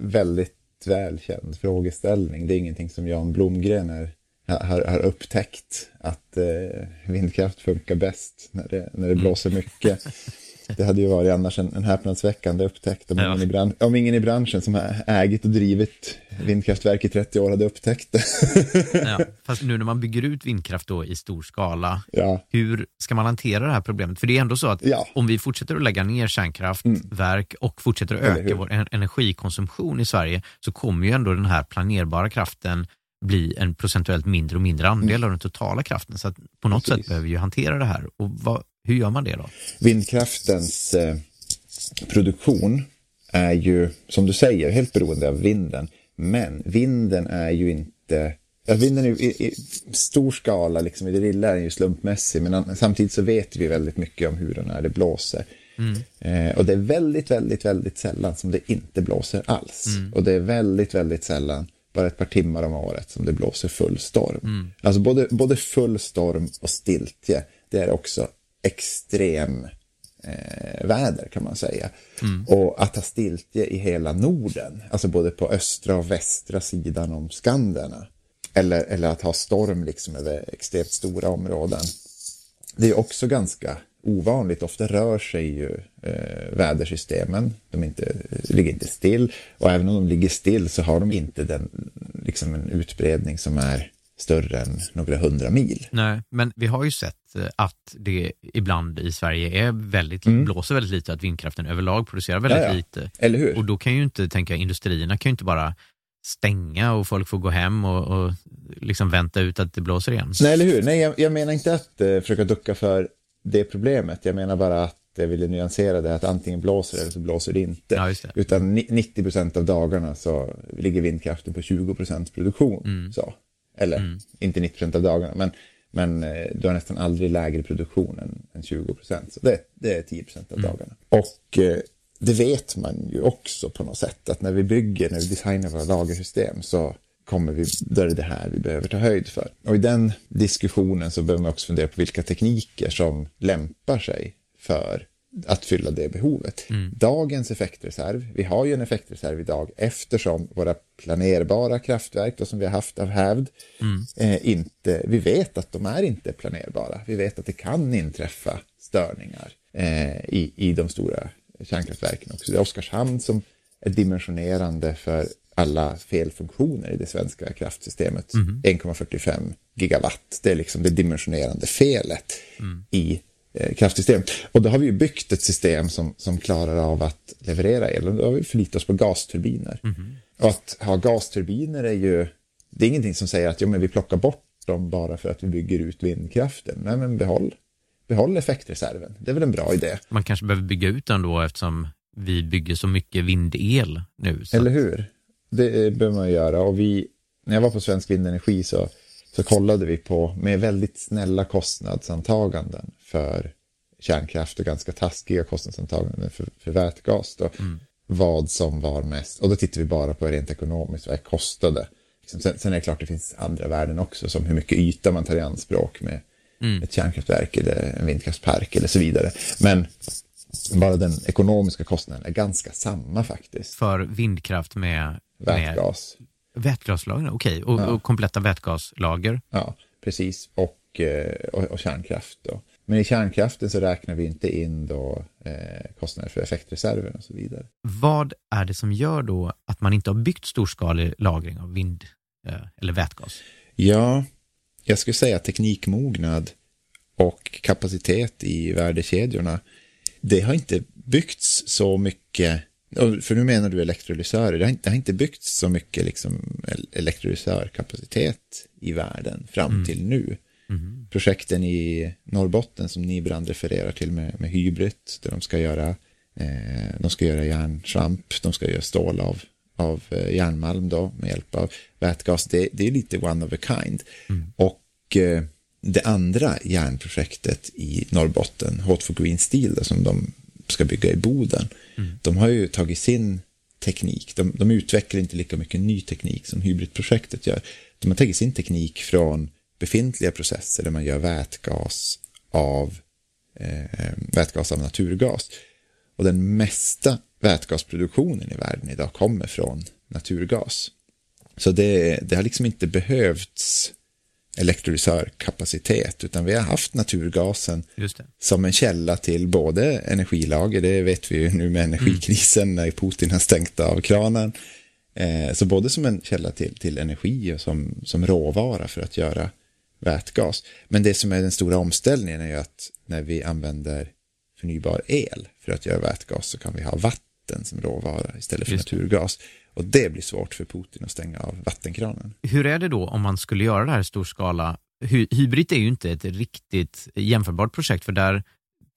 S18: väldigt välkänd frågeställning. Det är ingenting som Jan Blomgren är, har, har upptäckt att eh, vindkraft funkar bäst när det, när det blåser mycket. Det hade ju varit annars en, en häpnadsväckande upptäckt om, ingen i bran- om ingen i branschen som har ägit och drivit vindkraftverk i 30 år hade upptäckt det.
S17: Ja, fast nu när man bygger ut vindkraft då i stor skala,
S18: Ja.
S17: hur ska man hantera det här problemet? För det är ändå så att om vi fortsätter att lägga ner kärnkraftverk och fortsätter att
S18: Mm.
S17: Öka vår en- energikonsumtion i Sverige så kommer ju ändå den här planerbara kraften bli en procentuellt mindre och mindre andel
S18: Mm.
S17: av den totala kraften. Så på något sätt behöver vi ju hantera det här. Och vad, hur gör man det då?
S18: Vindkraftens eh, produktion är ju, som du säger, helt beroende av vinden. Men vinden är ju inte... Ja, vinden är i, i stor skala, liksom, i det lilla är den ju slumpmässig. Men samtidigt så vet vi väldigt mycket om hur och när det blåser. Eh, och det är väldigt, väldigt, väldigt sällan som det inte blåser alls.
S20: Mm.
S18: Och det är väldigt, väldigt sällan, bara ett par timmar om året, som det blåser full storm.
S20: Mm.
S18: Alltså både, både full storm och stiltje, det är också extrem eh, väder kan man säga.
S20: Mm.
S18: Och att ha stiltje i hela Norden, alltså både på östra och västra sidan om Skanderna. Eller, eller att ha storm liksom över extremt stora områden. Det är också ganska ovanligt. Ofta rör sig ju eh, vädersystemen. De inte, ligger inte still. Och även om de ligger still så har de inte den, liksom en utbredning som är större än några hundra mil.
S17: Nej, men vi har ju sett eh, att det ibland i Sverige är väldigt,
S18: Mm.
S17: blåser väldigt lite, att vindkraften överlag producerar väldigt
S18: Ja, ja.
S17: lite.
S18: Eller hur?
S17: Och då kan ju inte, tänka industrierna kan ju inte bara stänga och folk får gå hem och, och liksom vänta ut att det blåser igen.
S18: Nej, eller hur? Nej, jag, jag menar inte att eh, försöka ducka för det problemet. Jag menar bara att jag ville nyansera det, att antingen blåser det eller så blåser det inte.
S17: Ja, det.
S18: Utan ni- 90 procent av dagarna så ligger vindkraften på 20 procent produktion.
S17: Mm.
S18: Så. Eller inte 90 procent av dagarna, men, men eh, du har nästan aldrig lägre produktion än, än 20 procent. Så det, det är 10 procent av
S17: Mm.
S18: dagarna. Och eh, det vet man ju också på något sätt, att när vi bygger, när vi designar våra lagersystem så kommer vi, då är det det här vi behöver ta höjd för. Och i den diskussionen så behöver man också fundera på vilka tekniker som lämpar sig för att fylla det behovet. Dagens effektreserv, vi har ju en effektreserv idag eftersom våra planerbara kraftverk då, som vi har haft av hävd, eh, inte, vi vet att de är inte planerbara. Vi vet att det kan inträffa störningar eh, i, i de stora kärnkraftverken också. Det är Oskarshamn som är dimensionerande för alla felfunktioner i det svenska kraftsystemet.
S20: Mhm.
S18: 1,45 gigawatt, det är liksom det dimensionerande felet i eh, kraftsystemet. Och då har vi ju byggt ett system som, som klarar av att leverera el. Och då har vi förlitat oss på gasturbiner. Och att ha gasturbiner är ju, det är ingenting som säger att jo, men vi plockar bort dem bara för att vi bygger ut vindkraften. Nej, men behåll, behåll effektreserven. Det är väl en bra idé.
S17: Man kanske behöver bygga ut den då eftersom vi bygger så mycket vindel nu. Så
S18: Eller hur? Det eh, behöver man göra. Och vi, när jag var på Svensk Vindenergi så, så kollade vi på, med väldigt snälla kostnadsantaganden för kärnkraft och ganska taskiga kostnadsantaganden för, för vätgas. Då, Vad som var mest, och då tittar vi bara på rent ekonomiskt, vad det kostade. Liksom, Sen, sen är det klart det finns andra värden också, som hur mycket yta man tar i anspråk med
S17: Mm.
S18: ett kärnkraftverk eller en vindkraftspark eller så vidare. Men bara den ekonomiska kostnaden är ganska samma faktiskt.
S17: För vindkraft med
S18: Vätgas.
S17: Med vätgaslager, okej. Och,
S18: Ja.
S17: och kompletta vätgaslager.
S18: Ja, precis. Och, eh, och, och kärnkraft då. Men i kärnkraften så räknar vi inte in då eh, kostnader för effektreserven och så vidare.
S17: Vad är det som gör då att man inte har byggt storskalig lagring av vind eh, eller vätgas?
S18: Ja, jag skulle säga teknikmognad och kapacitet i värdekedjorna. Det har inte byggts så mycket, för nu menar du elektrolysörer, det har inte, det har inte byggts så mycket liksom el- elektrolysörkapacitet i världen fram
S20: Mm.
S18: till nu. Projekten i Norrbotten som Nibrand refererar till med, med Hybrid, där de ska göra, eh, de ska göra järnsvamp, de ska göra stål av, av eh, järnmalm då med hjälp av vätgas. Det, det är lite one of a kind. Och eh, det andra järnprojektet i Norrbotten, Hot for Green Steel, då, som de ska bygga i Boden, de har ju tagit sin teknik, de, de utvecklar inte lika mycket ny teknik som hybridprojektet gör. De har tagit sin teknik från befintliga processer där man gör vätgas av, eh, vätgas av naturgas. Och den mesta vätgasproduktionen i världen idag kommer från naturgas. Så det, det har liksom inte behövts elektrolysörkapacitet, utan vi har haft naturgasen som en källa till både energilager, det vet vi ju nu med energikrisen när Putin har stängt av kranen, eh, så både som en källa till, till energi och som, som råvara för att göra vätgas. Men det som är den stora omställningen är ju att när vi använder förnybar el för att göra vätgas så kan vi ha vatten som råvara istället för
S17: Just det.
S18: Och det blir svårt för Putin att stänga av vattenkranen.
S17: Hur är det då om man skulle göra det här i stor skala? Hy- Hybrid är ju inte ett riktigt jämförbart projekt för där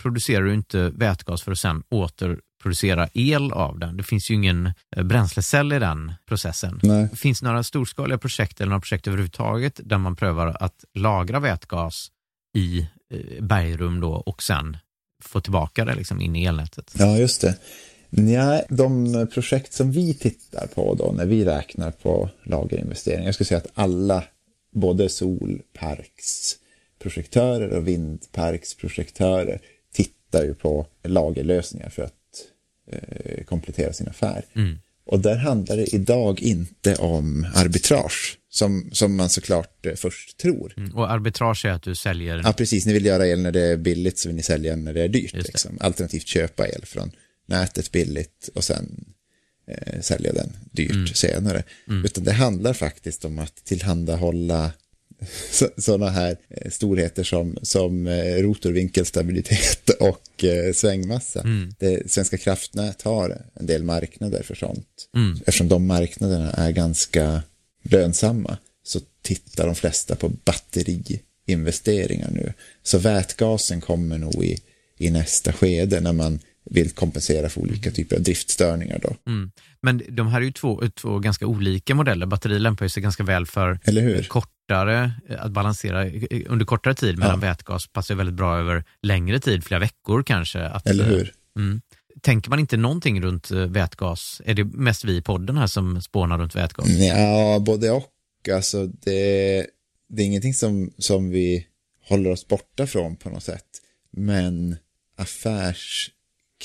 S17: producerar du inte vätgas för att sen återproducera el av den. Det finns ju ingen eh, bränslecell i den processen.
S18: Nej.
S17: Finns några storskaliga projekt eller några projekt överhuvudtaget där man prövar att lagra vätgas i eh, bergrum då och sen få tillbaka det liksom in i elnätet?
S18: Ja, just det. Nej, de projekt som vi tittar på då när vi räknar på lagerinvesteringar, jag skulle säga att alla, både solparksprojektörer och vindparksprojektörer tittar ju på lagerlösningar för att eh, komplettera sin affär.
S17: Mm.
S18: Och där handlar det idag inte om arbitrage, som, som man såklart eh, först tror.
S17: Mm. Och arbitrage är att du säljer
S18: Ja, precis. Ni vill göra el när det är billigt så vill ni sälja när det är dyrt. Liksom. Alternativt köpa el från nätet billigt och sen eh, sälja den dyrt
S17: Mm.
S18: senare.
S17: Mm.
S18: Utan det handlar faktiskt om att tillhandahålla sådana här eh, storheter som, som eh, rotorvinkelstabilitet och eh, svängmassa.
S17: Mm.
S18: Det, Svenska kraftnät har en del marknader för sånt.
S17: Mm.
S18: Eftersom de marknaderna är ganska lönsamma så tittar de flesta på batteriinvesteringar nu. Så vätgasen kommer nog i, i nästa skede när man vill kompensera för olika typer av driftstörningar då.
S17: Mm. Men de här är ju två, två ganska olika modeller. Batteri lämpar sig ganska väl för kortare, att balansera under kortare tid medan vätgas passar väldigt bra över längre tid, flera veckor kanske. Att,
S18: Eller hur?
S17: eh, Mm. Tänker man inte någonting runt eh, vätgas? Är det mest vi i podden här som spånar runt vätgas?
S18: Ja, både och. Alltså det, det är ingenting som, som vi håller oss borta från på något sätt. Men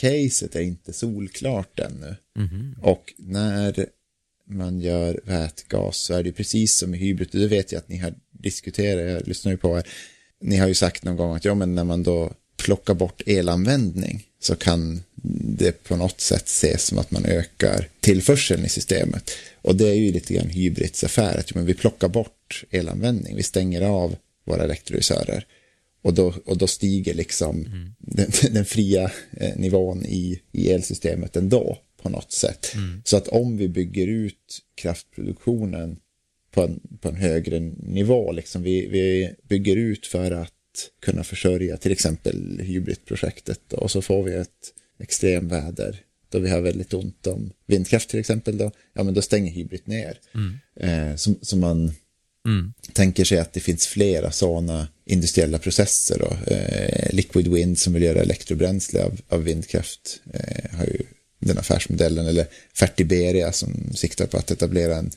S18: affärscaset är inte solklart ännu.
S17: Mhm.
S18: Och när man gör vätgas så är det precis som i hybrid. Det vet jag att ni har diskuterat, jag lyssnar ju på er. Ni har ju sagt någon gång att ja, men när man då plockar bort elanvändning så kan det på något sätt ses som att man ökar tillförseln i systemet. Och det är ju lite grann hybrids affär, att men vi plockar bort elanvändning, vi stänger av våra elektrolysörer. Och då, och då stiger liksom den, den fria eh, nivån i, i elsystemet ändå på något sätt. Så att om vi bygger ut kraftproduktionen på en, på en högre nivå, liksom vi, vi bygger ut för att kunna försörja till exempel hybridprojektet och så får vi ett extremväder då vi har väldigt ont om vindkraft till exempel då, ja men då stänger hybrid ner.
S17: Mm.
S18: Eh, så, så man
S17: Mm.
S18: tänker sig att det finns flera sådana industriella processer. Då. Eh, Liquid Wind som vill göra elektrobränsle av, av vindkraft eh, har ju den affärsmodellen. Eller Fertiberia som siktar på att etablera en,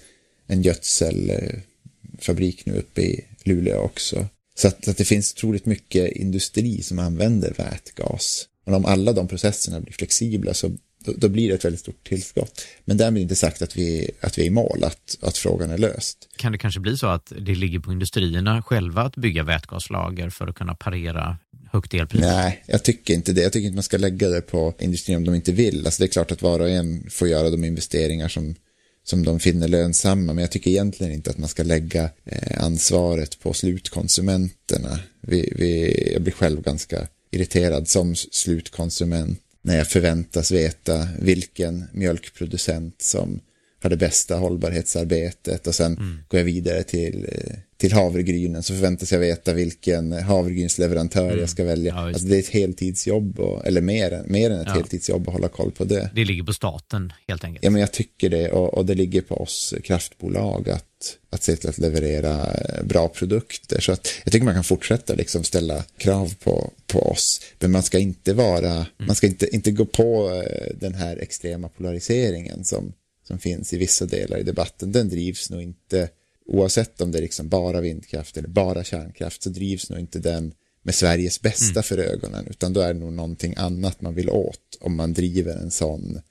S18: en gödselfabrik nu uppe i Luleå också. Så att, att det finns otroligt mycket industri som använder vätgas. Men om alla de processerna blir flexibla så då, då blir det ett väldigt stort tillskott. Men därmed inte sagt att vi, att vi är i mål, att, att frågan är löst.
S17: Kan det kanske bli så att det ligger på industrierna själva att bygga vätgaslager för att kunna parera högt elpris?
S18: Nej, jag tycker inte det. Jag tycker inte man ska lägga det på industrin om de inte vill. Alltså det är klart att var och en får göra de investeringar som, som de finner lönsamma. Men jag tycker egentligen inte att man ska lägga eh, ansvaret på slutkonsumenterna. Vi, vi, jag blir själv ganska irriterad som slutkonsument när jag förväntas veta vilken mjölkproducent som har det bästa hållbarhetsarbetet och sen går jag vidare till, eh, till havregrynen så förväntas jag veta vilken havregrynsleverantör
S17: Mm.
S18: jag ska välja.
S17: Ja,
S18: alltså det är ett heltidsjobb, och, eller mer, än- mer än ett
S17: Ja.
S18: heltidsjobb att hålla koll på det.
S17: Det ligger på staten helt enkelt.
S18: Ja, men jag tycker det och, och det ligger på oss kraftbolag att, att se till att leverera eh, bra produkter. Så att jag tycker man kan fortsätta liksom ställa krav på, på oss. Men man ska inte vara, man ska inte, inte gå på eh, den här extrema polariseringen som, som finns i vissa delar i debatten. Den drivs nog inte, oavsett om det är liksom bara vindkraft eller bara kärnkraft, så drivs nog inte den med Sveriges bästa för ögonen, utan då är det nog någonting annat man vill åt om man driver en sån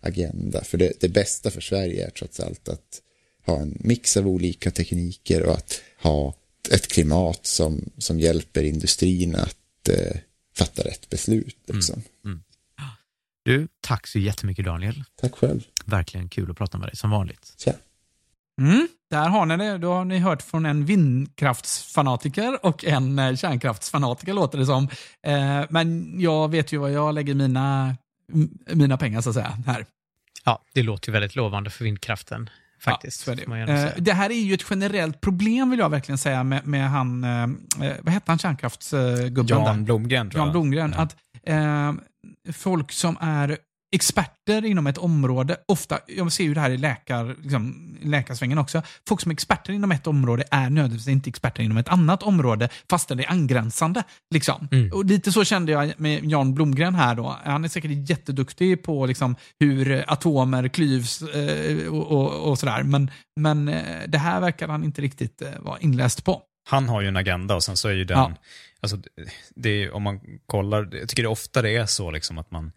S18: agenda. För det, det bästa för Sverige är trots allt att ha en mix av olika tekniker och att ha ett klimat som, som hjälper industrin att eh, fatta rätt beslut. Liksom.
S1: Mm. Du, tack så jättemycket Daniel.
S18: Tack själv.
S1: Verkligen kul att prata med dig som vanligt.
S18: Tja.
S2: Mm, där har ni det. Då har ni hört från en vindkraftsfanatiker och en eh, kärnkraftsfanatiker låter det som. Eh, men jag vet ju vad jag lägger mina, mina pengar så att säga här.
S1: Ja, det låter ju väldigt lovande för vindkraften faktiskt.
S2: är det. Eh, det här är ju ett generellt problem vill jag verkligen säga med, med han, eh, vad hette han kärnkraftsgubben
S4: Jan? Blomgren
S2: Jan. Blomgren. Att eh, folk som är experter inom ett område, ofta, jag ser ju det här i läkar, liksom, läkarsvängen också, folk som är experter inom ett område är nödvändigtvis inte experter inom ett annat område, fastän det är angränsande. Liksom.
S1: Mm.
S2: Och lite så kände jag med Jan Blomgren här då. Han är säkert jätteduktig på liksom, hur atomer klyvs eh, och, och, och sådär, men, men eh, det här verkar han inte riktigt eh, vara inläst på.
S4: Han har ju en agenda och sen så är ju den,
S2: Ja.
S4: alltså, det är, om man kollar, jag tycker det ofta det är så liksom att man,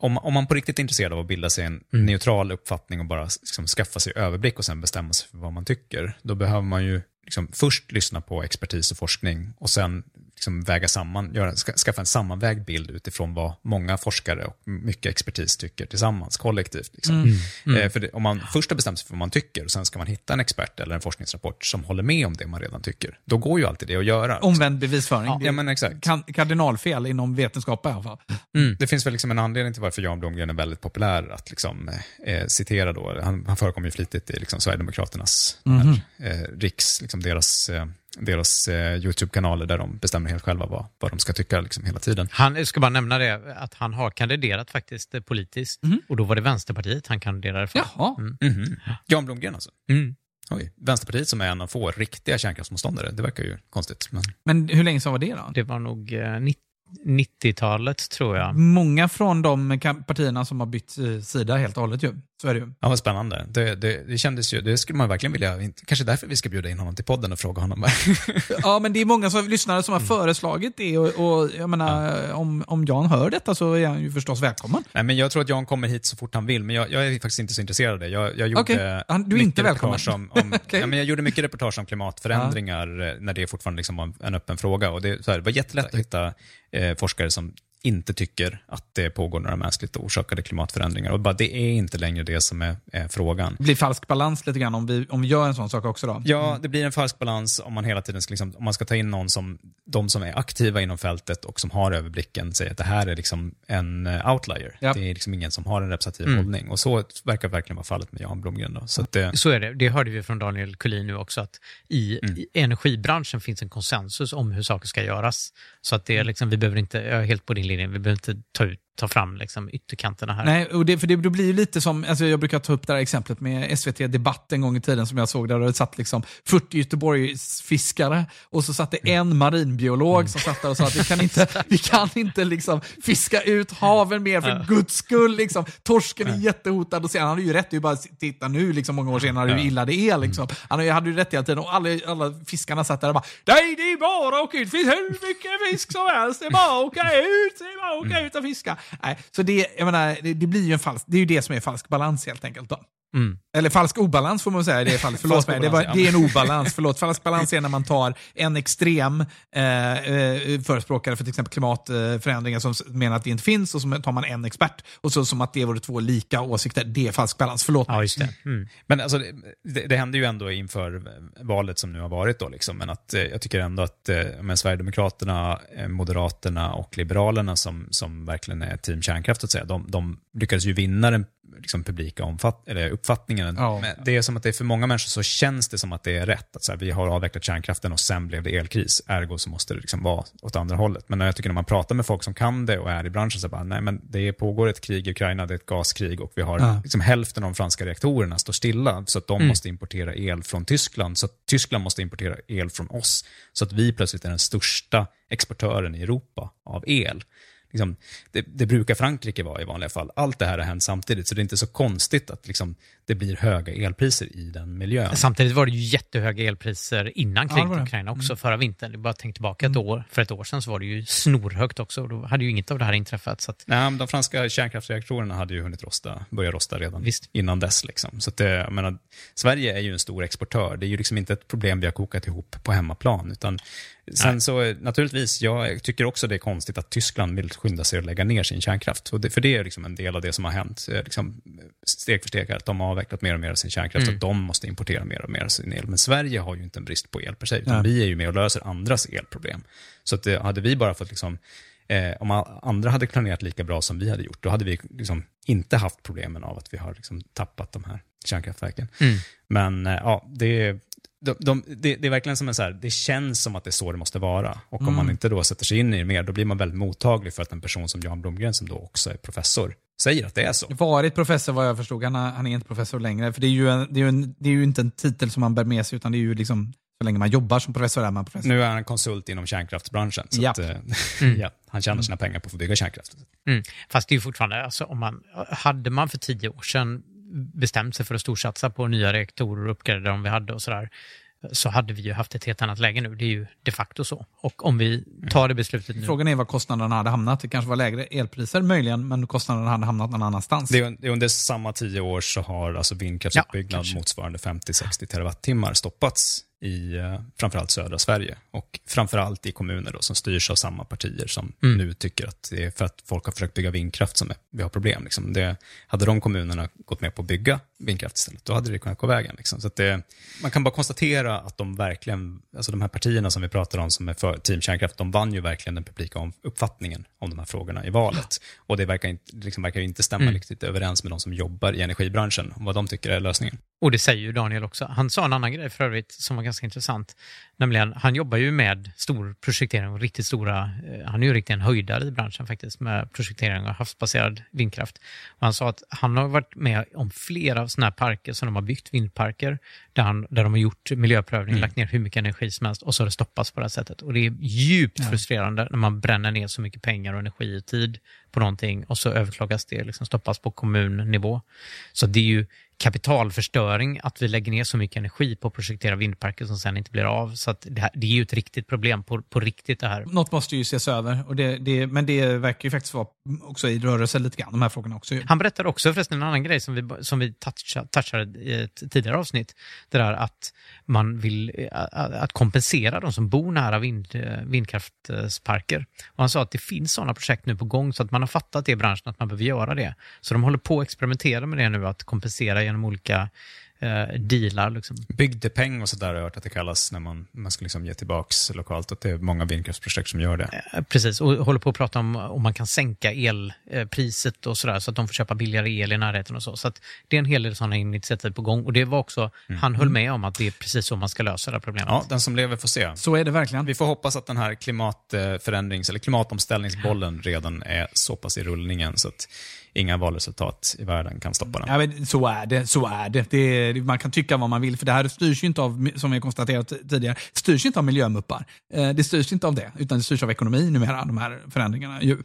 S4: om, om man på riktigt är intresserad av att bilda sig en
S1: Mm.
S4: neutral uppfattning och bara liksom, skaffa sig överblick och sen bestämma sig för vad man tycker, då behöver man ju liksom, först lyssna på expertis och forskning och sen liksom, väga samman, göra, ska, skaffa en sammanvägd bild utifrån vad många forskare och mycket expertis tycker tillsammans, kollektivt. Liksom.
S1: Mm. Mm.
S4: Eh, för det, om man först har bestämt sig för vad man tycker och sen ska man hitta en expert eller en forskningsrapport som håller med om det man redan tycker, då går ju alltid det att göra. liksom.
S2: Omvänd bevisföring. Är
S4: Ja, men exakt.
S2: kan, kardinalfel inom vetenskap i alla fall.
S4: Det finns väl liksom en anledning till varför Jan Blomgren är väldigt populär att liksom, eh, citera då. Han, han förekommer ju flitigt i liksom, Sverigedemokraternas
S2: Mhm.
S4: här, eh, riks, liksom deras, eh, deras eh, YouTube-kanaler där de bestämmer helt själva vad, vad de ska tycka liksom, hela tiden.
S1: Han, jag ska bara nämna det, att han har kandiderat faktiskt eh, politiskt. Och då var det Vänsterpartiet han kandiderade för.
S2: Jaha.
S1: Mm.
S4: Mhm. Jan Blomgren alltså?
S1: Mm.
S4: Oj. Vänsterpartiet som är en av få riktiga kärnkraftsmotståndare, det verkar ju konstigt. Men...
S2: Men hur länge sedan var det då?
S1: Det var nog eh, 90-talet tror jag.
S2: Många från de partierna som har bytt eh, sida helt och hållet ju. Så är det ju.
S4: Ja, vad spännande. Det, det, det kändes ju, det skulle man verkligen vilja, kanske därför vi ska bjuda in honom till podden och fråga honom.
S2: Ja, men det är många som, lyssnare som har föreslagit det och, och jag menar, om, om Jan hör detta så är han ju förstås välkommen.
S4: Nej, men jag tror att Jan kommer hit så fort han vill, men jag, jag är faktiskt inte så intresserad av det. Jag, jag gjorde
S2: Okej. Han- du är inte välkommen.
S4: Om, om,
S2: Okej.
S4: ja, men jag gjorde mycket reportage om klimatförändringar eh, när det fortfarande liksom var en, en öppen fråga. Och det, så här, det var jättelätt att hitta eh, forskare som inte tycker att det pågår några mänskligt orsakade klimatförändringar. Och bara, det är inte längre det som är, är frågan.
S2: Det blir falsk balans lite grann om vi, om vi gör en sån sak också då.
S4: Ja, det blir en falsk balans om man hela tiden ska, liksom, om man ska ta in någon som, de som är aktiva inom fältet och som har överblicken säger att det här är liksom en eh, outlier.
S1: Ja.
S4: Det är liksom ingen som har en representativ
S1: Mm.
S4: hållning. Och så verkar verkligen vara fallet med Jan Blomgren. Då. Så att, eh,
S1: Så är det. Det hörde vi från Daniel Kulin nu också, att i,
S4: Mm.
S1: i energibranschen finns en konsensus om hur saker ska göras. Så att det är liksom, vi behöver inte, jag är helt på din linjen. vi behöver inte ta, ut, ta fram liksom ytterkanterna här.
S2: Nej, och det, för det, det blir ju lite som, alltså jag brukar ta upp det här exemplet med SVT Debatt en gång i tiden som jag såg där det satt liksom 40 Göteborgsfiskare och så satt det en marinbiolog som satt där och sa att vi kan inte, vi kan inte liksom fiska ut haven mer för guds skull. Liksom. Torsken är jättehotad och sen, han hade ju rätt, det är ju bara att titta nu liksom, många år senare hur illa det är. Liksom. Han hade ju rätt hela tiden och alla, alla fiskarna satt där och bara Nej, det är bara att åka ut, det finns hur mycket fisk som helst, det är bara att åka ut, det är bara att åka ut och fiska. Nej, så det, jag menar, det, det blir ju en falsk, det är ju det som är falsk balans helt enkelt. Då.
S1: Mm.
S2: Eller falsk obalans får man säga i det fallet. Förlåt mig, det, var, det är en obalans. Förlåt. Falsk balans är när man tar en extrem eh, eh, förespråkare för till exempel klimatförändringar som menar att det inte finns och så tar man en expert och så som att det vore två lika åsikter. Det är falsk balans. Förlåt mig.
S1: Ja, just det. Mm.
S4: Men alltså, det- det, hände ju ändå inför valet som nu har varit då, liksom. men att, eh, jag tycker ändå att eh, men Sverigedemokraterna, Moderaterna och Liberalerna som, som verkligen är team kärnkraft, att säga, de, de lyckades ju vinna den liksom, publika omfatt, eller uppfattningen.
S2: Ja.
S4: Men det är som att det är för många människor så känns det som att det är rätt. Att så här, vi har avvecklat kärnkraften och sen blev det elkris, ergo så måste det liksom vara åt andra hållet. Men när jag tycker när man pratar med folk som kan det och är i branschen så bara, nej men det pågår ett krig i Ukraina, det är ett gaskrig och vi har
S2: Ja.
S4: liksom hälften av de franska reaktorerna står stilla så att de
S1: Mm.
S4: måste importera el från Tyskland. Så att Tyskland måste importera el från oss. Så att vi plötsligt är den största exportören i Europa av el. Liksom, det, det brukar Frankrike vara i vanliga fall. Allt det här har hänt samtidigt, så det är inte så konstigt att liksom, det blir höga elpriser i den miljön.
S1: Samtidigt var det ju jättehöga elpriser innan
S4: Ja,
S1: kriget
S4: var
S1: i. Ukraina också,
S4: Mm.
S1: förra vintern. Det bara tänk tillbaka ett år, för ett år sedan så var det ju snorhögt också och då hade ju inget av det här inträffat. Så att,
S4: Nej, men de franska kärnkraftsreaktorerna hade ju hunnit rosta, börja rosta redan innan dess. Liksom. Så att det, jag menar, Sverige är ju en stor exportör. Det är ju liksom inte ett problem vi har kokat ihop på hemmaplan. Utan sen
S1: Nej.
S4: så, naturligtvis, jag tycker också det är konstigt att Tyskland vill skynda sig att lägga ner sin kärnkraft. Det, för det är liksom en del av det som har hänt. Liksom, steg för steg, att de har avvecklat mer och mer av sin kärnkraft,
S1: Mm.
S4: att de måste importera mer och mer av sin el. Men Sverige har ju inte en brist på el per se, utan
S2: Nej.
S4: vi är ju med och löser andras elproblem. Så att, eh, hade vi bara fått liksom, Eh, om andra hade planerat lika bra som vi hade gjort, då hade vi liksom inte haft problemen av att vi har liksom tappat de här kärnkraftverken.
S1: Mm.
S4: Men eh, ja, det, de, de, det, det är verkligen som en så här, det känns som att det är så det måste vara. Och om
S2: Mm.
S4: man inte då sätter sig in i det mer, då blir man väldigt mottaglig för att en person som Jan Blomgren, som då också är professor, säger att det är så.
S2: Varit professor vad jag förstod, han, är- han är inte professor längre. För det är, ju en, det, är ju en, det är ju inte en titel som man bär med sig, utan det är ju liksom, så länge man jobbar som professor är man professor.
S4: Nu är han konsult inom kärnkraftsbranschen, så
S2: Ja.
S4: att, eh,
S1: Mm.
S4: ja, han tjänar sina pengar på att få bygga kärnkraft.
S1: Mm. Fast det är ju fortfarande, alltså, om man, hade man för tio år sedan bestämt sig för att storsatsa på nya reaktorer och uppgradera de vi hade och sådär, så hade vi ju haft ett helt annat läge nu. Det är ju de facto så. Och om vi tar det beslutet nu...
S2: Frågan är var kostnaderna hade hamnat. Det kanske var lägre elpriser möjligen, men kostnaderna hade hamnat någon annanstans.
S4: Det är, under samma tio år så har alltså vindkraftsutbyggnad motsvarande 50-60 terawattimmar stoppats i eh, framförallt södra Sverige och framförallt i kommuner då, som styrs av samma partier som
S1: Mm.
S4: nu tycker att det är för att folk har försökt bygga vindkraft som vi har problem. Liksom. Det, hade de kommunerna gått med på att bygga vindkraft istället, då hade det kunnat gå vägen. Liksom. Så det, man kan bara konstatera att de verkligen, alltså de här partierna som vi pratar om som är för Team Kärnkraft, de vann ju verkligen den publika om, uppfattningen om de här frågorna i valet. Och det verkar, inte, liksom verkar inte stämma
S1: Mm.
S4: riktigt överens med de som jobbar i energibranschen, om vad de tycker är lösningen.
S1: Och det säger ju Daniel också. Han sa en annan grej för övrigt som var ganska intressant. Nämligen, han jobbar ju med stor projektering och riktigt stora, eh, han är ju riktigt en höjdare i branschen faktiskt med projektering av havsbaserad vindkraft. Och han sa att han har varit med om flera sådana här parker som de har byggt, vindparker, där, han, där de har gjort miljöprövning,
S4: Mm.
S1: lagt ner hur mycket energi som helst och så har det stoppats på det här sättet. Och det är djupt
S2: Ja.
S1: frustrerande när man bränner ner så mycket pengar och energi och tid på någonting och så överklagas det, liksom stoppas på kommunnivå. Så det är ju kapitalförstöring att vi lägger ner så mycket energi på att projektera vindparker som sen inte blir av. Så det, här, det är ju ett riktigt problem på, på riktigt det här.
S2: Något måste ju ses över, och det, det, men det verkar ju faktiskt vara också i rörelse lite grann, de här frågorna också.
S1: Han berättade också förresten en annan grej som vi, som vi toucha, touchade i ett tidigare avsnitt. Det där att man vill att kompensera de som bor nära vind, vindkraftsparker. Och han sa att det finns sådana projekt nu på gång så att man har fattat det i branschen att man behöver göra det. Så de håller på att experimentera med det nu, att kompensera genom olika eh, dealar. Liksom.
S4: Bygdepeng och sådär har jag hört att det kallas när man, man ska liksom ge tillbaks lokalt. Att det är många vindkraftsprojekt som gör det.
S1: Eh, Precis, och håller på att prata om om man kan sänka elpriset och sådär så att de får köpa billigare el i närheten och så. Så att det är en hel del sådana initiativ på gång och det var också, han höll med om att det är precis så man ska lösa det här problemet.
S4: Ja, den som lever får se.
S2: Så är det verkligen.
S4: Vi får hoppas att den här klimatförändrings eller klimatomställningsbollen redan är så pass i rullningen så att inga valresultat i världen kan stoppa den.
S2: Ja, men så är det. Så är det. det man kan tycka vad man vill, för det här styrs ju inte av, som vi konstaterat tidigare, styrs inte av miljömuppar. Eh, det styrs inte av det, utan det styrs av ekonomi numera, de här förändringarna. Ju.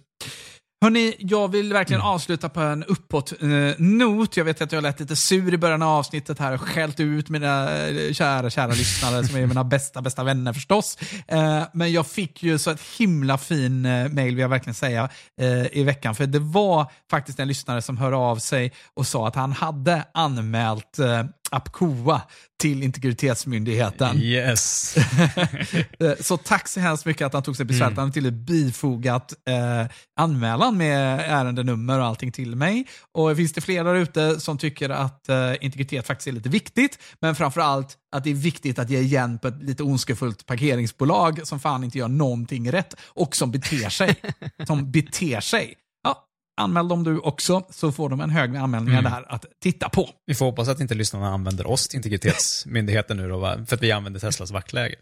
S2: Hörni, jag vill verkligen avsluta på en uppåt-not. jag vet att jag lät lite sur i början av avsnittet här och skällt ut mina eh, kära, kära lyssnare som är mina bästa, bästa vänner förstås. Eh, Men jag fick ju så ett himla fin eh, mail, vill jag verkligen säga, eh, i veckan. För det var faktiskt en lyssnare som hörde av sig och sa att han hade anmält eh, Apcoa till Integritetsmyndigheten.
S4: Yes.
S2: Eh, så tack så hemskt mycket att han tog sig besväret.
S4: Mm.
S2: Han har till och med bifogat eh, anmälan med ärendenummer och allting till mig. Och finns det fler där ute som tycker att eh, integritet faktiskt är lite viktigt, men framför allt att det är viktigt att ge igen på ett lite ondskefullt parkeringsbolag som fan inte gör någonting rätt och som beter sig. som beter sig. Anmäl dem du också så får de en hög med anmälningar
S4: Mm.
S2: där att titta på.
S4: Vi får hoppas att inte lyssnarna använder oss till Integritetsmyndigheten nu då, för att vi använder Teslas vaktläge.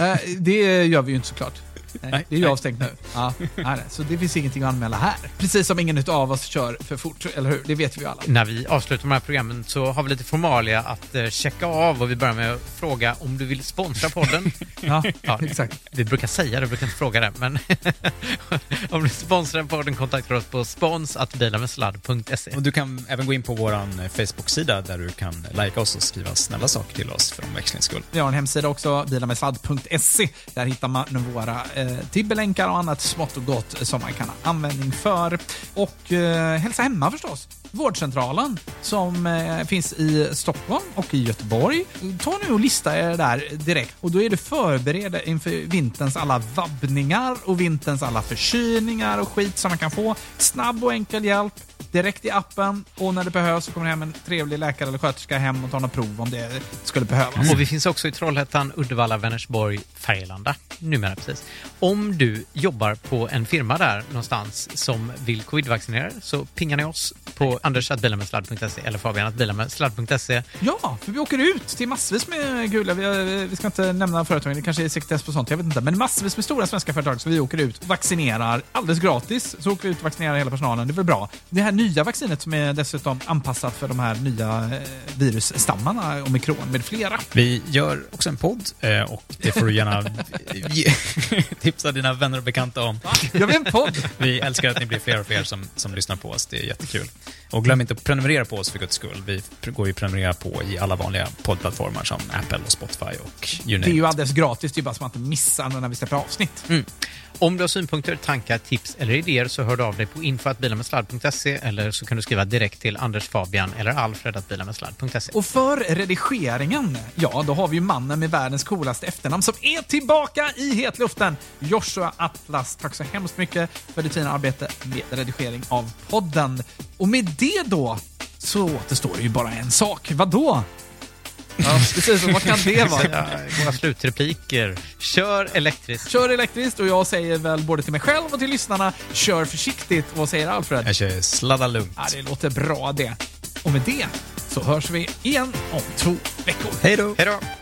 S2: Eh, det gör vi ju inte såklart. Nej, det är ju avstängt nu. Ja, nej, så det finns ingenting att anmäla här. Precis som ingen av oss kör för fort, eller hur? Det vet vi ju alla.
S1: När vi avslutar de här programmen så har vi lite formalia att eh, checka av och vi börjar med att fråga om du vill sponsra podden.
S2: ja, exakt.
S1: Vi brukar säga det, vi brukar inte fråga det, men om du sponsrar podden kontakta oss på spons.bilamesladd.se.
S4: Och du kan även gå in på vår Facebook-sida där du kan likea oss och skriva snälla saker till oss för omväxlings skull.
S2: Vi har en hemsida också, bilamesladd.se. Där hittar man våra eh, tibbelänkar och annat smått och gott som man kan ha användning för. Och eh, hälsa hemma förstås. Vårdcentralen som eh, finns i Stockholm och i Göteborg. Ta nu och lista er där direkt och då är du förberedda inför vinterns alla vabbningar och vinterns alla förkylningar och skit som man kan få. Snabb och enkel hjälp direkt i appen och när det behövs så kommer hem en trevlig läkare eller sköterska hem och tar något prov om det skulle behövas.
S1: Mm. Och vi finns också i Trollhättan, Uddevalla, Vänersborg, Färgelanda numera precis. Om du jobbar på en firma där någonstans som vill covid-vaccinera så pingar ni oss på anders.bilamesladd.se eller fabian.bilamesladd.se.
S2: Ja, för vi åker ut till massvis med gula, vi, vi ska inte nämna företagen, det kanske är sekretess på sånt, jag vet inte, men massvis med stora svenska företag så vi åker ut och vaccinerar alldeles gratis. Så åker vi ut och vaccinerar hela personalen, det är väl bra. Det här nya vaccinet som är dessutom anpassat för de här nya eh, virusstammarna, omikron med flera.
S4: Vi gör också en podd eh, och det får du gärna tipsa dina vänner och bekanta om.
S2: Gör vi en podd?
S4: Vi älskar att ni blir fler och fler som, som lyssnar på oss, det är jättekul. Och glöm inte att prenumerera på oss för guds skull. Vi går ju att prenumerera på i alla vanliga poddplattformar som Apple och Spotify och you
S2: Det är ju alldeles gratis, det är bara så man inte missar när vi släpper avsnitt.
S1: Mm. Om du har synpunkter, tankar, tips eller idéer så hör du av dig på info.bilamedsladd.se eller så kan du skriva direkt till Anders Fabian eller alfred.bilamedsladd.se.
S2: Och för redigeringen, ja, då har vi ju mannen med världens coolaste efternamn som är tillbaka i hetluften. Joshua Atlas, tack så hemskt mycket för ditt fina arbete med redigering av podden. Och med det då så återstår det ju bara en sak. Vad då? Ja, precis. Vad kan det vara?
S1: Våra slutrepliker. Kör elektriskt.
S2: Kör elektriskt och jag säger väl både till mig själv och till lyssnarna, kör försiktigt. Vad säger Alfred?
S4: Jag kör sladda lugnt.
S2: Ja, det låter bra det. Och med det så hörs vi igen om två veckor.
S4: Hej då!
S1: Hej då!